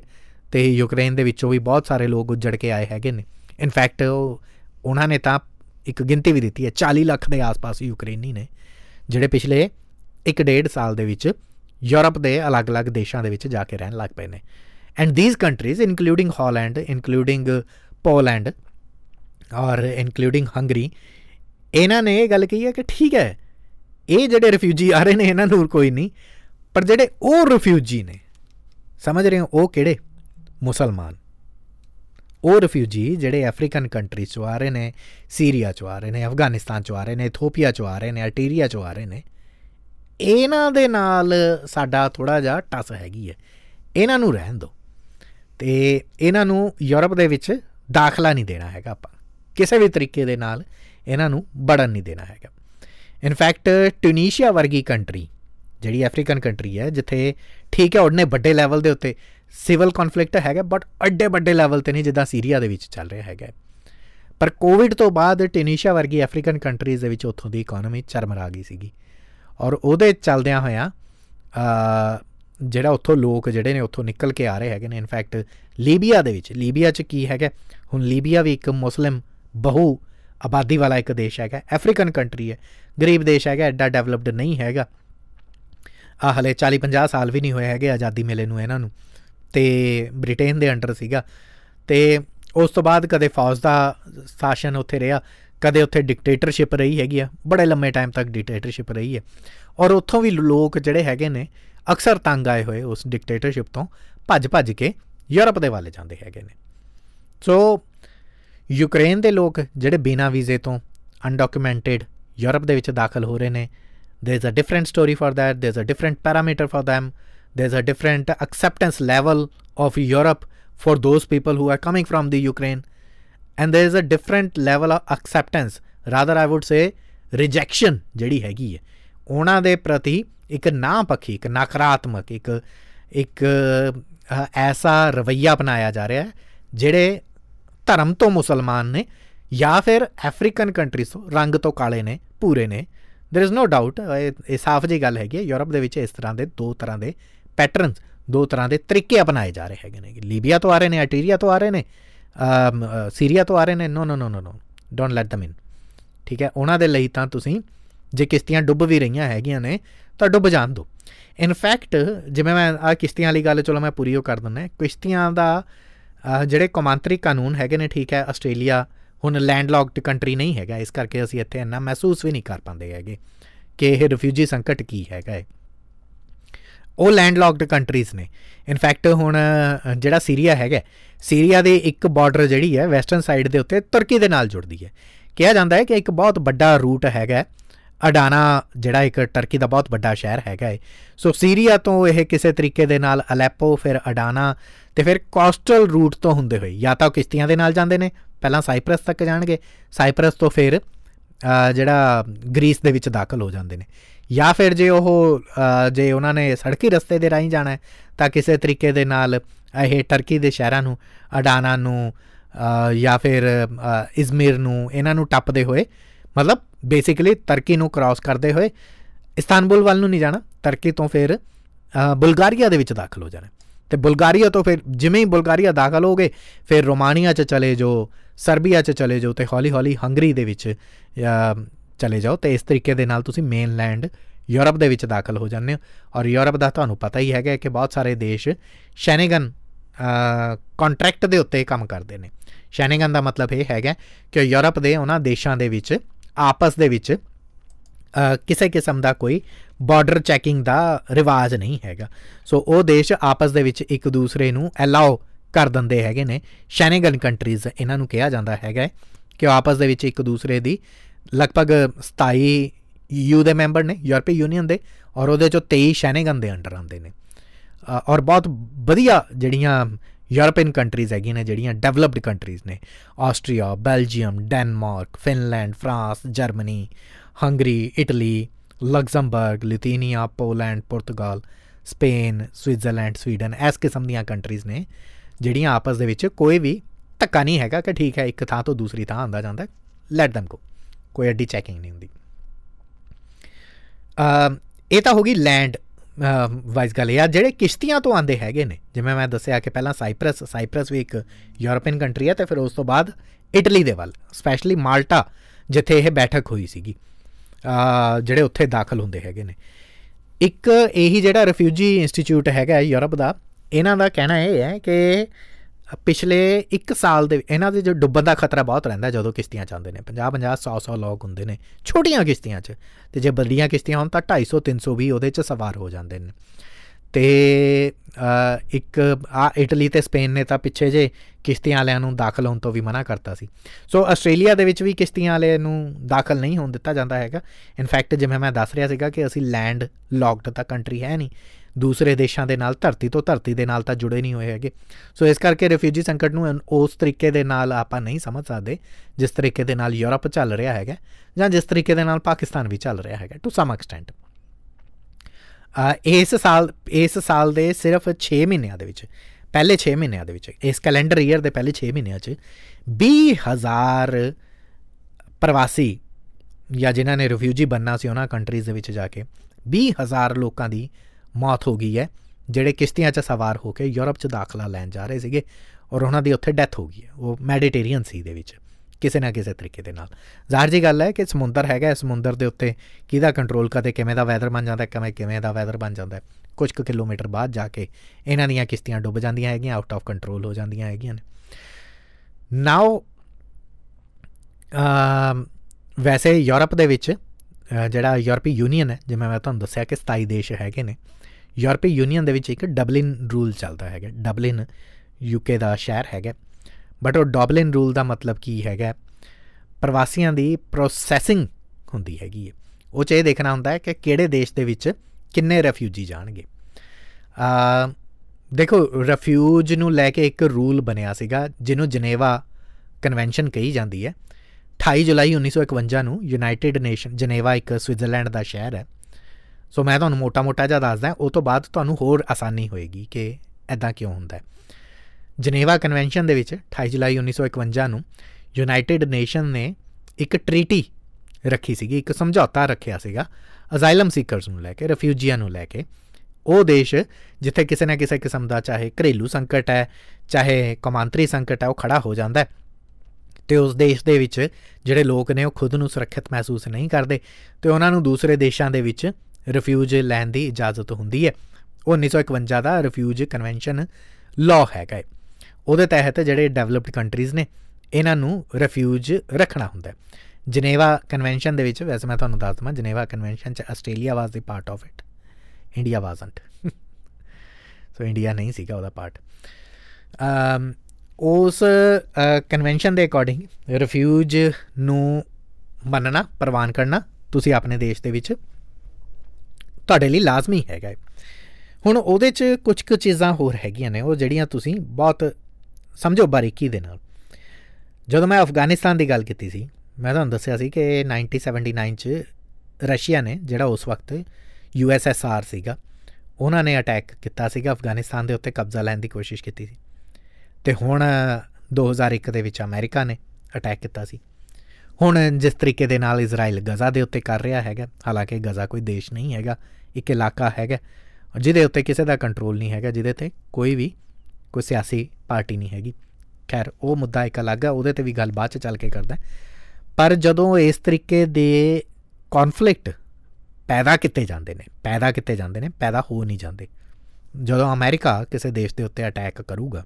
ਤੇ ਯੂਕਰੇਨ ਦੇ ਵਿੱਚੋਂ ਵੀ ਬਹੁਤ ਸਾਰੇ ਲੋਕ ਉੱਜੜ ਕੇ ਆਏ ਹੈਗੇ ਨੇ। ਇਨਫੈਕਟ ਉਹਨਾਂ ਨੇ ਤਾਂ ਇੱਕ ਗਿਣਤੀ ਵੀ ਦਿੱਤੀ ਹੈ 40 ਲੱਖ ਦੇ ਆਸ-ਪਾਸ ਯੂਕਰੇਨੀ ਨੇ, ਜਿਹੜੇ ਪਿਛਲੇ 1.5 ਸਾਲ ਦੇ ਵਿੱਚ ਯੂਰਪ ਦੇ ਅਲੱਗ-ਅਲੱਗ ਦੇਸ਼ਾਂ ਦੇ ਵਿੱਚ ਜਾ ਕੇ ਰਹਿਣ ਲੱਗ ਪਏ ਨੇ। And these countries including Holland including Poland ਔਰ ਇਨਕਲੂਡਿੰਗ ਹੰਗਰੀ ਇਹਨਾਂ ਨੇ ਇਹ ਗੱਲ ਕਹੀ ਹੈ ਕਿ ਠੀਕ ਹੈ, ਇਹ ਜਿਹੜੇ ਰਿਫਿਊਜੀ ਆ ਰਹੇ ਨੇ, ਇਹਨਾਂ ਨੂੰ ਕੋਈ ਨਹੀਂ, ਪਰ ਜਿਹੜੇ ਉਹ ਰਿਫਿਊਜੀ ਨੇ, ਸਮਝ ਰਹੇ ਹੋ, ਉਹ ਕਿਹੜੇ? ਮੁਸਲਮਾਨ। ਉਹ ਰਿਫਿਊਜੀ ਜਿਹੜੇ ਅਫਰੀਕਨ ਕੰਟਰੀ ਚੋਂ ਆ ਰਹੇ ਨੇ ਸੀਰੀਆ ਚੋਂ ਆ ਰਹੇ ਨੇ ਅਫਗਾਨਿਸਤਾਨ ਚੋਂ ਆ ਰਹੇ ਨੇ ਇਥੋਪੀਆ ਚੋਂ ਆ ਰਹੇ ਨੇ ਅਲਟੀਰੀਆ ਚੋਂ ਆ ਰਹੇ ਨੇ ਇਹਨਾਂ ਦੇ ਨਾਲ ਸਾਡਾ ਥੋੜਾ ਜਿਹਾ ਟਸ ਹੈਗੀ ਹੈ। ਇਹਨਾਂ ਨੂੰ ਰਹਿਣ ਦਿਓ। ਤੇ ਇਹਨਾਂ ਨੂੰ ਯੂਰਪ ਦੇ ਵਿੱਚ ਦਾਖਲਾ ਨਹੀਂ ਦੇਣਾ ਹੈਗਾ ਆਪਾਂ। ਕਿਸੇ ਵੀ ਤਰੀਕੇ ਦੇ ਨਾਲ ਇਹਨਾਂ ਨੂੰ ਬੜਨ ਨਹੀਂ ਦੇਣਾ ਹੈਗਾ। ਇਨਫੈਕਟ ਟਿਊਨੀਸ਼ੀਆ ਵਰਗੀ ਕੰਟਰੀ ਜਿਹੜੀ ਅਫਰੀਕਨ ਕੰਟਰੀ ਹੈ, ਜਿੱਥੇ ਠੀਕ ਹੈ, ਉਹਨੇ ਵੱਡੇ ਲੈਵਲ ਦੇ ਉੱਤੇ ਸਿਵਲ ਕਨਫਲਿਕਟ ਹੈਗਾ ਬਟ ਅੱਡੇ ਵੱਡੇ ਲੈਵਲ ਤੇ ਨਹੀਂ, ਜਿੱਦਾਂ ਸੀਰੀਆ ਦੇ ਵਿੱਚ ਚੱਲ ਰਿਹਾ ਹੈਗਾ। ਪਰ ਕੋਵਿਡ ਤੋਂ ਬਾਅਦ ਟਿਊਨੀਸ਼ੀਆ ਵਰਗੀ ਅਫਰੀਕਨ ਕੰਟਰੀਜ਼ ਦੇ ਵਿੱਚ ਉੱਥੋਂ ਦੀ ਇਕਨੋਮੀ ਚਰਮਰਾ ਗਈ ਸੀਗੀ। ਔਰ ਉਹਦੇ ਚੱਲਦਿਆਂ ਹੋਇਆਂ ਜਿਹੜਾ ਉੱਥੋਂ ਲੋਕ ਜਿਹੜੇ ਨੇ ਉੱਥੋਂ ਨਿਕਲ ਕੇ ਆ ਰਹੇ ਹੈਗੇ ਨੇ ਇਨਫੈਕਟ ਲੀਬੀਆ ਦੇ ਵਿੱਚ। ਲੀਬੀਆ 'ਚ ਕੀ ਹੈਗਾ? ਹੁਣ ਲੀਬੀਆ ਵੀ ਇੱਕ ਮੁਸਲਿਮ ਬਹੁ ਆਬਾਦੀ ਵਾਲਾ ਇੱਕ ਦੇਸ਼ ਹੈਗਾ ਅਫਰੀਕਨ ਕੰਟਰੀ ਹੈ। ਗਰੀਬ ਦੇਸ਼ ਹੈਗਾ, ਐਡਾ ਡਿਵੈਲਪਡ ਨਹੀਂ ਹੈਗਾ। ਆ ਹਲੇ 40 50 ਸਾਲ ਵੀ ਨਹੀਂ ਹੋਏ ਹੈਗੇ ਆਜ਼ਾਦੀ ਮਿਲੇ ਨੂੰ ਇਹਨਾਂ ਨੂੰ। ਤੇ ਬ੍ਰਿਟੇਨ ਦੇ ਅੰਡਰ ਸੀਗਾ। ਤੇ ਉਸ ਤੋਂ ਬਾਅਦ ਕਦੇ ਫੌਜ ਦਾ ਸ਼ਾਸਨ ਉੱਥੇ ਰਿਹਾ। ਕਦੇ ਉੱਥੇ ਡਿਕਟੇਟਰਸ਼ਿਪ ਰਹੀ ਹੈਗੀ ਆ ਬੜੇ ਲੰਮੇ ਟਾਈਮ ਤੱਕ ਡਿਕਟੇਟਰਸ਼ਿਪ ਰਹੀ ਹੈ ਔਰ ਉੱਥੋਂ ਵੀ ਲੋਕ ਜਿਹੜੇ ਹੈਗੇ ਨੇ ਅਕਸਰ ਤੰਗ ਆਏ ਹੋਏ ਉਸ ਡਿਕਟੇਟਰਸ਼ਿਪ ਤੋਂ ਭੱਜ ਭੱਜ ਕੇ ਯੂਰਪ ਦੇ ਵੱਲ ਜਾਂਦੇ ਹੈਗੇ ਨੇ ਸੋ ਯੂਕਰੇਨ ਦੇ ਲੋਕ ਜਿਹੜੇ ਬਿਨਾ ਵੀਜ਼ੇ ਤੋਂ ਅਨਡਾਕੂਮੈਂਟਡ ਯੂਰਪ ਦੇ ਵਿੱਚ ਦਾਖਲ ਹੋ ਰਹੇ ਨੇ there is a different story for that there's a different parameter for them there's a different acceptance level of europe for those people who are coming from the ukraine and there is a different level of acceptance rather i would say rejection ਜਿਹੜੀ ਹੈਗੀ ਹੈ ਉਹਨਾਂ ਦੇ ਪ੍ਰਤੀ ਇੱਕ ਨਾ ਪੱਖੀ ਇੱਕ ਨਕਾਰਾਤਮਕ ਇੱਕ ਇੱਕ ਅਹ, ਐਸਾ ਰਵਈਆ ਅਪਣਾਇਆ ਜਾ ਰਿਹਾ ਹੈ ਜਿਹੜੇ ਧਰਮ ਤੋਂ ਮੁਸਲਮਾਨ ਨੇ ਜਾਂ ਫਿਰ ਅਫਰੀਕਨ ਕੰਟਰੀਜ਼ ਤੋਂ ਰੰਗ ਤੋਂ ਕਾਲੇ ਨੇ ਪੂਰੇ ਨੇ देयर इज नो डाउट ਇਹ ਸਾਫ਼ ਜੀ ਗੱਲ ਹੈਗੀ ਹੈ ਯੂਰਪ ਦੇ ਵਿੱਚ ਇਸ ਤਰ੍ਹਾਂ ਦੇ ਦੋ ਤਰ੍ਹਾਂ ਦੇ ਪੈਟਰਨਸ ਦੋ ਤਰ੍ਹਾਂ ਦੇ ਤਰੀਕੇ ਅਪਣਾਏ ਜਾ ਰਹੇ ਹੈਗੇ ਨੇ ਲੀਬੀਆ ਤੋਂ ਆ ਰਹੇ ਨੇ ਅਟੀਰੀਆ ਤੋਂ ਆ ਰਹੇ ਨੇ ਅਮ, ਅ, ਸੀਰੀਆ ਤੋਂ ਆ ਰਹੇ ਨੇ? No no no no no don't let them in. ਠੀਕ ਹੈ? ਉਹਨਾਂ ਦੇ ਲਈ ਤਾਂ ਤੁਸੀਂ ਜੇ ਕਿਸ਼ਤੀਆਂ ਡੁੱਬ ਵੀ ਰਹੀਆਂ ਹੈਗੀਆਂ ਨੇ ਤਾਂ ਡੁੱਬ ਜਾਣ ਦਿਓ। ਇਨਫੈਕਟ ਜਿਵੇਂ ਮੈਂ ਆ ਕਿਸ਼ਤੀਆਂ ਵਾਲੀ ਗੱਲ ਚਲੋ ਮੈਂ ਪੂਰੀ ਉਹ ਕਰ ਦਿੰਦਾ। ਕਿਸ਼ਤੀਆਂ ਦਾ ਅ, ਜਿਹੜੇ ਕੌਮਾਂਤਰੀ ਕਾਨੂੰਨ ਹੈਗੇ ਨੇ ਠੀਕ ਹੈ ਆਸਟ੍ਰੇਲੀਆ ਹੁਣ ਲੈਂਡਲੌਕਡ ਕੰਟਰੀ ਨਹੀਂ ਹੈਗਾ। ਇਸ ਕਰਕੇ ਅਸੀਂ ਇੱਥੇ ਇੰਨਾ ਮਹਿਸੂਸ ਵੀ ਨਹੀਂ ਕਰ ਪਾਉਂਦੇ ਹੈਗੇ ਕਿ ਇਹ ਰਿਫਿਊਜੀ ਸੰਕਟ ਕੀ ਹੈਗਾ ਹੈ। ਉਹ ਲੈਂਡਲੌਕਡ ਕੰਟਰੀਜ਼ ਨੇ। ਇਨਫੈਕਟ ਹੁਣ ਅ, ਜਿਹੜਾ ਸੀਰੀਆ ਹੈਗਾ ਸੀਰੀਆ ਦੇ ਇੱਕ ਬਾਰਡਰ ਜਿਹੜੀ ਹੈ ਵੈਸਟਰਨ ਸਾਈਡ ਦੇ ਉੱਤੇ ਤੁਰਕੀ ਦੇ ਨਾਲ ਜੁੜਦੀ ਹੈ। ਕਿਹਾ ਜਾਂਦਾ ਹੈ ਕਿ ਇੱਕ ਬਹੁਤ ਵੱਡਾ ਰੂਟ ਹੈਗਾ ਹੈ, ਅਡਾਨਾ ਜਿਹੜਾ ਇੱਕ ਟਰਕੀ ਦਾ ਬਹੁਤ ਵੱਡਾ ਸ਼ਹਿਰ ਹੈਗਾ ਹੈ। ਸੋ ਸੀਰੀਆ ਤੋਂ ਇਹ ਕਿਸੇ ਤਰੀਕੇ ਦੇ ਨਾਲ ਅਲੈਪੋ ਫਿਰ ਅਡਾਨਾ ਤੇ ਫਿਰ ਕੋਸਟਲ ਰੂਟ ਤੋਂ ਹੁੰਦੇ ਹੋਏ ਜਾਂ ਤਾਂ ਉਹ ਕਿਸ਼ਤੀਆਂ ਦੇ ਨਾਲ ਜਾਂਦੇ ਨੇ। ਪਹਿਲਾਂ ਸਾਈਪਰਸ ਤੱਕ ਜਾਣਗੇ। ਸਾਈਪਰਸ ਤੋਂ ਫਿਰ ਅ, ਜਿਹੜਾ ਗ੍ਰੀਸ ਦੇ ਵਿੱਚ ਦਾਖਲ ਹੋ ਜਾਂਦੇ ਨੇ। ਜਾਂ ਫਿਰ ਜੇ ਉਹ ਅ, ਜੇ ਉਹਨਾਂ ਨੇ ਸੜਕੀ ਰਸਤੇ ਦੇ ਰਾਹੀਂ ਜਾਣਾ ਹੈ ਤਾਂ ਕਿਸੇ ਤਰੀਕੇ ਦੇ ਨਾਲ ਇਹ ਟਰਕੀ ਦੇ ਸ਼ਹਿਰਾਂ ਨੂੰ ਅਡਾਨਾ ਨੂੰ ਅ, ਜਾਂ ਫਿਰ ਅ, ਇਜ਼ਮਿਰ ਨੂੰ ਇਹਨਾਂ ਨੂੰ ਟੱਪਦੇ ਹੋਏ ਮਤਲਬ ਬੇਸਿਕਲੀ ਤਰਕੀ ਨੂੰ ਕ੍ਰਾਸ ਕਰਦੇ ਹੋਏ ਇਸਤਾਨਬੁਲ ਵੱਲ ਨੂੰ ਨਹੀਂ ਜਾਣਾ ਤਰਕੀ ਤੋਂ ਫਿਰ ਅ, ਬੁਲਗਾਰੀਆ ਦੇ ਵਿੱਚ ਦਾਖਲ ਹੋ ਜਾਣਾ। ਤੇ ਬੁਲਗਾਰੀਆ ਤੋਂ ਫਿਰ ਜਿਵੇਂ ਹੀ ਬੁਲਗਾਰੀਆ ਦਾਖਲ ਹੋਗੇ ਫਿਰ ਰੋਮਾਨੀਆ 'ਚ ਚਲੇ ਜਾਓ ਸਰਬੀਆ 'ਚ ਚਲੇ ਜਾਓ ਤੇ ਹੌਲੀ ਹੌਲੀ ਹੰਗਰੀ ਦੇ ਵਿੱਚ ਅ, ਚਲੇ ਜਾਓ ਤੇ ਇਸ ਤਰੀਕੇ ਦੇ ਨਾਲ ਤੁਸੀਂ ਮੇਨਲੈਂਡ ਯੂਰਪ ਦੇ ਵਿੱਚ ਦਾਖਲ ਹੋ ਜਾਂਦੇ ਹੋ। ਔਰ ਯੂਰਪ ਦਾ ਤੁਹਾਨੂੰ ਪਤਾ ਹੀ ਹੈਗਾ ਕਿ ਬਹੁਤ ਸਾਰੇ ਦੇਸ਼ ਸ਼ੈਨੇਗਨ ਕੰਟਰੈਕਟ ਦੇ ਉੱਤੇ ਕੰਮ ਕਰਦੇ ਨੇ। ਸ਼ੈਨੇਗਨ ਦਾ ਮਤਲਬ ਇਹ ਹੈਗਾ ਕਿ ਯੂਰਪ ਦੇ ਉਹਨਾਂ ਦੇਸ਼ਾਂ ਦੇ ਵਿੱਚ ਆਪਸ ਦੇ ਵਿੱਚ ਅ, ਕਿਸੇ ਕਿਸਮ ਦਾ ਕੋਈ ਬਾਰਡਰ ਚੈਕਿੰਗ ਦਾ ਰਿਵਾਜ ਨਹੀਂ ਹੈਗਾ। ਸੋ ਉਹ ਦੇਸ਼ ਆਪਸ ਦੇ ਵਿੱਚ ਇੱਕ ਦੂਸਰੇ ਨੂੰ ਅਲਾਉ ਕਰ ਦਿੰਦੇ ਹੈਗੇ ਨੇ। ਸ਼ੈਨੇਗਨ ਕੰਟਰੀਜ਼ ਇਹਨਾਂ ਨੂੰ ਕਿਹਾ ਜਾਂਦਾ ਹੈਗਾ ਹੈ ਕਿ ਉਹ ਆਪਸ ਦੇ ਵਿੱਚ ਇੱਕ ਦੂਸਰੇ ਦੀ ਲਗਭਗ 27 ਯੂ ਦੇ ਮੈਂਬਰ ਨੇ ਯੂਰਪੀ ਯੂਨੀਅਨ ਦੇ ਔਰ ਉਹਦੇ ਚੋਂ 23 ਸ਼ੈਨੇਗਨ ਦੇ ਅੰਡਰ ਆਉਂਦੇ ਨੇ। ਅ, ਔਰ ਬਹੁਤ ਵਧੀਆ ਜਿਹੜੀਆਂ ਯੂਰਪੀਅਨ ਕੰਟਰੀਜ਼ ਹੈਗੀਆਂ ਨੇ ਜਿਹੜੀਆਂ ਡਿਵੈਲਪਡ ਕੰਟਰੀਜ਼ ਨੇ। Austria Belgium Denmark Finland France Germany Hungary Italy Luxembourg Lithuania Poland Portugal Spain Switzerland Sweden S ਕਿਸਮ ਦੀਆਂ ਕੰਟਰੀਜ਼ ਨੇ ਜਿਹੜੀਆਂ ਆਪਸ ਦੇ ਵਿੱਚ ਕੋਈ ਵੀ ਧੱਕਾ ਨਹੀਂ ਹੈਗਾ ਕਿ ਠੀਕ ਹੈ ਇੱਕ ਥਾਂ ਤੋਂ ਦੂਸਰੀ ਥਾਂ ਆਂਦਾ ਜਾਂਦਾ ਲੈਟ them go ਕੋਈ ਐਡੀ ਚੈਕਿੰਗ ਨਹੀਂ ਹੁੰਦੀ। ਅਮ ਇਹ ਤਾਂ ਹੋ ਗਈ ਲੈਂਡ ਵਾਈਜ਼ ਗੱਲ ਯਾਰ ਜਿਹੜੇ ਕਿਸ਼ਤੀਆਂ ਤੋਂ ਆਂਦੇ ਹੈਗੇ ਨੇ ਜਿਵੇਂ ਮੈਂ ਦੱਸਿਆ ਕਿ ਪਹਿਲਾਂ ਸਾਈਪਰਸ ਸਾਈਪਰਸ ਵੀ ਇੱਕ ਯੂਰਪੀਅਨ ਕੰਟਰੀ ਹੈ ਤੇ ਫਿਰ ਉਸ ਤੋਂ ਬਾਅਦ ਇਟਲੀ ਦੇ ਵੱਲ ਸਪੈਸ਼ਲੀ ਮਾਲਟਾ ਜਿੱਥੇ ਇਹ ਬੈਠਕ ਹੋਈ ਸੀਗੀ। ਅ, ਜਿਹੜੇ ਉੱਥੇ ਦਾਖਲ ਹੁੰਦੇ ਹੈਗੇ ਨੇ। ਇੱਕ ਇਹੀ ਜਿਹੜਾ ਰਿਫਿਊਜੀ ਇੰਸਟੀਚਿਊਟ ਹੈਗਾ ਹੈ ਯੂਰਪ ਦਾ, ਇਹਨਾਂ ਦਾ ਕਹਿਣਾ ਇਹ ਹੈ ਕਿ ਪਿਛਲੇ 1 ਸਾਲ ਦੇ, ਇਹਨਾਂ ਦੇ ਜੋ ਡੁੱਬਣ ਦਾ ਖਤਰਾ ਬਹੁਤ ਰਹਿੰਦਾ ਜਦੋਂ ਕਿਸ਼ਤੀਆਂ ਜਾਂਦੇ ਨੇ। 50 50 100 100 ਲੋਕ ਹੁੰਦੇ ਨੇ, ਛੋਟੀਆਂ ਕਿਸ਼ਤੀਆਂ 'ਚ। ਤੇ ਜੇ ਵੱਡੀਆਂ ਕਿਸ਼ਤੀਆਂ ਹੋਣ ਤਾਂ 250 300 ਵੀ ਉਹਦੇ 'ਚ ਸਵਾਰ ਹੋ ਜਾਂਦੇ ਨੇ। ਤੇ ਅ, ਇੱਕ ਆ ਇਟਲੀ ਤੇ ਸਪੇਨ ਨੇ ਤਾਂ ਪਿੱਛੇ ਜੇ ਕਿਸ਼ਤੀਆਂ ਵਾਲਿਆਂ ਨੂੰ ਦਾਖਲ ਹੋਣ ਤੋਂ ਵੀ ਮਨਾ ਕਰਤਾ ਸੀ। ਸੋ ਆਸਟ੍ਰੇਲੀਆ ਦੇ ਵਿੱਚ ਵੀ ਕਿਸ਼ਤੀਆਂ ਵਾਲੇ ਨੂੰ ਦਾਖਲ ਨਹੀਂ ਹੋਣ ਦਿੱਤਾ ਜਾਂਦਾ ਹੈਗਾ। ਇਨਫੈਕਟ ਜਿਵੇਂ ਮੈਂ ਦੱਸ ਰਿਹਾ ਸੀਗਾ ਕਿ ਅਸੀਂ ਲੈਂਡ ਲੌਕਡ ਤਾਂ ਕੰਟਰੀ ਹੈ ਨਹੀਂ। ਦੂਸਰੇ ਦੇਸ਼ਾਂ ਦੇ ਨਾਲ ਧਰਤੀ ਤੋਂ ਧਰਤੀ ਦੇ ਨਾਲ ਤਾਂ ਜੁੜੇ ਨਹੀਂ ਹੋਏ ਹੈਗੇ। ਸੋ ਇਸ ਕਰਕੇ ਰਿਫਿਊਜੀ ਸੰਕਟ ਨੂੰ ਉਸ ਤਰੀਕੇ ਦੇ ਨਾਲ ਆਪਾਂ ਨਹੀਂ ਸਮਝ ਸਕਦੇ ਜਿਸ ਤਰੀਕੇ ਦੇ ਨਾਲ ਯੂਰਪ ਚੱਲ ਰਿਹਾ ਹੈਗਾ ਜਾਂ ਜਿਸ ਤਰੀਕੇ ਦੇ ਨਾਲ ਪਾਕਿਸਤਾਨ ਵੀ ਚੱਲ ਰਿਹਾ ਹੈਗਾ ਟੂ ਸਮ ਐਕਸਟੈਂਟ ਅ, ਇਸ ਸਾਲ ਇਸ ਸਾਲ ਦੇ ਸਿਰਫ 6 ਮਹੀਨਿਆਂ ਦੇ ਵਿੱਚ, ਪਹਿਲੇ 6 ਮਹੀਨਿਆਂ ਦੇ ਵਿੱਚ, ਇਸ ਕੈਲੰਡਰ ਈਅਰ ਦੇ ਪਹਿਲੇ 6 ਮਹੀਨਿਆਂ 'ਚ 20000 ਪ੍ਰਵਾਸੀ ਜਾਂ ਜਿਨ੍ਹਾਂ ਨੇ ਰਿਫਿਊਜੀ ਬੰਨਾ ਸੀ ਉਹਨਾਂ ਕੰਟਰੀਜ਼ ਦੇ ਵਿੱਚ ਜਾ ਕੇ 20000 ਲੋਕਾਂ ਦੀ ਮੌਤ ਹੋ ਗਈ ਹੈ, ਜਿਹੜੇ ਕਿਸ਼ਤੀਆਂ 'ਚ ਸਵਾਰ ਹੋ ਕੇ ਯੂਰਪ 'ਚ ਦਾਖਲਾ ਲੈਣ ਜਾ ਰਹੇ ਸੀਗੇ ਔਰ ਉਹਨਾਂ ਦੀ ਉੱਥੇ ਡੈਥ ਹੋ ਗਈ ਹੈ, ਉਹ ਮੈਡੀਟੇਰੀਅਨ ਸੀ ਦੇ ਵਿੱਚ। ਕਿਸੇ ਨਾ ਕਿਸੇ ਤਰੀਕੇ ਦੇ ਨਾਲ। ਜ਼ਾਹਰ ਜੀ ਗੱਲ ਹੈ ਕਿ ਸਮੁੰਦਰ ਹੈਗਾ, ਇਸ ਸਮੁੰਦਰ ਦੇ ਉੱਤੇ ਕਿਹਦਾ ਕੰਟਰੋਲ ਕਦੇ ਕਿਵੇਂ ਦਾ ਵੈਦਰ ਬਣ ਜਾਂਦਾ, ਕਿਵੇਂ ਕਿਵੇਂ ਦਾ ਵੈਦਰ ਬਣ ਜਾਂਦਾ ਕੁਝ ਕੁ ਕਿਲੋਮੀਟਰ ਬਾਅਦ ਜਾ ਕੇ ਇਹਨਾਂ ਦੀਆਂ ਕਿਸ਼ਤੀਆਂ ਡੁੱਬ ਜਾਂਦੀਆਂ ਹੈਗੀਆਂ ਆਊਟ ਆਫ ਕੰਟਰੋਲ ਹੋ ਜਾਂਦੀਆਂ ਹੈਗੀਆਂ ਨੇ। ਨਾਓ ਅਮ, ਵੈਸੇ ਯੂਰਪ ਦੇ ਵਿੱਚ ਜਿਹੜਾ ਯੂਰਪੀ ਯੂਨੀਅਨ ਹੈ, ਜਿਵੇਂ ਮੈਂ ਤੁਹਾਨੂੰ ਦੱਸਿਆ ਕਿ 27 ਦੇਸ਼ ਹੈਗੇ ਨੇ, ਯੂਰਪੀ ਯੂਨੀਅਨ ਦੇ ਵਿੱਚ ਇੱਕ ਡਬਲਿਨ ਰੂਲ ਚੱਲਦਾ ਹੈਗਾ। ਡਬਲਿਨ ਯੂਕੇ ਦਾ ਸ਼ਹਿਰ ਹੈਗਾ। ਬਟ ਉਹ ਡਬਲਿਨ ਰੂਲ ਦਾ ਮਤਲਬ ਕੀ ਹੈਗਾ? ਪ੍ਰਵਾਸੀਆਂ ਦੀ ਪ੍ਰੋਸੈਸਿੰਗ ਹੁੰਦੀ ਹੈਗੀ ਹੈ ਉਹ ਚ ਇਹ ਦੇਖਣਾ ਹੁੰਦਾ ਹੈ ਕਿ ਕਿਹੜੇ ਦੇਸ਼ ਦੇ ਵਿੱਚ ਕਿੰਨੇ ਰੈਫਿਊਜੀ ਜਾਣਗੇ। ਆ ਦੇਖੋ ਰੈਫਿਊਜ ਨੂੰ ਲੈ ਕੇ ਇੱਕ ਰੂਲ ਬਣਿਆ ਸੀਗਾ, ਜਿਹਨੂੰ ਜਨੇਵਾ ਕਨਵੈਨਸ਼ਨ ਕਹੀ ਜਾਂਦੀ ਹੈ। 28 ਜੁਲਾਈ 1951 ਨੂੰ ਯੂਨਾਈਟਿਡ ਨੇਸ਼ਨ ਜਨੇਵਾ ਇੱਕ ਸਵਿਟਜ਼ਰਲੈਂਡ ਦਾ ਸ਼ਹਿਰ ਹੈ। ਸੋ ਮੈਂ ਤੁਹਾਨੂੰ ਮੋਟਾ-ਮੋਟਾ ਜਿਹਾ ਦੱਸਦਾ, ਉਹ ਤੋਂ ਬਾਅਦ ਤੁਹਾਨੂੰ ਹੋਰ ਆਸਾਨੀ ਹੋਏਗੀ ਕਿ ਐਦਾਂ ਕਿਉਂ ਹੁੰਦਾ ਹੈ। ਜਨੇਵਾ ਕਨਵੈਨਸ਼ਨ ਦੇ ਵਿੱਚ 28 ਜੁਲਾਈ 1951 ਨੂੰ ਯੂਨਾਈਟਿਡ ਨੇਸ਼ਨ ਨੇ ਇੱਕ ਟ੍ਰੀਟੀ ਰੱਖੀ ਸੀਗੀ, ਇੱਕ ਸਮਝੌਤਾ ਰੱਖਿਆ ਸੀਗਾ ਅਜ਼ਾਈਲਮ ਸੀਕਰਸ ਨੂੰ ਲੈ ਕੇ, ਰਿਫਿਊਜੀਆਂ ਨੂੰ ਲੈ ਕੇ। ਉਹ ਦੇਸ਼ ਜਿੱਥੇ ਕਿਸੇ ਨਾ ਕਿਸੇ ਕਿਸਮ ਦਾ ਚਾਹੇ ਘਰੇਲੂ ਸੰਕਟ ਹੈ, ਚਾਹੇ ਕੌਮਾਂਤਰੀ ਸੰਕਟ ਹੈ, ਉਹ ਖੜਾ ਹੋ ਜਾਂਦਾ ਹੈ। ਤੇ ਉਸ ਦੇਸ਼ ਦੇ ਵਿੱਚ ਜਿਹੜੇ ਲੋਕ ਨੇ, ਉਹ ਖੁਦ ਨੂੰ ਸੁਰੱਖਿਅਤ ਮਹਿਸੂਸ ਨਹੀਂ ਕਰਦੇ। ਤੇ ਉਹਨਾਂ ਨੂੰ ਦੂਸਰੇ ਦੇਸ਼ਾਂ ਦੇ ਵਿੱਚ ਰਿਫਿਊਜ ਲੈਣ ਦੀ ਇਜਾਜ਼ਤ ਹੁੰਦੀ ਹੈ। ਉਹ 1951 ਦਾ ਰਿਫਿਊਜ ਕਨਵੈਨਸ਼ਨ ਲਾਅ ਹੈਗਾ ਉਹਦੇ ਤਹਿਤ ਜਿਹੜੇ ਡਿਵੈਲਪਡ ਕੰਟਰੀਜ਼ ਨੇ, ਇਹਨਾਂ ਨੂੰ ਰਿਫਿਊਜ ਰੱਖਣਾ ਹੁੰਦਾ ਹੈ। ਜਨੇਵਾ ਕਨਵੈਨਸ਼ਨ ਦੇ ਵਿੱਚ, ਵੈਸੇ ਮੈਂ ਤੁਹਾਨੂੰ ਦੱਸ ਦਵਾਂ ਜਨੇਵਾ ਕਨਵੈਨਸ਼ਨ ਚ Australia was the part of it India wasn't so India ਨਹੀਂ ਸੀਗਾ ਉਹਦਾ ਪਾਰਟ ਅਮ um, ਉਸ ਕਨਵੈਨਸ਼ਨ ਦੇ ਅਕੋਰਡਿੰਗ ਰਿਫਿਊਜ ਨੂੰ ਮੰਨਣਾ, ਪ੍ਰਵਾਨ ਕਰਨਾ, ਤੁਸੀਂ ਆਪਣੇ ਦੇਸ਼ ਦੇ ਵਿੱਚ ਤੁਹਾਡੇ ਲਈ ਲਾਜ਼ਮੀ ਹੈਗਾ ਹੁਣ ਉਹਦੇ 'ਚ ਕੁਝ ਕੁ ਚੀਜ਼ਾਂ ਹੋਰ ਹੈਗੀਆਂ ਨੇ, ਉਹ ਜਿਹੜੀਆਂ ਤੁਸੀਂ ਬਹੁਤ ਸਮਝੋ ਬਾਰੀਕੀ ਦੇ ਨਾਲ। ਜਦੋਂ ਮੈਂ ਅਫਗਾਨਿਸਤਾਨ ਦੀ ਗੱਲ ਕੀਤੀ ਸੀ, ਮੈਂ ਤੁਹਾਨੂੰ ਦੱਸਿਆ ਸੀ ਕਿ 1979 ਚ ਰਸ਼ੀਆ ਨੇ, ਜਿਹੜਾ ਉਸ ਵਕਤ ਯੂਐਸਐਸਆਰ ਸੀਗਾ, ਉਹਨਾਂ ਨੇ ਅਟੈਕ ਕੀਤਾ ਸੀਗਾ ਅਫਗਾਨਿਸਤਾਨ ਦੇ ਉੱਤੇ, ਕਬਜ਼ਾ ਲੈਣ ਦੀ ਕੋਸ਼ਿਸ਼ ਕੀਤੀ ਸੀ। ਤੇ ਹੁਣ 2001 ਦੇ ਵਿੱਚ ਅਮਰੀਕਾ ਨੇ ਅਟੈਕ ਕੀਤਾ ਸੀ। ਹੁਣ ਜਿਸ ਤਰੀਕੇ ਦੇ ਨਾਲ ਇਜ਼ਰਾਈਲ ਗਜ਼ਾ ਦੇ ਉੱਤੇ ਕਰ ਰਿਹਾ ਹੈਗਾ, ਹਾਲਾਂਕਿ ਗਜ਼ਾ ਕੋਈ ਦੇਸ਼ ਨਹੀਂ ਹੈਗਾ, ਇੱਕ ਇਲਾਕਾ ਹੈਗਾ, ਜਿਹਦੇ ਉੱਤੇ ਕਿਸੇ ਦਾ ਕੰਟਰੋਲ ਨਹੀਂ ਹੈਗਾ, ਜਿਹਦੇ ਤੇ ਕੋਈ ਵੀ ਕੋਈ ਸਿਆਸੀ ਪਾਰਟੀ ਨਹੀਂ ਹੈਗੀ। ਖੈਰ, ਉਹ ਮੁੱਦਾ ਇੱਕ ਅਲੱਗ ਹੈ ਉਹਦੇ ਤੇ ਵੀ ਗੱਲ ਬਾਅਦ ਚ ਚੱਲ ਕੇ ਕਰਦਾ। ਪਰ ਜਦੋਂ ਇਸ ਤਰੀਕੇ ਦੇ ਕਨਫਲਿਕਟ ਪੈਦਾ ਕੀਤੇ ਜਾਂਦੇ ਨੇ, ਪੈਦਾ ਕੀਤੇ ਜਾਂਦੇ ਨੇ, ਪੈਦਾ ਹੋ ਨਹੀਂ ਜਾਂਦੇ, ਜਦੋਂ ਅਮਰੀਕਾ ਕਿਸੇ ਦੇਸ਼ ਦੇ ਉੱਤੇ ਅਟੈਕ ਕਰੂਗਾ,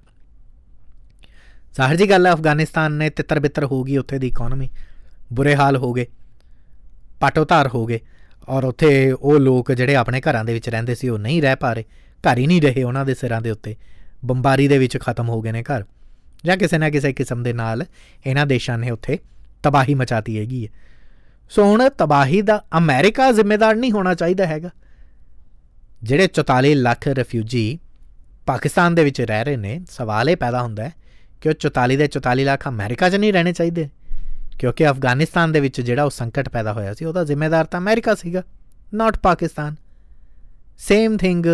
ਜ਼ਾਹਰ ਜੀ ਗੱਲ ਹੈ ਅਫਗਾਨਿਸਤਾਨ ਨੇ ਤਿੱਤਰ ਬਿੱਤਰ ਹੋ ਗਈ ਉੱਥੇ ਦੀ ਇਕਨੋਮੀ ਬੁਰੇ ਹਾਲ ਹੋ ਗਏ, ਪਾਟੋਧਾਰ ਹੋ ਗਏ, ਔਰ ਉੱਥੇ ਉਹ ਲੋਕ ਜਿਹੜੇ ਆਪਣੇ ਘਰਾਂ ਦੇ ਵਿੱਚ ਰਹਿੰਦੇ ਸੀ, ਉਹ ਨਹੀਂ ਰਹਿ ਪਾ ਰਹੇ, ਘਰ ਹੀ ਨਹੀਂ ਰਹੇ ਉਹਨਾਂ ਦੇ ਸਿਰਾਂ ਦੇ ਉੱਤੇ। ਬੰਬਾਰੀ ਦੇ ਵਿੱਚ ਖਤਮ ਹੋ ਗਏ ਨੇ ਘਰ। ਜਾਂ ਕਿਸੇ ਨਾ ਕਿਸੇ ਕਿਸਮ ਦੇ ਨਾਲ ਇਹਨਾਂ ਦੇਸ਼ਾਂ ਨੇ ਉੱਥੇ ਤਬਾਹੀ ਮਚਾਤੀ ਹੈਗੀ ਹੈ। ਸੋ ਹੁਣ ਤਬਾਹੀ ਦਾ ਅਮਰੀਕਾ ਜ਼ਿੰਮੇਦਾਰ ਨਹੀਂ ਹੋਣਾ ਚਾਹੀਦਾ ਹੈਗਾ। ਜਿਹੜੇ 44 ਲੱਖ ਰਿਫਿਊਜੀ ਪਾਕਿਸਤਾਨ ਦੇ ਵਿੱਚ ਰਹਿ ਰਹੇ ਨੇ, ਸਵਾਲ ਇਹ ਪੈਦਾ ਹੁੰਦਾ ਹੈ ਕਿ ਉਹ 44 ਦੇ 44 ਲੱਖ ਅਮਰੀਕਾ 'ਚ ਨਹੀਂ ਰਹਿਣੇ ਚਾਹੀਦੇ। ਕਿਉਂਕਿ ਅਫਗਾਨਿਸਤਾਨ ਦੇ ਵਿੱਚ ਜਿਹੜਾ ਉਹ ਸੰਕਟ ਪੈਦਾ ਹੋਇਆ ਸੀ, ਉਹਦਾ ਜ਼ਿੰਮੇਦਾਰ ਤਾਂ ਅਮਰੀਕਾ ਸੀਗਾ ਨਾਟ ਪਾਕਿਸਤਾਨ। ਸੇਮ ਥਿੰਗ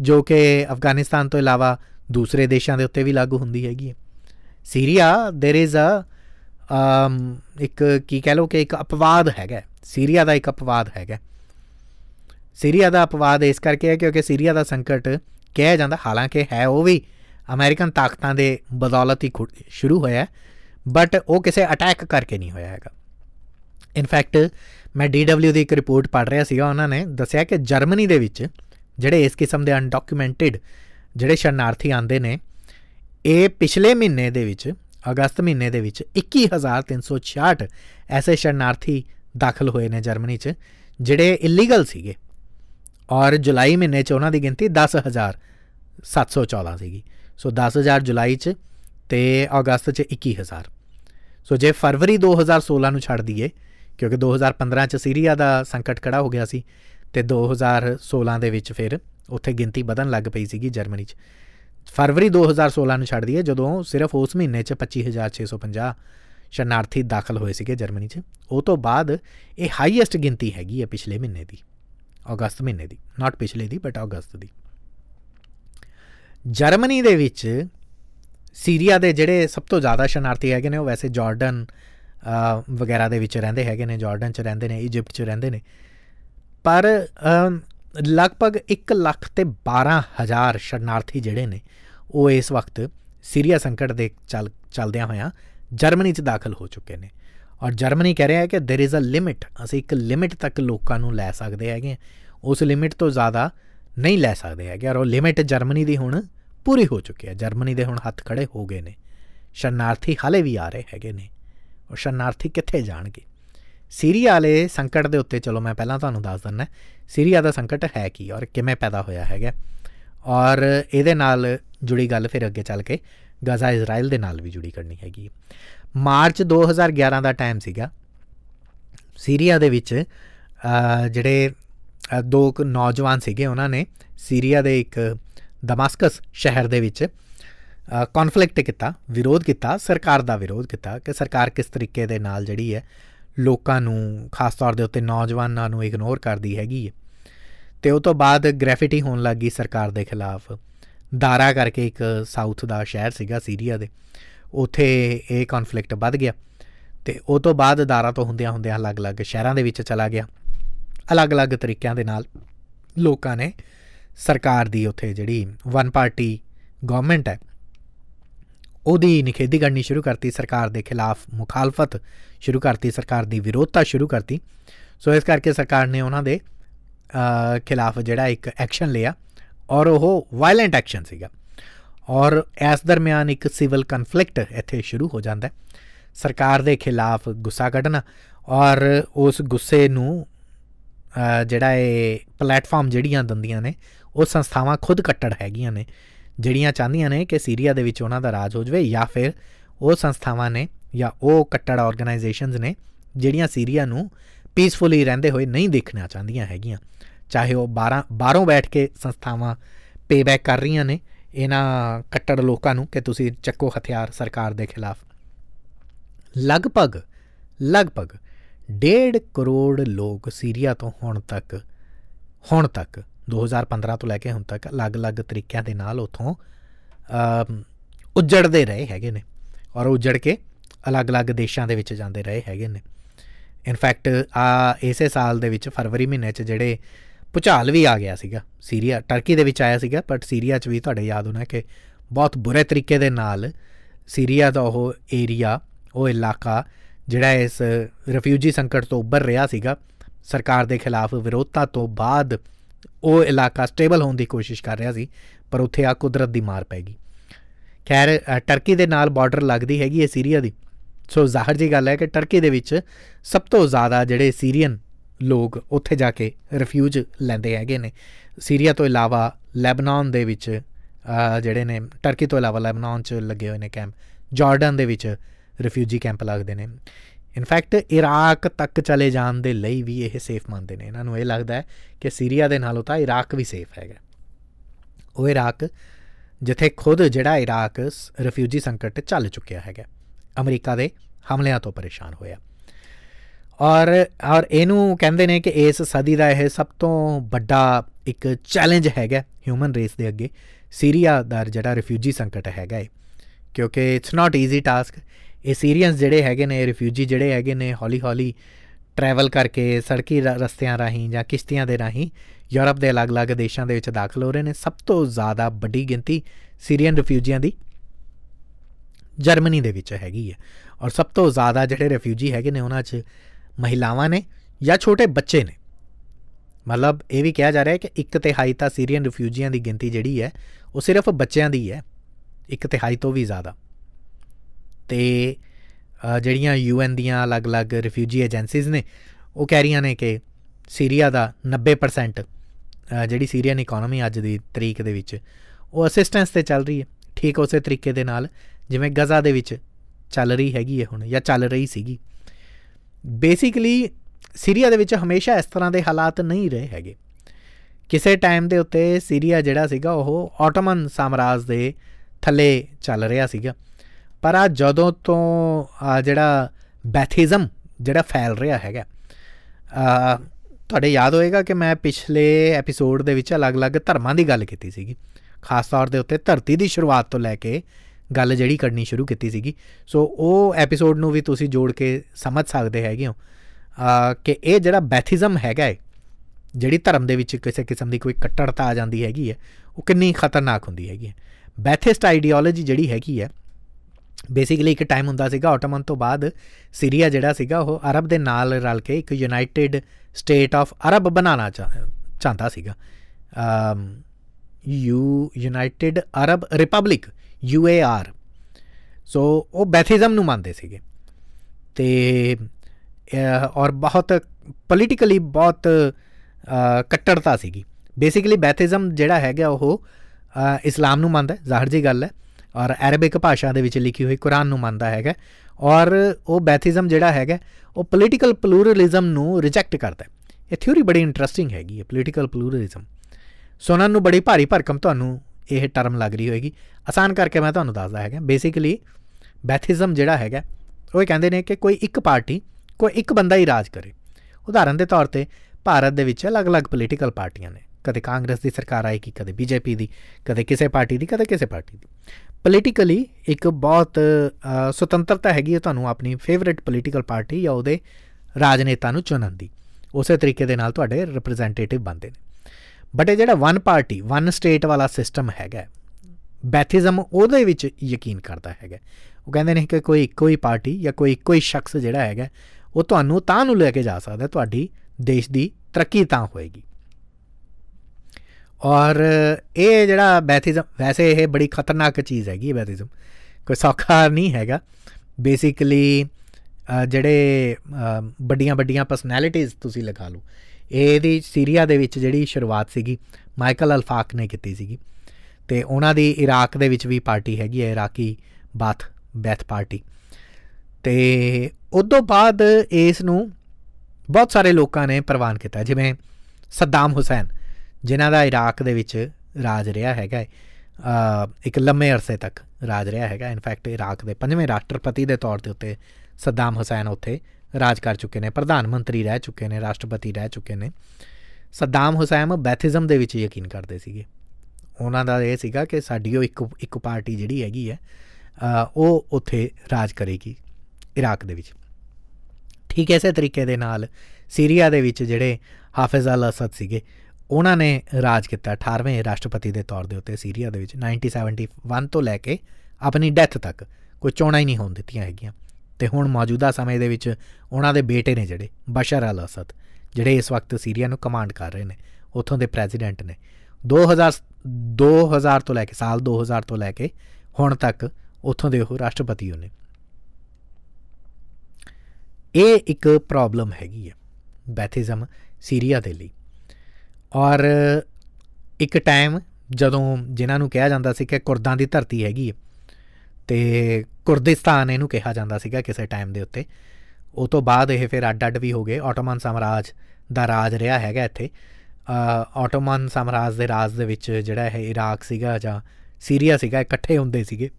ਜੋ ਕਿ ਅਫਗਾਨਿਸਤਾਨ ਤੋਂ ਇਲਾਵਾ ਦੂਸਰੇ ਦੇਸ਼ਾਂ ਦੇ ਉੱਤੇ ਵੀ ਲਾਗੂ ਹੁੰਦੀ ਹੈਗੀ ਹੈ ਸੀਰੀਆ देयर इज ਅ ਇੱਕ ਕੀ ਕਹਿ ਲੋ ਕਿ ਇੱਕ ਅਪਵਾਦ ਹੈਗਾ ਸੀਰੀਆ ਦਾ ਇੱਕ ਅਪਵਾਦ ਹੈਗਾ ਸੀਰੀਆ ਦਾ ਅਪਵਾਦ ਇਸ ਕਰਕੇ ਹੈ ਕਿਉਂਕਿ ਸੀਰੀਆ ਦਾ ਸੰਕਟ ਕਿਹਾ ਜਾਂਦਾ ਹਾਲਾਂਕਿ ਹੈ ਉਹ ਵੀ ਅਮਰੀਕਨ ਤਾਕਤਾਂ ਦੇ ਬਦੌਲਤ ਹੀ ਸ਼ੁਰੂ ਹੋਇਆ ਬਟ ਉਹ ਕਿਸੇ ਅਟੈਕ ਕਰਕੇ ਨਹੀਂ ਹੋਇਆ ਹੈਗਾ ਇਨਫੈਕਟ ਮੈਂ DW ਦੀ ਇੱਕ ਰਿਪੋਰਟ ਪੜ੍ਹ ਰਿਹਾ ਸੀਗਾ ਉਹਨਾਂ ਨੇ ਦੱਸਿਆ ਕਿ ਜਰਮਨੀ ਦੇ ਵਿੱਚ ਜਿਹੜੇ ਇਸ ਕਿਸਮ ਦੇ ਅਨਡਾਕੂਮੈਂਟਡ ਜਿਹੜੇ ਸ਼ਰਨਾਰਥੀ ਆਂਦੇ ਨੇ, ਇਹ ਪਿਛਲੇ ਮਹੀਨੇ ਦੇ ਵਿੱਚ, ਅਗਸਤ ਮਹੀਨੇ ਦੇ ਵਿੱਚ 21366 ਐਸੇ ਸ਼ਰਨਾਰਥੀ ਦਾਖਲ ਹੋਏ ਨੇ ਜਰਮਨੀ 'ਚ, ਜਿਹੜੇ ਇਲੀਗਲ ਸੀਗੇ। ਔਰ ਜੁਲਾਈ ਮਹੀਨੇ 'ਚ ਉਹਨਾਂ ਦੀ ਗਿਣਤੀ 10714 ਸੀਗੀ। ਸੋ 10000 ਜੁਲਾਈ 'ਚ ਤੇ ਅਗਸਤ 'ਚ 21000 ਸੋ ਜੇ ਫਰਵਰੀ 2016 ਨੂੰ ਛੱਡ ਦਈਏ, ਕਿਉਂਕਿ 2015 'ਚ ਸੀਰੀਆ ਦਾ ਸੰਕਟ ਖੜਾ ਹੋ ਗਿਆ ਸੀ, ਤੇ 2016 ਦੇ ਵਿੱਚ ਫਿਰ ਉੱਥੇ ਗਿਣਤੀ ਵਧਣ ਲੱਗ ਪਈ ਸੀਗੀ ਜਰਮਨੀ 'ਚ। ਫਰਵਰੀ 2016 ਨੂੰ ਛੱਡ ਦਈਏ ਜਦੋਂ ਸਿਰਫ ਉਸ ਮਹੀਨੇ 'ਚ 25650 ਸ਼ਰਨਾਰਥੀ ਦਾਖਲ ਹੋਏ ਸੀਗੇ ਜਰਮਨੀ 'ਚ। ਉਹ ਤੋਂ ਬਾਅਦ ਇਹ ਹਾਈਐਸਟ ਗਿਣਤੀ ਹੈਗੀ ਹੈ ਪਿਛਲੇ ਮਹੀਨੇ ਦੀ, ਅਗਸਤ ਮਹੀਨੇ ਦੀ। ਨਾਟ ਪਿਛਲੇ ਦੀ ਬਟ ਅਗਸਤ ਦੀ। ਜਰਮਨੀ ਦੇ ਵਿੱਚ ਸੀਰੀਆ ਦੇ ਜਿਹੜੇ ਸਭ ਤੋਂ ਜ਼ਿਆਦਾ ਸ਼ਰਨਾਰਥੀ ਹੈਗੇ ਨੇ, ਉਹ ਵੈਸੇ ਜਾਰਡਨ ਵਗੈਰਾ ਦੇ ਵਿੱਚ ਰਹਿੰਦੇ ਹੈਗੇ ਨੇ, ਜਾਰਡਨ 'ਚ ਰਹਿੰਦੇ ਨੇ, ਇਜਿਪਟ 'ਚ ਰਹਿੰਦੇ ਨੇ। ਪਰ ਲਗਭਗ 1 ਲੱਖ ਤੇ 12 ਹਜ਼ਾਰ ਸ਼ਰਨਾਰਥੀ ਜਿਹੜੇ ਨੇ ਉਹ ਇਸ ਵਕਤ ਸੀਰੀਆ ਸੰਕਟ ਦੇ ਚੱਲ ਚੱਲਦਿਆਂ ਹੋਇਆਂ ਜਰਮਨੀ 'ਚ ਦਾਖਲ ਹੋ ਚੁੱਕੇ ਨੇ ਔਰ ਜਰਮਨੀ ਕਹਿ ਰਿਹਾ ਹੈ ਕਿ देयर इज ਅ ਲਿਮਿਟ ਅਸੀਂ ਇੱਕ ਲਿਮਿਟ ਤੱਕ ਲੋਕਾਂ ਨੂੰ ਲੈ ਸਕਦੇ ਹੈਗੇ ਉਸ ਲਿਮਿਟ ਤੋਂ ਜ਼ਿਆਦਾ ਨਹੀਂ ਲੈ ਸਕਦੇ ਹੈਗੇ ਔਰ ਉਹ ਲਿਮਿਟ ਜਰਮਨੀ ਦੀ ਹੁਣ ਪੂਰੀ ਹੋ ਚੁੱਕੀ ਹੈ ਜਰਮਨੀ ਦੇ ਹੁਣ ਹੱਥ ਖੜੇ ਹੋ ਗਏ ਨੇ ਸ਼ਰਨਾਰਥੀ ਹਾਲੇ ਵੀ ਆ ਰਹੇ ਹੈਗੇ ਨੇ ਔਰ ਸ਼ਰਨਾਰਥੀ ਕਿੱਥੇ ਜਾਣਗੇ ਸੀਰੀਆ ਵਾਲੇ ਸੰਕਟ ਦੇ ਉੱਤੇ, ਚਲੋ ਮੈਂ ਪਹਿਲਾਂ ਤੁਹਾਨੂੰ ਦੱਸ ਦਿੰਦਾ ਸੀਰੀਆ ਦਾ ਸੰਕਟ ਹੈ ਕੀ ਔਰ ਕਿਵੇਂ ਪੈਦਾ ਹੋਇਆ ਹੈਗਾ। ਔਰ ਇਹਦੇ ਨਾਲ ਜੁੜੀ ਗੱਲ ਫਿਰ ਅੱਗੇ ਚੱਲ ਕੇ ਗਜ਼ਾ ਇਜ਼ਰਾਈਲ ਦੇ ਨਾਲ ਵੀ ਜੁੜੀ ਕਰਨੀ ਹੈਗੀ। ਮਾਰਚ 2011 ਦਾ ਟਾਈਮ ਸੀਗਾ। ਸੀਰੀਆ ਦੇ ਵਿੱਚ ਜਿਹੜੇ ਦੋ ਨੌਜਵਾਨ ਸੀਗੇ ਉਹਨਾਂ ਨੇ ਸੀਰੀਆ ਦੇ ਇੱਕ ਦਮਾਸਕਸ ਸ਼ਹਿਰ ਦੇ ਵਿੱਚ ਕਨਫਲਿਕਟ ਕੀਤਾ, ਵਿਰੋਧ ਕੀਤਾ, ਸਰਕਾਰ ਦਾ ਵਿਰੋਧ ਕੀਤਾ ਕਿ ਸਰਕਾਰ ਕਿਸ ਤਰੀਕੇ ਦੇ ਨਾਲ ਜਿਹੜੀ ਹੈ ਲੋਕਾਂ ਨੂੰ, ਖਾਸ ਤੌਰ ਦੇ ਉੱਤੇ ਨੌਜਵਾਨਾਂ ਨੂੰ ਇਗਨੋਰ ਕਰਦੀ ਹੈਗੀ ਹੈ ਤੇ ਉਹ ਤੋਂ ਬਾਅਦ ਗ੍ਰੈਫਿਟੀ ਹੋਣ ਲੱਗੀ ਸਰਕਾਰ ਦੇ ਖਿਲਾਫ। ਦਾਰਾ ਕਰਕੇ ਇੱਕ ਸਾਊਥ ਦਾ ਸ਼ਹਿਰ ਸੀਗਾ ਸੀਰੀਆ ਦੇ। ਉਥੇ ਇਹ ਕਨਫਲਿਕਟ ਵੱਧ ਗਿਆ। ਤੇ ਉਹ ਤੋਂ ਬਾਅਦ ਦਾਰਾ ਤੋਂ ਹੁੰਦਿਆਂ ਹੁੰਦਿਆਂ ਅਲੱਗ-ਅਲੱਗ ਸ਼ਹਿਰਾਂ ਦੇ ਵਿੱਚ ਚਲਾ ਗਿਆ। ਅਲੱਗ-ਅਲੱਗ ਤਰੀਕਿਆਂ ਦੇ ਨਾਲ ਲੋਕਾਂ ਨੇ ਸਰਕਾਰ ਦੀ ਉਥੇ ਜਿਹੜੀ ਵਨ ਪਾਰਟੀ ਗਵਰਨਮੈਂਟ ਹੈ ਉਹਦੀ ਨਿਖੇਧੀ ਕਰਨੀ ਸ਼ੁਰੂ ਕਰਤੀ, ਸਰਕਾਰ ਦੇ ਖਿਲਾਫ ਮੁਖਾਲਫਤ ਸ਼ੁਰੂ ਕਰਤੀ, ਸਰਕਾਰ ਦੀ ਵਿਰੋਧਤਾ ਸ਼ੁਰੂ ਕਰਤੀ। ਸੋ ਇਸ ਕਰਕੇ ਸਰਕਾਰ ਨੇ ਉਹਨਾਂ ਦੇ ਖਿਲਾਫ ਜਿਹੜਾ ਇੱਕ ਐਕਸ਼ਨ ਲਿਆ ਔਰ ਉਹ ਵਾਇਲੈਂਟ ਐਕਸ਼ਨ ਸੀਗਾ। ਔਰ ਇਸ ਦਰਮਿਆਨ ਇੱਕ ਸਿਵਲ ਕਨਫਲਿਕਟ ਇੱਥੇ ਸ਼ੁਰੂ ਹੋ ਜਾਂਦਾ ਸਰਕਾਰ ਦੇ ਖਿਲਾਫ ਗੁੱਸਾ ਕੱਢਣਾ ਔਰ ਉਸ ਗੁੱਸੇ ਨੂੰ ਜਿਹੜਾ ਇਹ ਪਲੇਟਫਾਰਮ ਜਿਹੜੀਆਂ ਦੰਦੀਆਂ ਨੇ, ਉਹ ਸੰਸਥਾਵਾਂ ਖੁਦ ਕੱਟੜ ਹੈਗੀਆਂ ਨੇ। ਜਿਹੜੀਆਂ ਚਾਹੁੰਦੀਆਂ ਨੇ ਕਿ ਸੀਰੀਆ ਦੇ ਵਿੱਚ ਉਹਨਾਂ ਦਾ ਰਾਜ ਹੋ ਜਾਵੇ ਜਾਂ ਫਿਰ ਉਹ ਸੰਸਥਾਵਾਂ ਨੇ ਜਾਂ ਉਹ ਕੱਟੜ ਆਰਗੇਨਾਈਜੇਸ਼ਨਸ ਨੇ ਜਿਹੜੀਆਂ ਸੀਰੀਆ ਨੂੰ ਪੀਸਫੁਲੀ ਰਹਿੰਦੇ ਹੋਏ ਨਹੀਂ ਦੇਖਣਾ ਚਾਹੁੰਦੀਆਂ ਹੈਗੀਆਂ। ਚਾਹੇ ਉਹ 12 ਬਾਹਰੋਂ ਬੈਠ ਕੇ ਸੰਸਥਾਵਾਂ ਪੇਬੈਕ ਕਰ ਰਹੀਆਂ ਨੇ, ਇਹਨਾਂ ਕੱਟੜ ਲੋਕਾਂ ਨੂੰ ਕਿ ਤੁਸੀਂ ਚੱਕੋ ਹਥਿਆਰ ਸਰਕਾਰ ਦੇ ਖਿਲਾਫ। ਲਗਭਗ ਲਗਭਗ 1.5 ਕਰੋੜ ਲੋਕ ਸੀਰੀਆ ਤੋਂ ਹੁਣ ਤੱਕ ਹੁਣ ਤੱਕ 2015 ਤੋਂ ਲੈ ਕੇ ਹੁਣ ਤੱਕ ਅਲੱਗ-ਅਲੱਗ ਤਰੀਕਿਆਂ ਦੇ ਨਾਲ ਉਥੋਂ ਉੱਜੜਦੇ ਰਹੇ ਹੈਗੇ ਨੇ ਔਰ ਉੱਜੜ ਕੇ ਅਲੱਗ-ਅਲੱਗ ਦੇਸ਼ਾਂ ਦੇ ਵਿੱਚ ਜਾਂਦੇ ਰਹੇ ਹੈਗੇ ਨੇ। ਇਨਫੈਕਟ ਆ ਇਸੇ ਸਾਲ ਦੇ ਵਿੱਚ ਫਰਵਰੀ ਮਹੀਨੇ 'ਚ ਜਿਹੜੇ ਪੁਚਾਲ ਵੀ ਆ ਗਿਆ ਸੀਗਾ। ਸੀਰੀਆ, ਟਰਕੀ ਦੇ ਵਿੱਚ ਆਇਆ ਸੀਗਾ ਬਟ ਸੀਰੀਆ 'ਚ ਵੀ ਤੁਹਾਡੇ ਯਾਦ ਹੋਣਾ ਕਿ ਬਹੁਤ ਬੁਰੇ ਤਰੀਕੇ ਦੇ ਨਾਲ ਸੀਰੀਆ ਦਾ ਉਹ ਏਰੀਆ, ਉਹ ਇਲਾਕਾ ਜਿਹੜਾ ਇਸ ਰਿਫਿਊਜੀ ਸੰਕਟ ਤੋਂ ਉੱਭਰ ਰਿਹਾ ਸੀਗਾ, ਸਰਕਾਰ ਦੇ ਖਿਲਾਫ ਵਿਰੋਧਤਾ ਤੋਂ ਬਾਅਦ ਉਹ ਇਲਾਕਾ ਸਟੇਬਲ ਹੋਣ ਦੀ ਕੋਸ਼ਿਸ਼ ਕਰ ਰਿਹਾ ਸੀ, ਪਰ ਉੱਥੇ ਆ ਕੁਦਰਤ ਦੀ ਮਾਰ ਪੈ ਗਈ। ਖੈਰ ਟਰਕੀ ਦੇ ਨਾਲ ਬਾਰਡਰ ਲੱਗਦੀ ਹੈਗੀ ਹੈ ਸੀਰੀਆ ਦੀ। ਸੋ ਜ਼ਾਹਰ ਜੀ ਗੱਲ ਹੈ ਕਿ ਟਰਕੀ ਦੇ ਵਿੱਚ ਸਭ ਤੋਂ ਜ਼ਿਆਦਾ ਜਿਹੜੇ ਸੀਰੀਅਨ ਲੋਕ ਉੱਥੇ ਜਾ ਕੇ ਰਿਫਿਊਜ ਲੈਂਦੇ ਹੈਗੇ ਨੇ। ਸੀਰੀਆ ਤੋਂ ਇਲਾਵਾ ਲੈਬਨਾਨ ਦੇ ਵਿੱਚ ਜਿਹੜੇ ਨੇ, ਟਰਕੀ ਤੋਂ ਇਲਾਵਾ ਲੈਬਨਾਨ 'ਚ ਲੱਗੇ ਹੋਏ ਨੇ ਕੈਂਪ ਜਾਰਡਨ ਦੇ ਵਿੱਚ ਰਿਫਿਊਜੀ ਕੈਂਪ ਲੱਗਦੇ ਨੇ। ਇਨਫੈਕਟ ਇਰਾਕ ਤੱਕ ਚਲੇ ਜਾਣ ਦੇ ਲਈ ਵੀ ਇਹ ਸੇਫ ਮੰਨਦੇ ਨੇ। ਇਹਨਾਂ ਨੂੰ ਇਹ ਲੱਗਦਾ ਹੈ ਕਿ ਸੀਰੀਆ ਦੇ ਨਾਲੋਂ ਤਾਂ ਇਰਾਕ ਵੀ ਸੇਫ ਹੈਗਾ। ਉਹ ਇਰਾਕ ਜਿੱਥੇ ਖੁਦ ਜਿਹੜਾ ਇਰਾਕ ਰਿਫਿਊਜੀ ਸੰਕਟ ਚੱਲ ਚੁੱਕਿਆ ਹੈਗਾ। ਅਮਰੀਕਾ ਦੇ ਹਮਲਿਆਂ ਤੋਂ ਪਰੇਸ਼ਾਨ ਹੋਇਆ। ਔਰ ਔਰ ਇਹਨੂੰ ਕਹਿੰਦੇ ਨੇ ਕਿ ਇਸ ਸਦੀ ਦਾ ਇਹ ਸਭ ਤੋਂ ਵੱਡਾ ਇੱਕ ਚੈਲੰਜ ਹੈਗਾ ਹਿਊਮਨ ਰੇਸ ਦੇ ਅੱਗੇ। ਸੀਰੀਆ ਦਾ ਜਿਹੜਾ ਰਿਫਿਊਜੀ ਸੰਕਟ ਹੈਗਾ ਕਿਉਂਕਿ ਇਟਸ ਨਾਟ ਈਜ਼ੀ ਟਾਸਕ ਇਹ ਸੀਰੀਅਨਸ ਜਿਹੜੇ ਹੈਗੇ ਨੇ ਰਿਫਿਊਜੀ ਜਿਹੜੇ ਹੈਗੇ ਨੇ, ਹੌਲੀ ਹੌਲੀ ਟਰੈਵਲ ਕਰਕੇ ਸੜਕੀ ਰਸਤਿਆਂ ਰਾਹੀਂ ਜਾਂ ਕਿਸ਼ਤੀਆਂ ਦੇ ਰਾਹੀਂ ਯੂਰਪ ਦੇ ਅਲੱਗ-ਅਲੱਗ ਦੇਸ਼ਾਂ ਦੇ ਵਿੱਚ ਦਾਖਲ ਹੋ ਰਹੇ ਨੇ। ਸਭ ਤੋਂ ਜ਼ਿਆਦਾ ਵੱਡੀ ਗਿਣਤੀ ਸੀਰੀਅਨ ਰਿਫਿਊਜੀਆਂ ਦੀ ਜਰਮਨੀ ਦੇ ਵਿੱਚ ਹੈਗੀ ਹੈ। ਔਰ ਸਭ ਤੋਂ ਜ਼ਿਆਦਾ ਜਿਹੜੇ ਰਿਫਿਊਜੀ ਹੈਗੇ ਨੇ, ਉਹਨਾਂ 'ਚ ਮਹਿਲਾਵਾਂ ਨੇ ਜਾਂ ਛੋਟੇ ਬੱਚੇ ਨੇ। ਮਤਲਬ ਇਹ ਵੀ ਕਿਹਾ ਜਾ ਰਿਹਾ ਹੈ ਕਿ ਇੱਕ ਤਿਹਾਈ ਤਾਂ ਸੀਰੀਅਨ ਰਿਫਿਊਜੀਆਂ ਦੀ ਗਿਣਤੀ ਜਿਹੜੀ ਹੈ, ਉਹ ਸਿਰਫ ਬੱਚਿਆਂ ਦੀ ਹੈ। ਇੱਕ ਤਿਹਾਈ ਤੋਂ ਵੀ ਜ਼ਿਆਦਾ। ਤੇ ਜਿਹੜੀਆਂ ਯੂਐਨ ਦੀਆਂ ਅਲੱਗ-ਅਲੱਗ ਰਿਫਿਊਜੀ ਏਜੰਸੀਜ਼ ਨੇ, ਉਹ ਕਹਿ ਰਹੀਆਂ ਨੇ ਕਿ ਸੀਰੀਆ ਦਾ 90% ਜਿਹੜੀ ਸੀਰੀਅਨ ਇਕਨੋਮੀ ਅੱਜ ਦੀ ਤਰੀਕ ਦੇ ਵਿੱਚ, ਉਹ ਅਸਿਸਟੈਂਸ ਤੇ ਚੱਲ ਰਹੀ ਹੈ। ਠੀਕ ਉਸੇ ਤਰੀਕੇ ਦੇ ਨਾਲ, ਜਿਵੇਂ ਗਜ਼ਾ ਦੇ ਵਿੱਚ ਚੱਲ ਰਹੀ ਹੈਗੀ ਹੈ ਹੁਣ, ਜਾਂ ਚੱਲ ਰਹੀ ਸੀਗੀ। ਬੇਸਿਕਲੀ ਸੀਰੀਆ ਦੇ ਵਿੱਚ ਹਮੇਸ਼ਾ ਇਸ ਤਰ੍ਹਾਂ ਦੇ ਹਾਲਾਤ ਨਹੀਂ ਰਹੇ ਹੈਗੇ। ਕਿਸੇ ਟਾਈਮ ਦੇ ਉੱਤੇ ਸੀਰੀਆ ਜਿਹੜਾ ਸੀਗਾ, ਉਹ ਆਟੋਮਨ ਸਾਮਰਾਜ ਦੇ ਥੱਲੇ ਚੱਲ ਰਿਹਾ ਸੀਗਾ। ਪਰ ਆ ਜਦੋਂ ਤੋਂ ਆ ਜਿਹੜਾ ਬੈਥਿਜ਼ਮ ਜਿਹੜਾ ਫੈਲ ਰਿਹਾ ਹੈਗਾ, ਆ, ਤੁਹਾਡੇ ਯਾਦ ਹੋਏਗਾ ਕਿ ਮੈਂ ਪਿਛਲੇ ਐਪੀਸੋਡ ਦੇ ਵਿੱਚ ਅਲੱਗ-ਅਲੱਗ ਧਰਮਾਂ ਦੀ ਗੱਲ ਕੀਤੀ ਸੀਗੀ। ਖਾਸ ਤੌਰ ਦੇ ਉੱਤੇ ਧਰਤੀ ਦੀ ਸ਼ੁਰੂਆਤ ਤੋਂ ਲੈ ਕੇ ਗੱਲ ਜਿਹੜੀ ਕਰਨੀ ਸ਼ੁਰੂ ਕੀਤੀ ਸੀਗੀ। ਸੋ ਉਹ ਐਪੀਸੋਡ ਨੂੰ ਵੀ ਤੁਸੀਂ ਜੋੜ ਕੇ ਸਮਝ ਸਕਦੇ ਹੈਗੇ ਹੋ ਕਿ ਇਹ ਜਿਹੜਾ ਬੈਥਿਜ਼ਮ ਹੈਗਾ ਹੈ ਜਿਹੜੀ ਧਰਮ ਦੇ ਵਿੱਚ ਕਿਸੇ ਕਿਸਮ ਦੀ ਕੋਈ ਕੱਟੜਤਾ ਆ ਜਾਂਦੀ ਹੈਗੀ ਹੈ ਉਹ ਕਿੰਨੀ ਖਤਰਨਾਕ ਹੁੰਦੀ ਹੈਗੀ ਹੈ ਬੈਥਿਸਟ ਆਈਡੀਓਲੋਜੀ ਜਿਹੜੀ ਹੈਗੀ ਹੈ ਬੇਸਿਕਲੀ ਇੱਕ ਟਾਈਮ ਹੁੰਦਾ ਸੀਗਾ ਆਟੋਮਨ ਤੋਂ ਬਾਅਦ ਸੀਰੀਆ ਜਿਹੜਾ ਸੀਗਾ, ਉਹ ਅਰਬ ਦੇ ਨਾਲ ਰਲ ਕੇ ਇੱਕ ਯੂਨਾਈਟਿਡ ਸਟੇਟ ਆਫ ਅਰਬ ਬਣਾਉਣਾ ਚਾਹੁੰਦਾ ਸੀਗਾ। ਅਮ U United Arab Republic UAR so ਉਹ ਬੈਥਿਜ਼ਮ ਨੂੰ ਮੰਨਦੇ ਸੀਗੇ। ਤੇ ਔਰ ਬਹੁਤ ਪੋਲੀਟੀਕਲੀ ਬਹੁਤ ਕੱਟੜਤਾ ਸੀਗੀ। ਬੇਸਿਕਲੀ ਬੈਥਿਜ਼ਮ ਜਿਹੜਾ ਹੈਗਾ, ਉਹ ਇਸਲਾਮ ਨੂੰ ਮੰਨਦਾ ਜ਼ਾਹਰ ਜੀ ਗੱਲ ਹੈ। ਔਰ ਅਰਬਿਕ ਭਾਸ਼ਾ ਦੇ ਵਿੱਚ ਲਿਖੀ ਹੋਈ ਕੁਰਾਨ ਨੂੰ ਮੰਨਦਾ ਹੈਗਾ ਔਰ ਉਹ ਬੈਥਿਜ਼ਮ ਜਿਹੜਾ ਹੈਗਾ, ਉਹ ਪੋਲੀਟੀਕਲ ਪਲੂਰਲਿਜ਼ਮ ਨੂੰ ਰਿਜੈਕਟ ਕਰਦਾ ਹੈ। ਇਹ ਥਿਊਰੀ ਬੜੀ ਇੰਟਰਸਟਿੰਗ ਹੈਗੀ ਹੈ ਪੋਲੀਟੀਕਲ ਪਲੂਰਲਿਜ਼ਮ ਸੁਣਨ ਨੂੰ ਬੜੀ ਭਾਰੀ ਭਰਕਮ ਤੁਹਾਨੂੰ ਇਹ ਟਰਮ ਲੱਗ ਰਹੀ ਹੋਏਗੀ। ਆਸਾਨ ਕਰਕੇ ਮੈਂ ਤੁਹਾਨੂੰ ਦੱਸਦਾ ਹੈਗਾ ਬੇਸਿਕਲੀ ਬੈਥਿਜ਼ਮ ਜਿਹੜਾ ਹੈਗਾ, ਉਹ ਕਹਿੰਦੇ ਨੇ ਕਿ ਕੋਈ ਇੱਕ ਪਾਰਟੀ, ਕੋਈ ਇੱਕ ਬੰਦਾ ਹੀ ਰਾਜ ਕਰੇ। ਉਦਾਹਰਨ ਦੇ ਤੌਰ ਤੇ ਭਾਰਤ ਦੇ ਵਿੱਚ ਅਲੱਗ-ਅਲੱਗ ਪੋਲੀਟੀਕਲ ਪਾਰਟੀਆਂ ਨੇ। ਕਦੇ ਕਾਂਗਰਸ ਦੀ ਸਰਕਾਰ ਆਏਗੀ, ਕਦੇ ਬੀਜੇਪੀ ਦੀ, ਕਦੇ ਕਿਸੇ ਪਾਰਟੀ ਦੀ, ਕਦੇ ਕਿਸੇ ਪਾਰਟੀ ਦੀ। ਪੋਲੀਟੀਕਲੀ ਇੱਕ ਬਹੁਤ ਸੁਤੰਤਰਤਾ ਹੈਗੀ ਹੈ ਤੁਹਾਨੂੰ ਆਪਣੀ ਫੇਵਰਿਟ ਪੋਲੀਟੀਕਲ ਪਾਰਟੀ ਜਾਂ ਉਹਦੇ ਰਾਜਨੇਤਾ ਨੂੰ ਚੁਣਨ ਦੀ। ਉਸੇ ਤਰੀਕੇ ਦੇ ਨਾਲ ਤੁਹਾਡੇ ਰਿਪਰੈਜ਼ੈਂਟੇਟਿਵ ਬਣਦੇ ਨੇ। ਬਟ ਇਹ ਜਿਹੜਾ ਵਨ ਪਾਰਟੀ ਵਨ ਸਟੇਟ ਵਾਲਾ ਸਿਸਟਮ ਹੈਗਾ ਬੈਥਿਜ਼ਮ ਉਹਦੇ ਵਿੱਚ ਯਕੀਨ ਕਰਦਾ ਹੈਗਾ ਉਹ ਕਹਿੰਦੇ ਨੇ ਕਿ ਕੋਈ ਇੱਕੋ ਹੀ ਪਾਰਟੀ ਜਾਂ ਕੋਈ ਇੱਕੋ ਹੀ ਸ਼ਖਸ ਜਿਹੜਾ ਹੈਗਾ ਉਹ ਤੁਹਾਨੂੰ ਤਾਂ ਨੂੰ ਲੈ ਕੇ ਜਾ ਸਕਦਾ ਤੁਹਾਡੀ ਦੇਸ਼ ਦੀ ਤਰੱਕੀ ਤਾਂ ਹੋਏਗੀ। ਔਰ ਇਹ ਜਿਹੜਾ ਬੈਥਿਜ਼ਮ, ਵੈਸੇ ਇਹ ਬੜੀ ਖਤਰਨਾਕ ਚੀਜ਼ ਹੈਗੀ ਬੈਥਿਜ਼ਮ, ਕੋਈ ਸੌਖਾ ਨਹੀਂ ਹੈਗਾ। ਬੇਸਿਕਲੀ ਜਿਹੜੇ ਵੱਡੀਆਂ ਵੱਡੀਆਂ ਪਰਸਨੈਲਿਟੀਆਂ ਤੁਸੀਂ ਲਗਾ ਲਓ, ਇਹਦੀ ਸੀਰੀਆ ਦੇ ਵਿੱਚ ਜਿਹੜੀ ਸ਼ੁਰੂਆਤ ਸੀਗੀ, ਮਾਈਕਲ ਅਲਫਾਕ ਨੇ ਕੀਤੀ ਸੀਗੀ। ਤੇ ਉਹਨਾਂ ਦੀ ਇਰਾਕ ਦੇ ਵਿੱਚ ਵੀ ਪਾਰਟੀ ਹੈਗੀ ਹੈ, ਇਰਾਕੀ ਬਾਥ, ਬੈਥ ਪਾਰਟੀ। ਤੇ ਉਦੋਂ ਬਾਅਦ ਇਸ ਨੂੰ ਬਹੁਤ ਸਾਰੇ ਲੋਕਾਂ ਨੇ ਪ੍ਰਵਾਨ ਕੀਤਾ, ਜਿਵੇਂ ਸੱਦਾਮ ਹੁਸੈਨ। ਜਿਨ੍ਹਾਂ ਦਾ ਇਰਾਕ ਦੇ ਵਿੱਚ ਰਾਜ ਰਿਹਾ ਹੈਗਾ ਇੱਕ ਲੰਮੇ ਅਰਸੇ ਤੱਕ ਰਾਜ ਰਿਹਾ ਹੈਗਾ ਇਨਫੈਕਟ ਇਰਾਕ ਦੇ ਪੰਜਵੇਂ ਰਾਸ਼ਟਰਪਤੀ ਦੇ ਤੌਰ ਤੇ ਉੱਤੇ ਸੱਦਾਮ ਹੁਸੈਨ ਉੱਥੇ ਰਾਜ ਕਰ ਚੁੱਕੇ ਨੇ, ਪ੍ਰਧਾਨ ਮੰਤਰੀ ਰਹਿ ਚੁੱਕੇ ਨੇ, ਰਾਸ਼ਟਰਪਤੀ ਰਹਿ ਚੁੱਕੇ ਨੇ। ਸੱਦਾਮ ਹੁਸੈਨ ਬੈਥਿਜ਼ਮ ਦੇ ਵਿੱਚ ਯਕੀਨ ਕਰਦੇ ਸੀਗੇ। ਉਹਨਾਂ ਦਾ ਇਹ ਸੀਗਾ ਕਿ ਸਾਡੀ ਉਹ ਇੱਕ ਇੱਕ ਪਾਰਟੀ ਜਿਹੜੀ ਹੈਗੀ ਹੈ ਉਹ ਉੱਥੇ ਰਾਜ ਕਰੇਗੀ ਇਰਾਕ ਦੇ ਵਿੱਚ। ਠੀਕ ਐਸੇ ਤਰੀਕੇ ਦੇ ਨਾਲ ਸੀਰੀਆ ਦੇ ਵਿੱਚ ਜਿਹੜੇ ਹਾਫਿਜ਼ ਅਲ ਅਸਦ ਸੀਗੇ ਉਹਨਾਂ ਨੇ ਰਾਜ ਕੀਤਾ 18ਵੇਂ ਰਾਸ਼ਟਰਪਤੀ ਦੇ ਤੌਰ ਦੇ ਉੱਤੇ ਸੀਰੀਆ ਦੇ ਵਿੱਚ 1971 ਤੋਂ ਲੈ ਕੇ ਆਪਣੀ ਡੈਥ ਤੱਕ। ਕੋਈ ਚੋਣਾਂ ਹੀ ਨਹੀਂ ਹੋਣ ਦਿੱਤੀਆਂ ਹੈਗੀਆਂ। ਤੇ ਹੁਣ ਮੌਜੂਦਾ ਸਮੇਂ ਦੇ ਵਿੱਚ ਉਹਨਾਂ ਦੇ ਬੇਟੇ ਨੇ ਜਿਹੜੇ, ਬਸ਼ਰ ਅਲ ਅਸਦ, ਜਿਹੜੇ ਇਸ ਵਕਤ ਸੀਰੀਆ ਨੂੰ ਕਮਾਂਡ ਕਰ ਰਹੇ ਨੇ, ਉੱਥੋਂ ਦੇ ਪ੍ਰੈਜ਼ੀਡੈਂਟ ਨੇ। 2000 2000 ਤੋਂ ਲੈ ਕੇ, ਸਾਲ 2000 ਤੋਂ ਲੈ ਕੇ ਹੁਣ ਤੱਕ ਉੱਥੋਂ ਦੇ ਉਹ ਰਾਸ਼ਟਰਪਤੀ ਹੋਣੇ ਇਹ ਇੱਕ ਪ੍ਰੋਬਲਮ ਹੈਗੀ ਹੈ, ਬੈਥਿਜ਼ਮ ਸੀਰੀਆ ਦੇ ਲਈ। ਔਰ ਇੱਕ ਟਾਈਮ ਜਦੋਂ ਜਿਨ੍ਹਾਂ ਨੂੰ ਕਿਹਾ ਜਾਂਦਾ ਸੀ ਕਿ ਕੁਰਦਾਂ ਦੀ ਧਰਤੀ ਹੈਗੀ ਹੈ ਤੇ ਕੁਰਦਿਸਤਾਨ ਇਹਨੂੰ ਕਿਹਾ ਜਾਂਦਾ ਸੀਗਾ ਕਿਸੇ ਟਾਈਮ ਦੇ ਉੱਤੇ। ਉਹ ਤੋਂ ਬਾਅਦ ਇਹ ਫਿਰ ਅੱਡ-ਅੱਡ ਵੀ ਹੋ ਗਏ। ਆਟੋਮਨ ਸਾਮਰਾਜ ਦਾ ਰਾਜ ਰਿਹਾ ਹੈਗਾ ਇੱਥੇ। ਆਟੋਮਨ ਸਾਮਰਾਜ ਦੇ ਰਾਜ ਦੇ ਵਿੱਚ ਜਿਹੜਾ ਇਹ ਇਰਾਕ ਸੀਗਾ ਜਾਂ ਸੀਰੀਆ ਸੀਗਾ ਇਕੱਠੇ ਹੁੰਦੇ ਸੀਗੇ।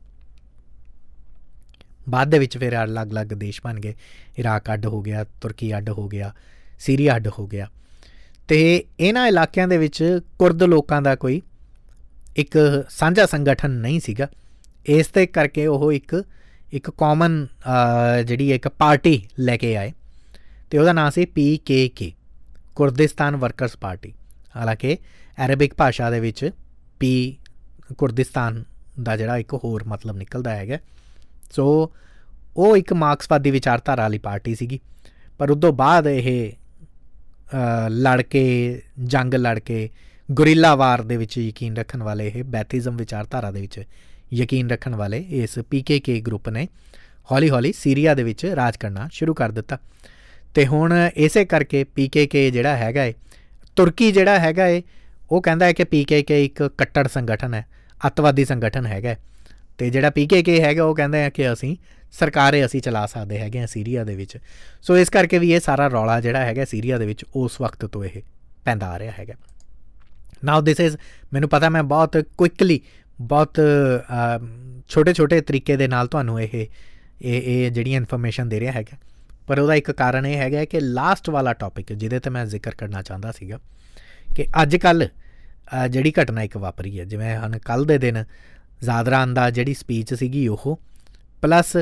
ਬਾਅਦ ਦੇ ਵਿੱਚ ਫਿਰ ਅਲੱਗ-ਅਲੱਗ ਦੇਸ਼ ਬਣ ਗਏ। ਇਰਾਕ ਅੱਡ ਹੋ ਗਿਆ ਤੁਰਕੀ ਅੱਡ ਹੋ ਗਿਆ ਸੀਰੀਆ ਅੱਡ ਹੋ ਗਿਆ। ਤੇ ਇਹਨਾਂ ਇਲਾਕਿਆਂ ਦੇ ਵਿੱਚ ਕੁਰਦ ਲੋਕਾਂ ਦਾ ਕੋਈ ਇੱਕ ਸਾਂਝਾ ਸੰਗਠਨ ਨਹੀਂ ਸੀਗਾ। ਇਸ ਤੇ ਕਰਕੇ ਉਹ ਇੱਕ ਇੱਕ ਕਾਮਨ ਜਿਹੜੀ ਇੱਕ ਪਾਰਟੀ ਲੈ ਕੇ ਆਏ ਤੇ ਉਹਦਾ ਨਾਮ ਸੀ PKK ਕੁਰਦਿਸਤਾਨ ਵਰਕਰਸ ਪਾਰਟੀ ਹਾਲਾਂਕਿ ਅਰਬਿਕ ਭਾਸ਼ਾ ਦੇ ਵਿੱਚ ਪੀ ਕੁਰਦਿਸਤਾਨ ਦਾ ਜਿਹੜਾ ਇੱਕ ਹੋਰ ਮਤਲਬ ਨਿਕਲਦਾ ਹੈਗਾ। ਸੋ ਉਹ ਇੱਕ ਮਾਰਕਸਵਾਦੀ ਵਿਚਾਰਧਾਰਾ ਵਾਲੀ ਪਾਰਟੀ ਸੀਗੀ। ਪਰ ਉਦੋਂ ਬਾਅਦ ਇਹ ਲੜ ਕੇ ਜੰਗ ਲੜ ਕੇ ਗੁਰਿੱਲਾ ਵਾਰ ਦੇ ਵਿੱਚ ਯਕੀਨ ਰੱਖਣ ਵਾਲੇ ਇਹ ਬੈਥਿਜ਼ਮ ਵਿਚਾਰਧਾਰਾ ਦੇ ਵਿੱਚ ਯਕੀਨ ਰੱਖਣ ਵਾਲੇ ਇਸ ਪੀਕੇਕੇ ਗਰੁੱਪ ਨੇ ਹੌਲੀ-ਹੌਲੀ ਸੀਰੀਆ ਦੇ ਵਿੱਚ ਰਾਜ ਕਰਨਾ ਸ਼ੁਰੂ ਕਰ ਦਿੱਤਾ। ਤੇ ਹੁਣ ਇਸੇ ਕਰਕੇ ਪੀਕੇਕੇ ਜਿਹੜਾ ਹੈਗਾ ਏ, ਤੁਰਕੀ ਜਿਹੜਾ ਹੈਗਾ ਏ, ਉਹ ਕਹਿੰਦਾ ਹੈ ਕਿ ਪੀਕੇਕੇ ਇੱਕ ਕੱਟੜ ਸੰਗਠਨ ਹੈ, ਅਤਵਾਦੀ ਸੰਗਠਨ ਹੈਗਾ ਤੇ ਜਿਹੜਾ ਪੀਕੇਕੇ ਹੈਗਾ ਉਹ ਕਹਿੰਦਾ ਹੈ ਕਿ ਅਸੀਂ ਸਰਕਾਰੇ ਅਸੀਂ ਚਲਾ ਸਕਦੇ ਹੈਗੇ ਆ ਸੀਰੀਆ ਦੇ ਵਿੱਚ। ਸੋ ਇਸ ਕਰਕੇ ਵੀ ਇਹ ਸਾਰਾ ਰੌਲਾ ਜਿਹੜਾ ਹੈਗਾ ਸੀਰੀਆ ਦੇ ਵਿੱਚ ਉਸ ਵਕਤ ਤੋਂ ਇਹ ਪੈਂਦਾ ਆ ਰਿਹਾ ਹੈਗਾ। ਨਾਓ ਥਿਸ ਇਜ਼ ਮੈਨੂੰ ਪਤਾ ਮੈਂ ਬਹੁਤ ਕੁਇਕਲੀ ਬਹੁਤ ਛੋਟੇ ਛੋਟੇ ਤਰੀਕੇ ਦੇ ਨਾਲ ਤੁਹਾਨੂੰ ਇਹ ਇਹ ਇਹ ਜਿਹੜੀਆਂ ਇਨਫੋਰਮੇਸ਼ਨ ਦੇ ਰਿਹਾ ਹੈਗਾ। ਪਰ ਉਹਦਾ ਇੱਕ ਕਾਰਨ ਇਹ ਹੈਗਾ ਕਿ ਲਾਸਟ ਵਾਲਾ ਟੌਪਿਕ ਜਿਹਦੇ ਤੇ ਮੈਂ ਜ਼ਿਕਰ ਕਰਨਾ ਚਾਹੁੰਦਾ ਸੀਗਾ ਕਿ ਅੱਜ ਕੱਲ ਜਿਹੜੀ ਘਟਨਾ ਇੱਕ ਵਾਪਰੀ ਹੈ, ਜਿਵੇਂ ਹਨ ਕੱਲ ਦੇ ਦਿਨ ਜ਼ਾਦਰਾਨ ਦਾ ਜਿਹੜੀ ਸਪੀਚ ਸੀਗੀ ਉਹ ਪਲੱਸ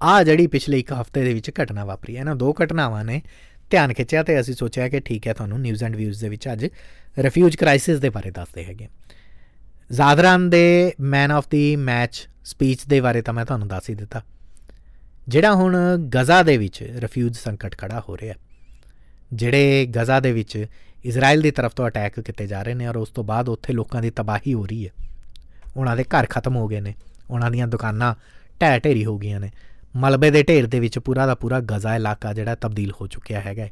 ਆ ਜਿਹੜੀ ਪਿਛਲੇ ਇੱਕ ਹਫ਼ਤੇ ਦੇ ਵਿੱਚ ਘਟਨਾ ਵਾਪਰੀ ਹੈ ਨਾ ਦੋ ਘਟਨਾਵਾਂ ਨੇ ਧਿਆਨ ਖਿੱਚਿਆ ਤੇ ਅਸੀਂ ਸੋਚਿਆ ਕਿ ਠੀਕ ਹੈ, ਤੁਹਾਨੂੰ ਨਿਊਜ਼ ਐਂਡ ਵਿਊਜ਼ ਦੇ ਵਿੱਚ ਅੱਜ ਰਿਫਿਊਜ ਕ੍ਰਾਈਸਿਸ ਦੇ ਬਾਰੇ ਦੱਸਦੇ ਹੈਗੇ ਜ਼ਾਦਰਾਨ ਦੇ man of the match speech ਦੇ ਬਾਰੇ ਤਾਂ ਮੈਂ ਤੁਹਾਨੂੰ ਦੱਸ ਹੀ ਦਿੱਤਾ। ਜਿਹੜਾ ਹੁਣ ਗਜ਼ਾ ਦੇ ਵਿੱਚ ਰਿਫਿਊਜ ਸੰਕਟ ਖੜਾ ਹੋ ਰਿਹਾ ਜਿਹੜੇ ਗਜ਼ਾ ਦੇ ਵਿੱਚ ਇਜ਼ਰਾਈਲ ਦੀ ਤਰਫ ਤੋਂ ਅਟੈਕ ਕੀਤੇ ਜਾ ਰਹੇ ਨੇ ਔਰ ਉਸ ਤੋਂ ਬਾਅਦ ਉੱਥੇ ਲੋਕਾਂ ਦੀ ਤਬਾਹੀ ਹੋ ਰਹੀ ਹੈ, ਉਹਨਾਂ ਦੇ ਘਰ ਖਤਮ ਹੋ ਗਏ ਨੇ, ਉਹਨਾਂ ਦੀਆਂ ਦੁਕਾਨਾਂ ਢਹਿ ਢੇਰੀ ਹੋ ਗਈਆਂ ਨੇ। ਮਲਬੇ ਦੇ ਢੇਰ ਦੇ ਵਿੱਚ ਪੂਰਾ ਦਾ ਪੂਰਾ ਗਜ਼ਾ ਇਲਾਕਾ ਜਿਹੜਾ ਤਬਦੀਲ ਹੋ ਚੁੱਕਿਆ ਹੈਗਾ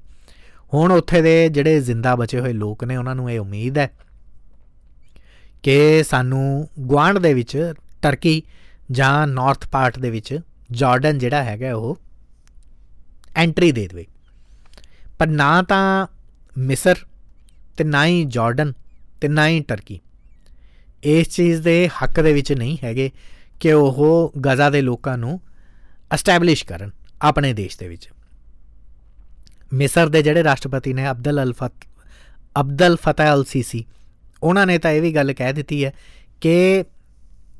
ਹੁਣ ਉੱਥੇ ਦੇ ਜਿਹੜੇ ਜ਼ਿੰਦਾ ਬਚੇ ਹੋਏ ਲੋਕ ਨੇ, ਉਹਨਾਂ ਨੂੰ ਇਹ ਉਮੀਦ ਹੈ ਕਿ ਸਾਨੂੰ ਗਵਾਂਡ ਦੇ ਵਿੱਚ ਟਰਕੀ ਜਾਂ ਨਾਰਥ ਪਾਰਟ ਦੇ ਵਿੱਚ ਜਾਰਡਨ ਜਿਹੜਾ ਹੈਗਾ ਉਹ ਐਂਟਰੀ ਦੇ ਦੇਵੇ। ਪਰ ਨਾ ਤਾਂ ਮਿਸਰ ਤੇ ਨਾ ਹੀ ਜਾਰਡਨ ਤੇ ਨਾ ਹੀ ਟਰਕੀ ਇਸ ਚੀਜ਼ ਦੇ ਹੱਕ ਦੇ ਵਿੱਚ ਨਹੀਂ ਹੈਗੇ ਕਿ ਉਹ ਗਜ਼ਾ ਦੇ ਲੋਕਾਂ ਨੂੰ ਐਸਟੈਬਲਿਸ਼ ਕਰਨ ਆਪਣੇ ਦੇਸ਼ ਦੇ ਵਿੱਚ। ਮਿਸਰ ਦੇ ਜਿਹੜੇ ਰਾਸ਼ਟਰਪਤੀ ਨੇ ਅਬਦਲ ਅਲਫਤ ਅਬਦਲ ਫਤਹ ਅਲ ਸੀਸੀ, ਉਹਨਾਂ ਨੇ ਤਾਂ ਇਹ ਵੀ ਗੱਲ ਕਹਿ ਦਿੱਤੀ ਹੈ ਕਿ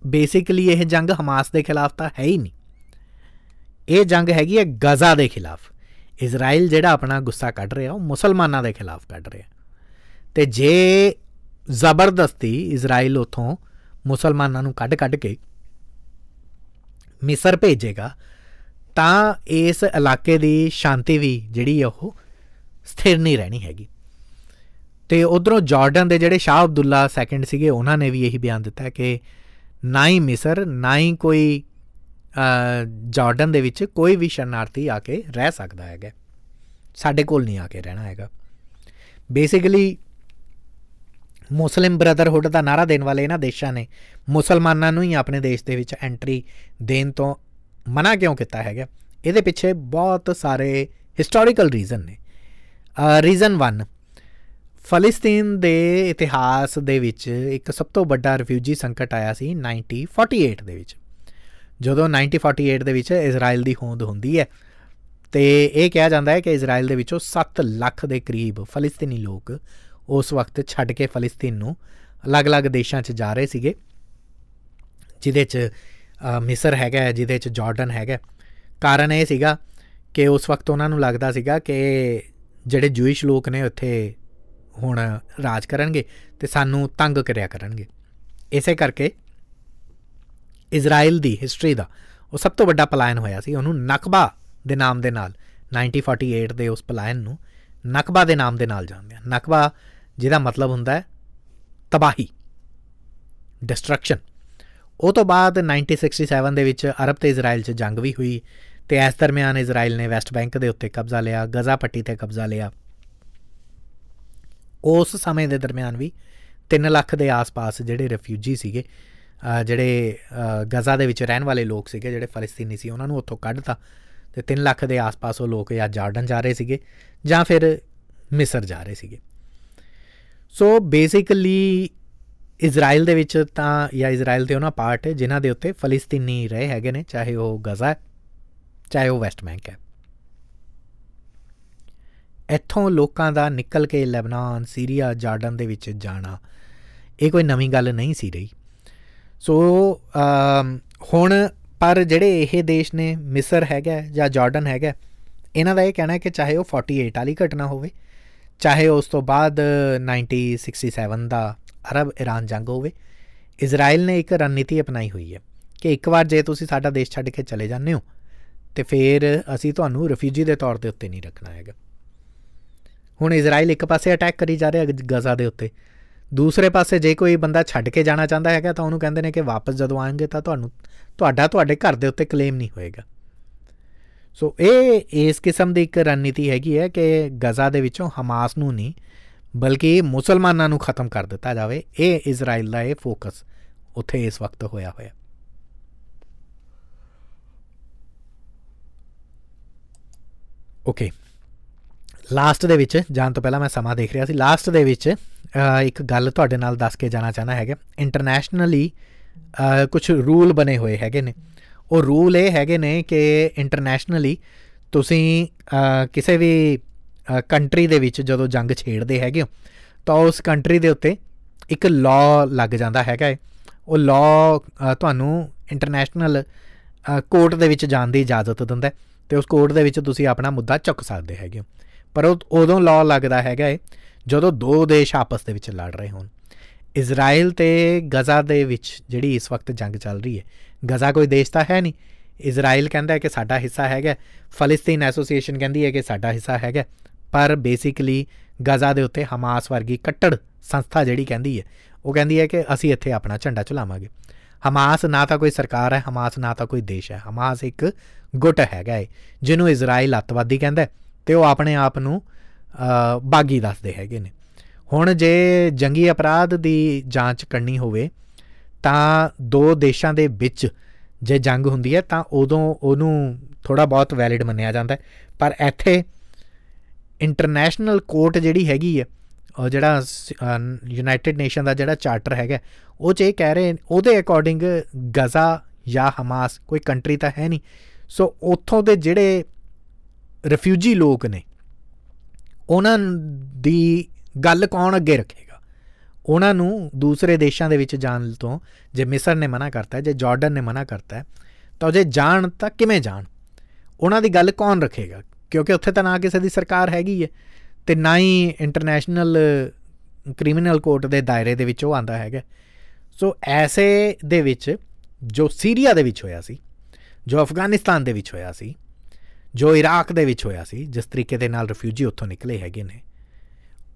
ਬੇਸਿਕਲੀ ਇਹ ਜੰਗ ਹਮਾਸ ਦੇ ਖਿਲਾਫ ਤਾਂ ਹੈ ਹੀ ਨਹੀਂ। ਇਹ ਜੰਗ ਹੈਗੀ ਹੈ ਗਜ਼ਾ ਦੇ ਖਿਲਾਫ। ਇਜ਼ਰਾਈਲ ਜਿਹੜਾ ਆਪਣਾ ਗੁੱਸਾ ਕੱਢ ਰਿਹਾ, ਉਹ ਮੁਸਲਮਾਨਾਂ ਦੇ ਖਿਲਾਫ ਕੱਢ ਰਿਹਾ। ਤੇ ਜੇ ਜ਼ਬਰਦਸਤੀ ਇਜ਼ਰਾਈਲ ਉਥੋਂ ਮੁਸਲਮਾਨਾਂ ਨੂੰ ਕੱਢ-ਕੱਢ ਕੇ ਮਿਸਰ ਭੇਜੇਗਾ ਤਾਂ ਇਸ ਇਲਾਕੇ ਦੀ ਸ਼ਾਂਤੀ ਵੀ ਜਿਹੜੀ ਉਹ ਸਥਿਰ ਨਹੀਂ ਰਹਿਣੀ ਹੈਗੀ। ਤੇ ਉਧਰੋਂ ਜਾਰਡਨ ਦੇ ਜਿਹੜੇ ਸ਼ਾਹ ਅਬਦੁੱਲਾ ਸੈਕੰਡ ਸੀਗੇ, ਉਹਨਾਂ ਨੇ ਵੀ ਇਹੀ ਬਿਆਨ ਦਿੱਤਾ ਕਿ ਨਾ ਹੀ ਮਿਸਰ, ਨਾ ਹੀ ਕੋਈ ਜਾਰਡਨ ਦੇ ਵਿੱਚ ਕੋਈ ਵੀ ਸ਼ਰਨਾਰਥੀ ਆ ਕੇ ਰਹਿ ਸਕਦਾ ਹੈਗਾ। ਸਾਡੇ ਕੋਲ ਨਹੀਂ ਆ ਕੇ ਰਹਿਣਾ ਹੈਗਾ। ਬੇਸਿਕਲੀ ਮੁਸਲਿਮ ਬ੍ਰਦਰਹੁੱਡ ਦਾ ਨਾਰਾ ਦੇਣ ਵਾਲੇ ਇਹਨਾਂ ਦੇਸ਼ਾਂ ਨੇ ਮੁਸਲਮਾਨਾਂ ਨੂੰ ਹੀ ਆਪਣੇ ਦੇਸ਼ ਦੇ ਵਿੱਚ ਐਂਟਰੀ ਦੇਣ ਤੋਂ ਮਨਾ ਕਿਉਂ ਕੀਤਾ ਹੈਗਾ? ਇਹਦੇ ਪਿੱਛੇ ਬਹੁਤ ਸਾਰੇ ਹਿਸਟੋਰੀਕਲ ਰੀਜ਼ਨ ਨੇ। ਰੀਜ਼ਨ 1 ਫਲਸਤੀਨ ਦੇ ਇਤਿਹਾਸ ਦੇ ਵਿੱਚ ਇੱਕ ਸਭ ਤੋਂ ਵੱਡਾ ਰਿਫਿਊਜੀ ਸੰਕਟ ਆਇਆ ਸੀ 1948 ਦੇ ਵਿੱਚ। ਜਦੋਂ 1948 ਦੇ ਵਿੱਚ ਇਜ਼ਰਾਈਲ ਦੀ ਹੋਂਦ ਹੁੰਦੀ ਹੈ, ਤੇ ਇਹ ਕਿਹਾ ਜਾਂਦਾ ਹੈ ਕਿ ਇਜ਼ਰਾਈਲ ਦੇ ਵਿੱਚੋਂ 7 ਲੱਖ ਦੇ ਕਰੀਬ ਫਲਸਤੀਨੀ ਲੋਕ ਉਸ ਵਕਤ ਛੱਡ ਕੇ ਫਲਸਤੀਨ ਨੂੰ ਅਲੱਗ-ਅਲੱਗ ਦੇਸ਼ਾਂ 'ਚ ਜਾ ਰਹੇ ਸੀਗੇ ਜਿਦੇ 'ਚ ਮਿਸਰ ਹੈਗਾ ਜਿਹਦੇ 'ਚ ਜਾਰਡਨ ਹੈਗਾ ਕਾਰਨ ਇਹ ਸੀਗਾ ਕਿ ਉਸ ਵਕਤ ਉਹਨਾਂ ਨੂੰ ਲੱਗਦਾ ਸੀਗਾ ਕਿ ਜਿਹੜੇ ਜੂਇਸ਼ ਲੋਕ ਨੇ ਉੱਥੇ ਹੁਣ ਰਾਜ ਕਰਨਗੇ ਤੇ ਸਾਨੂੰ ਤੰਗ ਕਰਿਆ ਕਰਨਗੇ। ਇਸੇ ਕਰਕੇ ਇਜ਼ਰਾਈਲ ਦੀ ਹਿਸਟਰੀ ਦਾ ਉਹ ਸਭ ਤੋਂ ਵੱਡਾ ਪਲਾਇਨ ਹੋਇਆ ਸੀ। ਉਹਨੂੰ ਨਕਬਾ ਦੇ ਨਾਮ ਦੇ ਨਾਲ 1948 ਦੇ ਉਸ ਪਲਾਇਨ ਨੂੰ ਨਕਬਾ ਦੇ ਨਾਮ ਦੇ ਨਾਲ ਜਾਣਦੇ ਆ ਨਕਬਾ ਜਿਹਦਾ ਮਤਲਬ ਹੁੰਦਾ ਹੈ ਤਬਾਹੀ ਡਿਸਟਰਕਸ਼ਨ ਉਹ ਤੋਂ ਬਾਅਦ 1967 ਦੇ ਵਿੱਚ ਅਰਬ ਤੇ ਇਜ਼ਰਾਈਲ 'ਚ ਜੰਗ ਵੀ ਹੋਈ ਤੇ ਇਸ ਦਰਮਿਆਨ ਇਜ਼ਰਾਈਲ ਨੇ ਵੈਸਟ ਬੈਂਕ ਦੇ ਉੱਤੇ ਕਬਜ਼ਾ ਲਿਆ, ਗਜ਼ਾ ਪੱਟੀ ਤੇ ਕਬਜ਼ਾ ਲਿਆ। ਉਸ ਸਮੇਂ ਦੇ ਦਰਮਿਆਨ ਵੀ 3 ਲੱਖ ਦੇ ਆਸ-ਪਾਸ ਜਿਹੜੇ ਰਿਫਿਊਜੀ ਸੀਗੇ ਜਿਹੜੇ ਗਜ਼ਾ ਦੇ ਵਿੱਚ ਰਹਿਣ ਵਾਲੇ ਲੋਕ ਸੀਗੇ, ਜਿਹੜੇ ਫਲਸਤੀਨੀ ਸੀ, ਉਹਨਾਂ ਨੂੰ ਉੱਥੋਂ ਕੱਢਤਾ ਤੇ 3 ਲੱਖ ਦੇ ਆਸ-ਪਾਸ ਉਹ ਲੋਕ ਜਾਂ ਜਾਰਡਨ ਜਾ ਰਹੇ ਸੀਗੇ ਜਾਂ ਫਿਰ ਮਿਸਰ ਜਾ ਰਹੇ ਸੀਗੇ। ਸੋ ਬੇਸਿਕਲੀ ਇਜ਼ਰਾਈਲ ਦੇ ਵਿੱਚ ਤਾਂ, ਜਾਂ ਇਜ਼ਰਾਈਲ ਦੇ ਉਹਨਾਂ ਪਾਰਟ ਹੈ ਜਿਨ੍ਹਾਂ ਦੇ ਉੱਤੇ ਫਲਸਤੀਨੀ ਰਹੇ ਹੈਗੇ ਨੇ, ਚਾਹੇ ਉਹ ਗਜ਼ਾ ਚਾਹੇ ਉਹ ਵੈਸਟ ਬੈਂਕ ਹੈ। ਇੱਥੋਂ ਲੋਕਾਂ ਦਾ ਨਿਕਲ ਕੇ ਲੈਬਨਾਨ, ਸੀਰੀਆ, ਜਾਰਡਨ ਦੇ ਵਿੱਚ ਜਾਣਾ, ਇਹ ਕੋਈ ਨਵੀਂ ਗੱਲ ਨਹੀਂ ਸੀ ਰਹੀ। ਸੋ ਹੁਣ ਪਰ ਜਿਹੜੇ ਇਹ ਦੇਸ਼ ਨੇ, ਮਿਸਰ ਹੈਗਾ ਜਾਂ ਜਾਰਡਨ ਹੈਗਾ ਇਹਨਾਂ ਦਾ ਇਹ ਕਹਿਣਾ ਹੈ ਕਿ ਚਾਹੇ ਉਹ 48 ਵਾਲੀ ਘਟਨਾ ਹੋਵੇ, ਚਾਹੇ ਉਸ ਤੋਂ ਬਾਅਦ 1967 ਦਾ ਅਰਬ ਇਰਾਨ ਜੰਗ ਹੋਵੇ। ਇਜ਼ਰਾਈਲ ਨੇ ਇੱਕ ਰਣਨੀਤੀ ਅਪਣਾਈ ਹੋਈ ਹੈ ਕਿ ਇੱਕ ਵਾਰ ਜੇ ਤੁਸੀਂ ਸਾਡਾ ਦੇਸ਼ ਛੱਡ ਕੇ ਚਲੇ ਜਾਂਦੇ ਹੋ, ਤੇ ਫਿਰ ਅਸੀਂ ਤੁਹਾਨੂੰ ਰਿਫਿਊਜੀ ਦੇ ਤੌਰ ਤੇ ਉੱਤੇ ਨਹੀਂ ਰੱਖਣਾ ਹੈਗਾ। ਹੁਣ ਇਜ਼ਰਾਈਲ ਇੱਕ ਪਾਸੇ ਅਟੈਕ ਕਰੀ ਜਾ ਰਿਹਾ ਗਜ਼ਾ ਦੇ ਉੱਤੇ। ਦੂਸਰੇ ਪਾਸੇ ਜੇ ਕੋਈ ਬੰਦਾ ਛੱਡ ਕੇ ਜਾਣਾ ਚਾਹੁੰਦਾ ਹੈਗਾ ਤਾਂ ਉਹਨੂੰ ਕਹਿੰਦੇ ਨੇ ਕਿ ਵਾਪਸ ਜਦੋਂ ਆਣਗੇ ਤਾਂ ਤੁਹਾਨੂੰ, ਤੁਹਾਡਾ ਤੁਹਾਡੇ ਘਰ ਦੇ ਉੱਤੇ ਕਲੇਮ ਨਹੀਂ ਹੋਏਗਾ। ਸੋ ਇਹ ਇਸ ਕਿਸਮ ਦੀ ਇੱਕ ਰਣਨੀਤੀ ਹੈਗੀ ਹੈ ਕਿ ਗਜ਼ਾ ਦੇ ਵਿੱਚੋਂ ਹਮਾਸ ਨੂੰ ਨਹੀਂ ਬਲਕਿ ਮੁਸਲਮਾਨਾਂ ਨੂੰ ਖਤਮ ਕਰ ਦਿੱਤਾ ਜਾਵੇ। ਇਹ ਇਜ਼ਰਾਈਲ ਦਾ ਇਹ ਫੋਕਸ ਉੱਥੇ ਇਸ ਵਕਤ ਹੋਇਆ ਹੋਇਆ। ਓਕੇ। ਲਾਸਟ ਦੇ ਵਿੱਚ, ਜਾਣ ਤੋਂ ਪਹਿਲਾਂ ਮੈਂ ਸਮਾਂ ਦੇਖ ਰਿਹਾ ਸੀ। ਲਾਸਟ ਦੇ ਵਿੱਚ ਇੱਕ ਗੱਲ ਤੁਹਾਡੇ ਨਾਲ ਦੱਸ ਕੇ ਜਾਣਾ ਚਾਹਨਾ ਹੈਗਾ। ਇੰਟਰਨੈਸ਼ਨਲੀ ਕੁਝ ਰੂਲ ਬਣੇ ਹੋਏ ਹੈਗੇ ਨੇ। ਉਹ ਰੂਲ ਇਹ ਹੈਗੇ ਨੇ ਕਿ ਇੰਟਰਨੈਸ਼ਨਲੀ ਤੁਸੀਂ ਕਿਸੇ ਵੀ ਕੰਟਰੀ ਦੇ ਵਿੱਚ ਜਦੋਂ ਜੰਗ ਛੇੜਦੇ ਹੈਗੇ ਹੋ, ਤਾਂ ਉਸ ਕੰਟਰੀ ਦੇ ਉੱਤੇ ਇੱਕ ਲਾਅ ਲੱਗ ਜਾਂਦਾ ਹੈਗਾ ਉਹ ਲਾਅ ਤੁਹਾਨੂੰ ਇੰਟਰਨੈਸ਼ਨਲ ਕੋਰਟ ਦੇ ਵਿੱਚ ਜਾਣ ਦੀ ਇਜਾਜ਼ਤ ਦਿੰਦਾ ਤੇ ਉਸ ਕੋਰਟ ਦੇ ਵਿੱਚ ਤੁਸੀਂ ਆਪਣਾ ਮੁੱਦਾ ਚੁੱਕ ਸਕਦੇ ਹੈਗੇ ਪਰ ਉਦੋਂ ਲਾਅ ਲੱਗਦਾ ਹੈਗਾ ਜਦੋਂ ਦੋ ਦੇਸ਼ ਆਪਸ ਦੇ ਵਿੱਚ ਲੜ ਰਹੇ ਹੋਣ। ਇਜ਼ਰਾਈਲ ਤੇ ਗਜ਼ਾ ਦੇ ਵਿੱਚ ਜਿਹੜੀ ਇਸ ਵਕਤ ਜੰਗ ਚੱਲ ਰਹੀ ਹੈ ਗਜ਼ਾ ਕੋਈ ਦੇਸ਼ ਤਾਂ ਹੈ ਨਹੀਂ। ਇਜ਼ਰਾਈਲ ਕਹਿੰਦਾ ਹੈ ਕਿ ਸਾਡਾ ਹਿੱਸਾ ਹੈਗਾ ਫਲਸਤੀਨ ਐਸੋਸੀਏਸ਼ਨ ਕਹਿੰਦੀ ਹੈ ਕਿ ਸਾਡਾ ਹਿੱਸਾ ਹੈਗਾ ਪਰ ਬੇਸਿਕਲੀ ਗਜ਼ਾ ਦੇ ਉੱਤੇ ਹਮਾਸ ਵਰਗੀ ਕੱਟੜ ਸੰਸਥਾ ਜਿਹੜੀ ਕਹਿੰਦੀ ਹੈ, ਉਹ ਕਹਿੰਦੀ ਹੈ ਕਿ ਅਸੀਂ ਇੱਥੇ ਆਪਣਾ ਝੰਡਾ ਝੁਲਾਵਾਂਗੇ ਹਮਾਸ ਨਾ ਤਾਂ ਕੋਈ ਸਰਕਾਰ ਹੈ ਹਮਾਸ ਨਾ ਤਾਂ ਕੋਈ ਦੇਸ਼ ਹੈ। ਹਮਾਸ ਇੱਕ ਗੁੱਟ ਹੈਗਾ ਹੈ ਜਿਹਨੂੰ ਇਜ਼ਰਾਈਲ ਅੱਤਵਾਦੀ ਕਹਿੰਦਾ ਤੇ ਉਹ ਆਪਣੇ ਆਪ ਨੂੰ ਬਾਗੀ ਦੱਸਦੇ ਹੈਗੇ ਨੇ। ਹੁਣ ਜੇ ਜੰਗੀ ਅਪਰਾਧ ਦੀ ਜਾਂਚ ਕਰਨੀ ਹੋਵੇ, ਤਾਂ ਦੋ ਦੇਸ਼ਾਂ ਦੇ ਵਿੱਚ ਜੇ ਜੰਗ ਹੁੰਦੀ ਹੈ, ਤਾਂ ਉਦੋਂ ਉਹਨੂੰ ਥੋੜਾ ਬਹੁਤ ਵੈਲਿਡ ਮੰਨਿਆ ਜਾਂਦਾ ਪਰ ਇੱਥੇ ਇੰਟਰਨੈਸ਼ਨਲ ਕੋਰਟ ਜਿਹੜੀ ਹੈਗੀ ਹੈ ਉਹ ਜਿਹੜਾ ਯੂਨਾਈਟਿਡ ਨੇਸ਼ਨ ਦਾ ਜਿਹੜਾ ਚਾਰਟਰ ਹੈਗਾ, ਉਹ 'ਚ ਇਹ ਕਹਿ ਰਹੇ ਉਹਦੇ ਅਕੋਰਡਿੰਗ ਗਜ਼ਾ ਜਾਂ ਹਮਾਸ ਕੋਈ ਕੰਟਰੀ ਤਾਂ ਹੈ ਨਹੀਂ। ਸੋ ਉੱਥੋਂ ਦੇ ਜਿਹੜੇ ਰਿਫਿਊਜੀ ਲੋਕ ਨੇ, ਉਹਨਾਂ ਦੀ ਗੱਲ ਕੌਣ ਅੱਗੇ ਰੱਖੇਗਾ? ਉਹਨਾਂ ਨੂੰ ਦੂਸਰੇ ਦੇਸ਼ਾਂ ਦੇ ਵਿੱਚ ਜਾਣ ਤੋਂ, ਜੇ ਮਿਸਰ ਨੇ ਮਨਾ ਕਰਤਾ, ਜੇ ਜਾਰਡਨ ਨੇ ਮਨਾ ਕਰਤਾ, ਤਾਂ ਜੇ ਜਾਣ ਤਾਂ ਕਿਵੇਂ ਜਾਣ? ਉਹਨਾਂ ਦੀ ਗੱਲ ਕੌਣ ਰੱਖੇਗਾ? ਕਿਉਂਕਿ ਉੱਥੇ ਤਾਂ ਨਾ ਕਿਸੇ ਦੀ ਸਰਕਾਰ ਹੈਗੀ ਹੈ ਤੇ ਨਾ ਹੀ ਇੰਟਰਨੈਸ਼ਨਲ ਕ੍ਰਿਮੀਨਲ ਕੋਰਟ ਦੇ ਦਾਇਰੇ ਦੇ ਵਿੱਚ ਉਹ ਆਂਦਾ ਹੈਗਾ। ਸੋ ਐਸੇ ਦੇ ਵਿੱਚ ਜੋ ਸੀਰੀਆ ਦੇ ਵਿੱਚ ਹੋਇਆ ਸੀ, ਜੋ ਅਫਗਾਨਿਸਤਾਨ ਦੇ ਵਿੱਚ ਹੋਇਆ ਸੀ, ਜੋ ਇਰਾਕ ਦੇ ਵਿੱਚ ਹੋਇਆ ਸੀ, ਜਿਸ ਤਰੀਕੇ ਦੇ ਨਾਲ ਰਿਫਿਊਜੀ ਉੱਥੋਂ ਨਿਕਲੇ ਹੈਗੇ ਨੇ,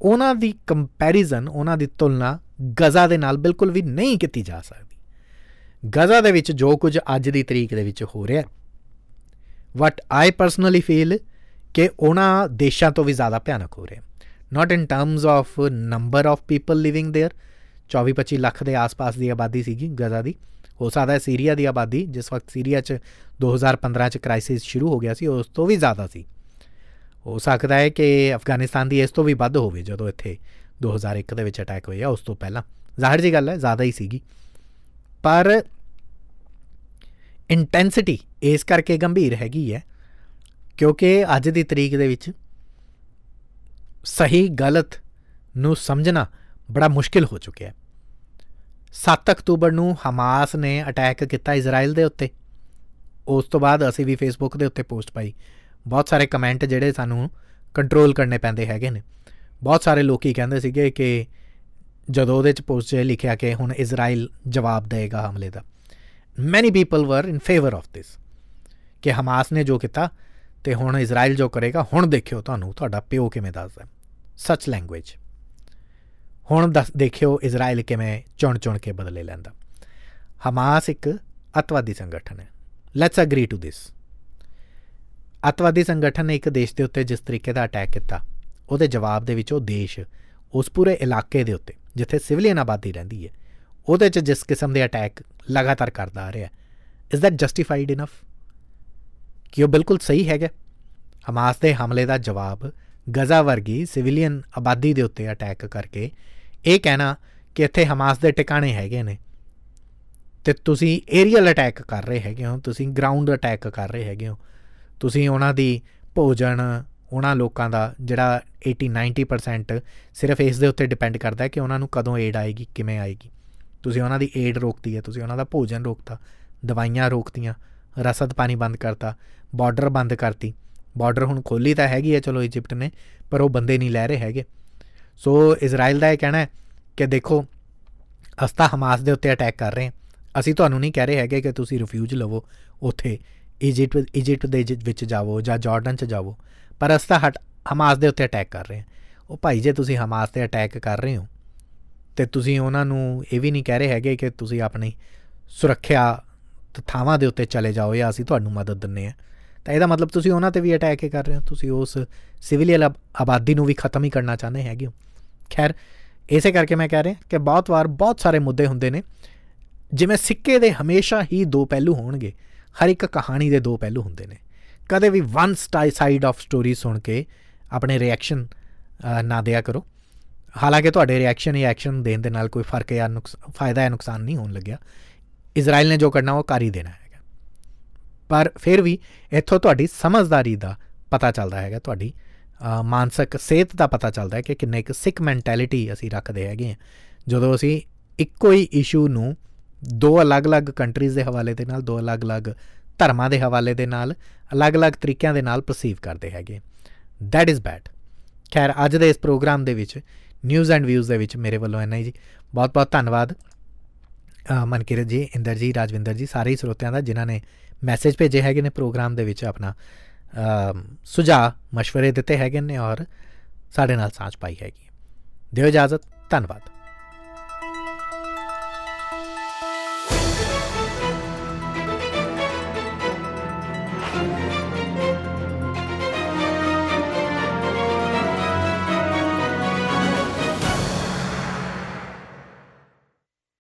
ਉਹਨਾਂ ਦੀ ਕੰਪੈਰੀਜ਼ਨ ਉਹਨਾਂ ਦੀ ਤੁਲਨਾ ਗਜ਼ਾ ਦੇ ਨਾਲ ਬਿਲਕੁਲ ਵੀ ਨਹੀਂ ਕੀਤੀ ਜਾ ਸਕਦੀ। ਗਜ਼ਾ ਦੇ ਵਿੱਚ ਜੋ ਕੁਝ ਅੱਜ ਦੀ ਤਰੀਕ ਦੇ ਵਿੱਚ ਹੋ ਰਿਹਾ ਵਟ ਆਈ ਪਰਸਨਲੀ ਫੀਲ ਕਿ ਉਹਨਾਂ ਦੇਸ਼ਾਂ ਤੋਂ ਵੀ ਜ਼ਿਆਦਾ ਭਿਆਨਕ ਹੋ ਰਿਹਾ not in terms of number of people living there 24-25 lakh ਦੇ ਆਸ-ਪਾਸ ਦੀ ਆਬਾਦੀ ਸੀਗੀ ਗਜ਼ਾ ਦੀ ਹੋ ਸਕਦਾ ਹੈ ਸੀਰੀਆ ਦੀ ਆਬਾਦੀ ਜਿਸ ਵਕਤ ਸੀਰੀਆ 'ਚ 2015 'ਚ ਕ੍ਰਾਈਸਿਸ ਸ਼ੁਰੂ ਹੋ ਗਿਆ ਸੀ ਉਸ ਤੋਂ ਵੀ ਜ਼ਿਆਦਾ ਸੀ ਹੋ ਸਕਦਾ ਹੈ ਕਿ ਅਫਗਾਨਿਸਤਾਨ ਦੀ ਇਸ ਤੋਂ ਵੀ ਵੱਧ ਹੋਵੇ ਜਦੋਂ ਇੱਥੇ 2001 ਦੇ ਵਿੱਚ ਅਟੈਕ ਹੋਇਆ ਉਸ ਤੋਂ ਪਹਿਲਾਂ ਜ਼ਾਹਿਰ ਜੀ ਗੱਲ ਹੈ ਜ਼ਿਆਦਾ ਹੀ ਸੀਗੀ ਪਰ ਇੰਟੈਂਸਿਟੀ ਇਸ ਕਰਕੇ ਗੰਭੀਰ ਹੈਗੀ ਹੈ ਕਿਉਂਕਿ ਅੱਜ ਦੀ ਤਰੀਕ ਦੇ ਵਿੱਚ ਸਹੀ ਗਲਤ ਨੂੰ ਸਮਝਣਾ ਬੜਾ ਮੁਸ਼ਕਿਲ ਹੋ ਚੁੱਕਿਆ ਹੈ। 7 ਅਕਤੂਬਰ ਨੂੰ ਹਮਾਸ ਨੇ ਅਟੈਕ ਕੀਤਾ ਇਜ਼ਰਾਈਲ ਦੇ ਉੱਤੇ। ਉਸ ਤੋਂ ਬਾਅਦ ਅਸੀਂ ਵੀ ਫੇਸਬੁੱਕ ਦੇ ਉੱਤੇ ਪੋਸਟ ਪਾਈ। ਬਹੁਤ ਸਾਰੇ ਕਮੈਂਟ ਜਿਹੜੇ ਸਾਨੂੰ ਕੰਟਰੋਲ ਕਰਨੇ ਪੈਂਦੇ ਹੈਗੇ ਨੇ। ਬਹੁਤ ਸਾਰੇ ਲੋਕੀ ਕਹਿੰਦੇ ਸੀਗੇ ਕਿ ਜਦੋਂ ਉਹਦੇ ਚ ਪੋਸਟ 'ਚ ਲਿਖਿਆ ਕਿ ਹੁਣ ਇਜ਼ਰਾਈਲ ਜਵਾਬ ਦੇਗਾ ਹਮਲੇ ਦਾ। Many people were in favour of this ਕਿ ਹਮਾਸ ਨੇ ਜੋ ਕੀਤਾ ਤੇ ਹੁਣ ਇਜ਼ਰਾਈਲ ਜੋ ਕਰੇਗਾ, ਹੁਣ ਦੇਖਿਓ ਤੁਹਾਨੂੰ ਤੁਹਾਡਾ ਪਿਓ ਕਿਵੇਂ ਦੱਸਦਾ ਸੱਚ ਲੈਂਗੁਏਜ ਹੁਣ ਦੱਸ, ਦੇਖਿਓ ਇਜ਼ਰਾਈਲ ਕਿਵੇਂ ਚੁਣ ਚੁਣ ਕੇ ਬਦਲੇ ਲੈਂਦਾ। ਹਮਾਸ ਇੱਕ ਅਤਵਾਦੀ ਸੰਗਠਨ ਹੈ। ਲੈਟਸ ਅਗਰੀ ਟੂ ਥਿਸ ਅਤਵਾਦੀ ਸੰਗਠਨ ਨੇ ਇੱਕ ਦੇਸ਼ ਦੇ ਉੱਤੇ ਜਿਸ ਤਰੀਕੇ ਦਾ ਅਟੈਕ ਕੀਤਾ, ਉਹਦੇ ਜਵਾਬ ਦੇ ਵਿੱਚ ਉਹ ਦੇਸ਼ ਉਸ ਪੂਰੇ ਇਲਾਕੇ ਦੇ ਉੱਤੇ, ਜਿੱਥੇ ਸਿਵਲੀਅਨ ਆਬਾਦੀ ਰਹਿੰਦੀ ਹੈ, ਉਹਦੇ 'ਚ ਜਿਸ ਕਿਸਮ ਦੇ ਅਟੈਕ ਲਗਾਤਾਰ ਕਰਦਾ ਆ ਰਿਹਾ ਇਜ਼ ਦੈਟ ਜਸਟੀਫਾਈਡ ਇਨਫ ਕਿ ਉਹ ਬਿਲਕੁਲ ਸਹੀ ਹੈਗਾ। ਹਮਾਸ ਦੇ ਹਮਲੇ ਦਾ ਜਵਾਬ ਗਜ਼ਾ ਵਰਗੀ ਸਿਵਲੀਅਨ ਆਬਾਦੀ ਦੇ ਉੱਤੇ ਅਟੈਕ ਕਰਕੇ ਇਹ ਕਹਿਣਾ ਕਿ ਇੱਥੇ ਹਮਾਸ ਦੇ ਟਿਕਾਣੇ ਹੈਗੇ ਨੇ ਤੇ ਤੁਸੀਂ ਏਰੀਅਲ ਅਟੈਕ ਕਰ ਰਹੇ ਹੈਗੇ ਹੋ, ਤੁਸੀਂ ਗਰਾਊਂਡ ਅਟੈਕ ਕਰ ਰਹੇ ਹੈਗੇ ਹੋ। ਤੁਸੀਂ ਉਹਨਾਂ ਦੀ ਭੋਜਨ, ਉਹਨਾਂ ਲੋਕਾਂ ਦਾ ਜਿਹੜਾ 80 90% ਸਿਰਫ ਇਸ ਦੇ ਉੱਤੇ ਡਿਪੈਂਡ ਕਰਦਾ ਹੈ ਕਿ ਉਹਨਾਂ ਨੂੰ ਕਦੋਂ ਏਡ ਆਏਗੀ, ਕਿਵੇਂ ਆਏਗੀ। ਤੁਸੀਂ ਉਹਨਾਂ ਦੀ ਏਡ ਰੋਕਤੀ ਹੈ, ਤੁਸੀਂ ਉਹਨਾਂ ਦਾ ਭੋਜਨ ਰੋਕਤਾ, ਦਵਾਈਆਂ ਰੋਕਤੀਆਂ, ਰਸਦ ਪਾਣੀ ਬੰਦ ਕਰਤਾ ਬਾਰਡਰ ਬੰਦ ਕਰਤੀ। ਬਾਰਡਰ ਹੁਣ ਖੋਲੀ ਤਾਂ ਹੈਗੀ ਹੈ ਚਲੋ ਇਜੀਪਟ ਨੇ, ਪਰ ਉਹ ਬੰਦੇ ਨਹੀਂ ਲੈ ਰਹੇ ਹੈਗੇ। ਸੋ ਇਜ਼ਰਾਈਲ ਦਾ ਇਹ ਕਹਿਣਾ ਹੈ ਕਿ ਦੇਖੋ ਅਸਤਾ ਹਮਾਸ ਦੇ ਉੱਤੇ ਅਟੈਕ ਕਰ ਰਹੇ ਹਾਂ। ਅਸੀਂ ਤੁਹਾਨੂੰ ਨਹੀਂ ਕਹਿ ਰਹੇ ਹੈਗੇ ਕਿ ਤੁਸੀਂ ਰਿਫਿਊਜ ਲਵੋ ਉੱਥੇ ਇਜਿਪਟ ਇਜਿਪਟ ਦੇ ਵਿੱਚ ਜਾਵੋ ਜਾਂ ਜਾਰਡਨ 'ਚ ਜਾਵੋ, ਪਰ ਅਸਤਾ ਹਟ ਹਮਾਸ ਦੇ ਉੱਤੇ ਅਟੈਕ ਕਰ ਰਹੇ ਹਾਂ। ਉਹ ਭਾਈ, ਜੇ ਤੁਸੀਂ ਹਮਾਸ ਤੇ ਅਟੈਕ ਕਰ ਰਹੇ ਹੋ, ਤੇ ਤੁਸੀਂ ਉਹਨਾਂ ਨੂੰ ਇਹ ਵੀ ਨਹੀਂ ਕਹਿ ਰਹੇ ਹੈਗੇ ਕਿ ਤੁਸੀਂ ਆਪਣੀ ਸੁਰੱਖਿਆ ਥਾਵਾਂ ਦੇ ਉੱਤੇ ਚਲੇ ਜਾਓ ਜਾਂ ਅਸੀਂ ਤੁਹਾਨੂੰ ਮਦਦ ਦਿੰਨੇ ਆ ਤਾਂ ਇਹਦਾ ਮਤਲਬ ਤੁਸੀਂ ਉਹਨਾਂ ਤੇ ਵੀ ਅਟੈਕ ਕਰ ਰਹੇ ਹੋ। ਤੁਸੀਂ ਉਸ ਸਿਵਲੀਅਨ ਆਬਾਦੀ ਨੂੰ ਵੀ ਖਤਮ ਹੀ ਕਰਨਾ ਚਾਹੁੰਦੇ ਹੈਗੇ ਹੋ। ਖੈਰ, ਇਸੇ ਕਰਕੇ ਮੈਂ ਕਹਿ ਰਿਹਾ ਕਿ ਬਹੁਤ ਵਾਰ ਬਹੁਤ ਸਾਰੇ ਮੁੱਦੇ ਹੁੰਦੇ ਨੇ। ਜਿਵੇਂ ਸਿੱਕੇ ਦੇ ਹਮੇਸ਼ਾ ਹੀ ਦੋ ਪਹਿਲੂ ਹੋਣਗੇ। ਹਰ ਇੱਕ ਕਹਾਣੀ ਦੇ ਦੋ ਪਹਿਲੂ ਹੁੰਦੇ ਨੇ। ਕਦੇ ਵੀ ਵਨ ਸਾਈਡ ਆਫ ਸਟੋਰੀ ਸੁਣ ਕੇ ਆਪਣੇ ਰਿਐਕਸ਼ਨ ਨਾ ਦਿਆ ਕਰੋ। ਹਾਲਾਂਕਿ ਤੁਹਾਡੇ ਰਿਐਕਸ਼ਨ ਜਾਂ ਐਕਸ਼ਨ ਦੇਣ ਦੇ ਨਾਲ ਕੋਈ ਫ਼ਰਕ ਜਾਂ ਫਾਇਦਾ ਜਾਂ ਨੁਕਸਾਨ ਨਹੀਂ ਹੋਣ ਲੱਗਿਆ। ਇਜ਼ਰਾਈਲ ਨੇ ਜੋ ਕਰਨਾ ਉਹ ਕਰ ਹੀ ਦੇਣਾ ਹੈਗਾ ਪਰ ਫਿਰ ਵੀ ਇੱਥੋਂ ਤੁਹਾਡੀ ਸਮਝਦਾਰੀ ਦਾ ਪਤਾ ਚੱਲਦਾ ਹੈਗਾ ਤੁਹਾਡੀ ਮਾਨਸਿਕ ਸਿਹਤ ਦਾ ਪਤਾ ਚੱਲਦਾ ਹੈ ਕਿ ਕਿੰਨੇ ਇੱਕ ਸਿਕ ਮੈਂਟੈਲਿਟੀ ਅਸੀਂ ਰੱਖਦੇ ਹੈਗੇ ਆ ਜਦੋਂ ਅਸੀਂ ਇੱਕੋ ਹੀ ਇਸ਼ੂ ਨੂੰ ਦੋ ਅਲੱਗ-ਅਲੱਗ ਕੰਟਰੀਜ਼ ਦੇ ਹਵਾਲੇ ਦੇ ਨਾਲ ਦੋ ਅਲੱਗ-ਅਲੱਗ ਧਰਮਾਂ ਦੇ ਹਵਾਲੇ ਦੇ ਨਾਲ ਅਲੱਗ-ਅਲੱਗ ਤਰੀਕਿਆਂ ਦੇ ਨਾਲ ਪਰਸੀਵ ਕਰਦੇ ਹੈਗੇ ਥੈਟ ਇਜ਼ ਬੈਡ ਖੈਰ ਅੱਜ ਦੇ ਇਸ ਪ੍ਰੋਗਰਾਮ ਦੇ ਵਿੱਚ ਨਿਊਜ਼ ਐਂਡ ਵਿਊਜ਼ ਦੇ ਵਿੱਚ ਮੇਰੇ ਵੱਲੋਂ ਇੰਨਾ ਹੀ ਜੀ। ਬਹੁਤ-ਬਹੁਤ ਧੰਨਵਾਦ। ਅ, ਮਨਕਿਰਤ ਜੀ ਇੰਦਰ ਜੀ ਰਾਜਵਿੰਦਰ ਜੀ ਸਾਰੇ ਹੀ ਸਰੋਤਿਆਂ ਦਾ ਜਿਨ੍ਹਾਂ ਨੇ ਮੈਸੇਜ ਭੇਜੇ ਹੈਗੇ ਨੇ ਪ੍ਰੋਗਰਾਮ ਦੇ ਵਿੱਚ ਆਪਣਾ। ਅ, ਸੁਝਾਅ مشਵਰੇ ਦਿੱਤੇ ਹੈਗੇ ਨੇ ਔਰ ਸਾਡੇ ਨਾਲ ਸਾਂਝ ਪਾਈ ਹੈਗੀ ਦਿਓ ਇਜਾਜ਼ਤ ਧੰਨਵਾਦ।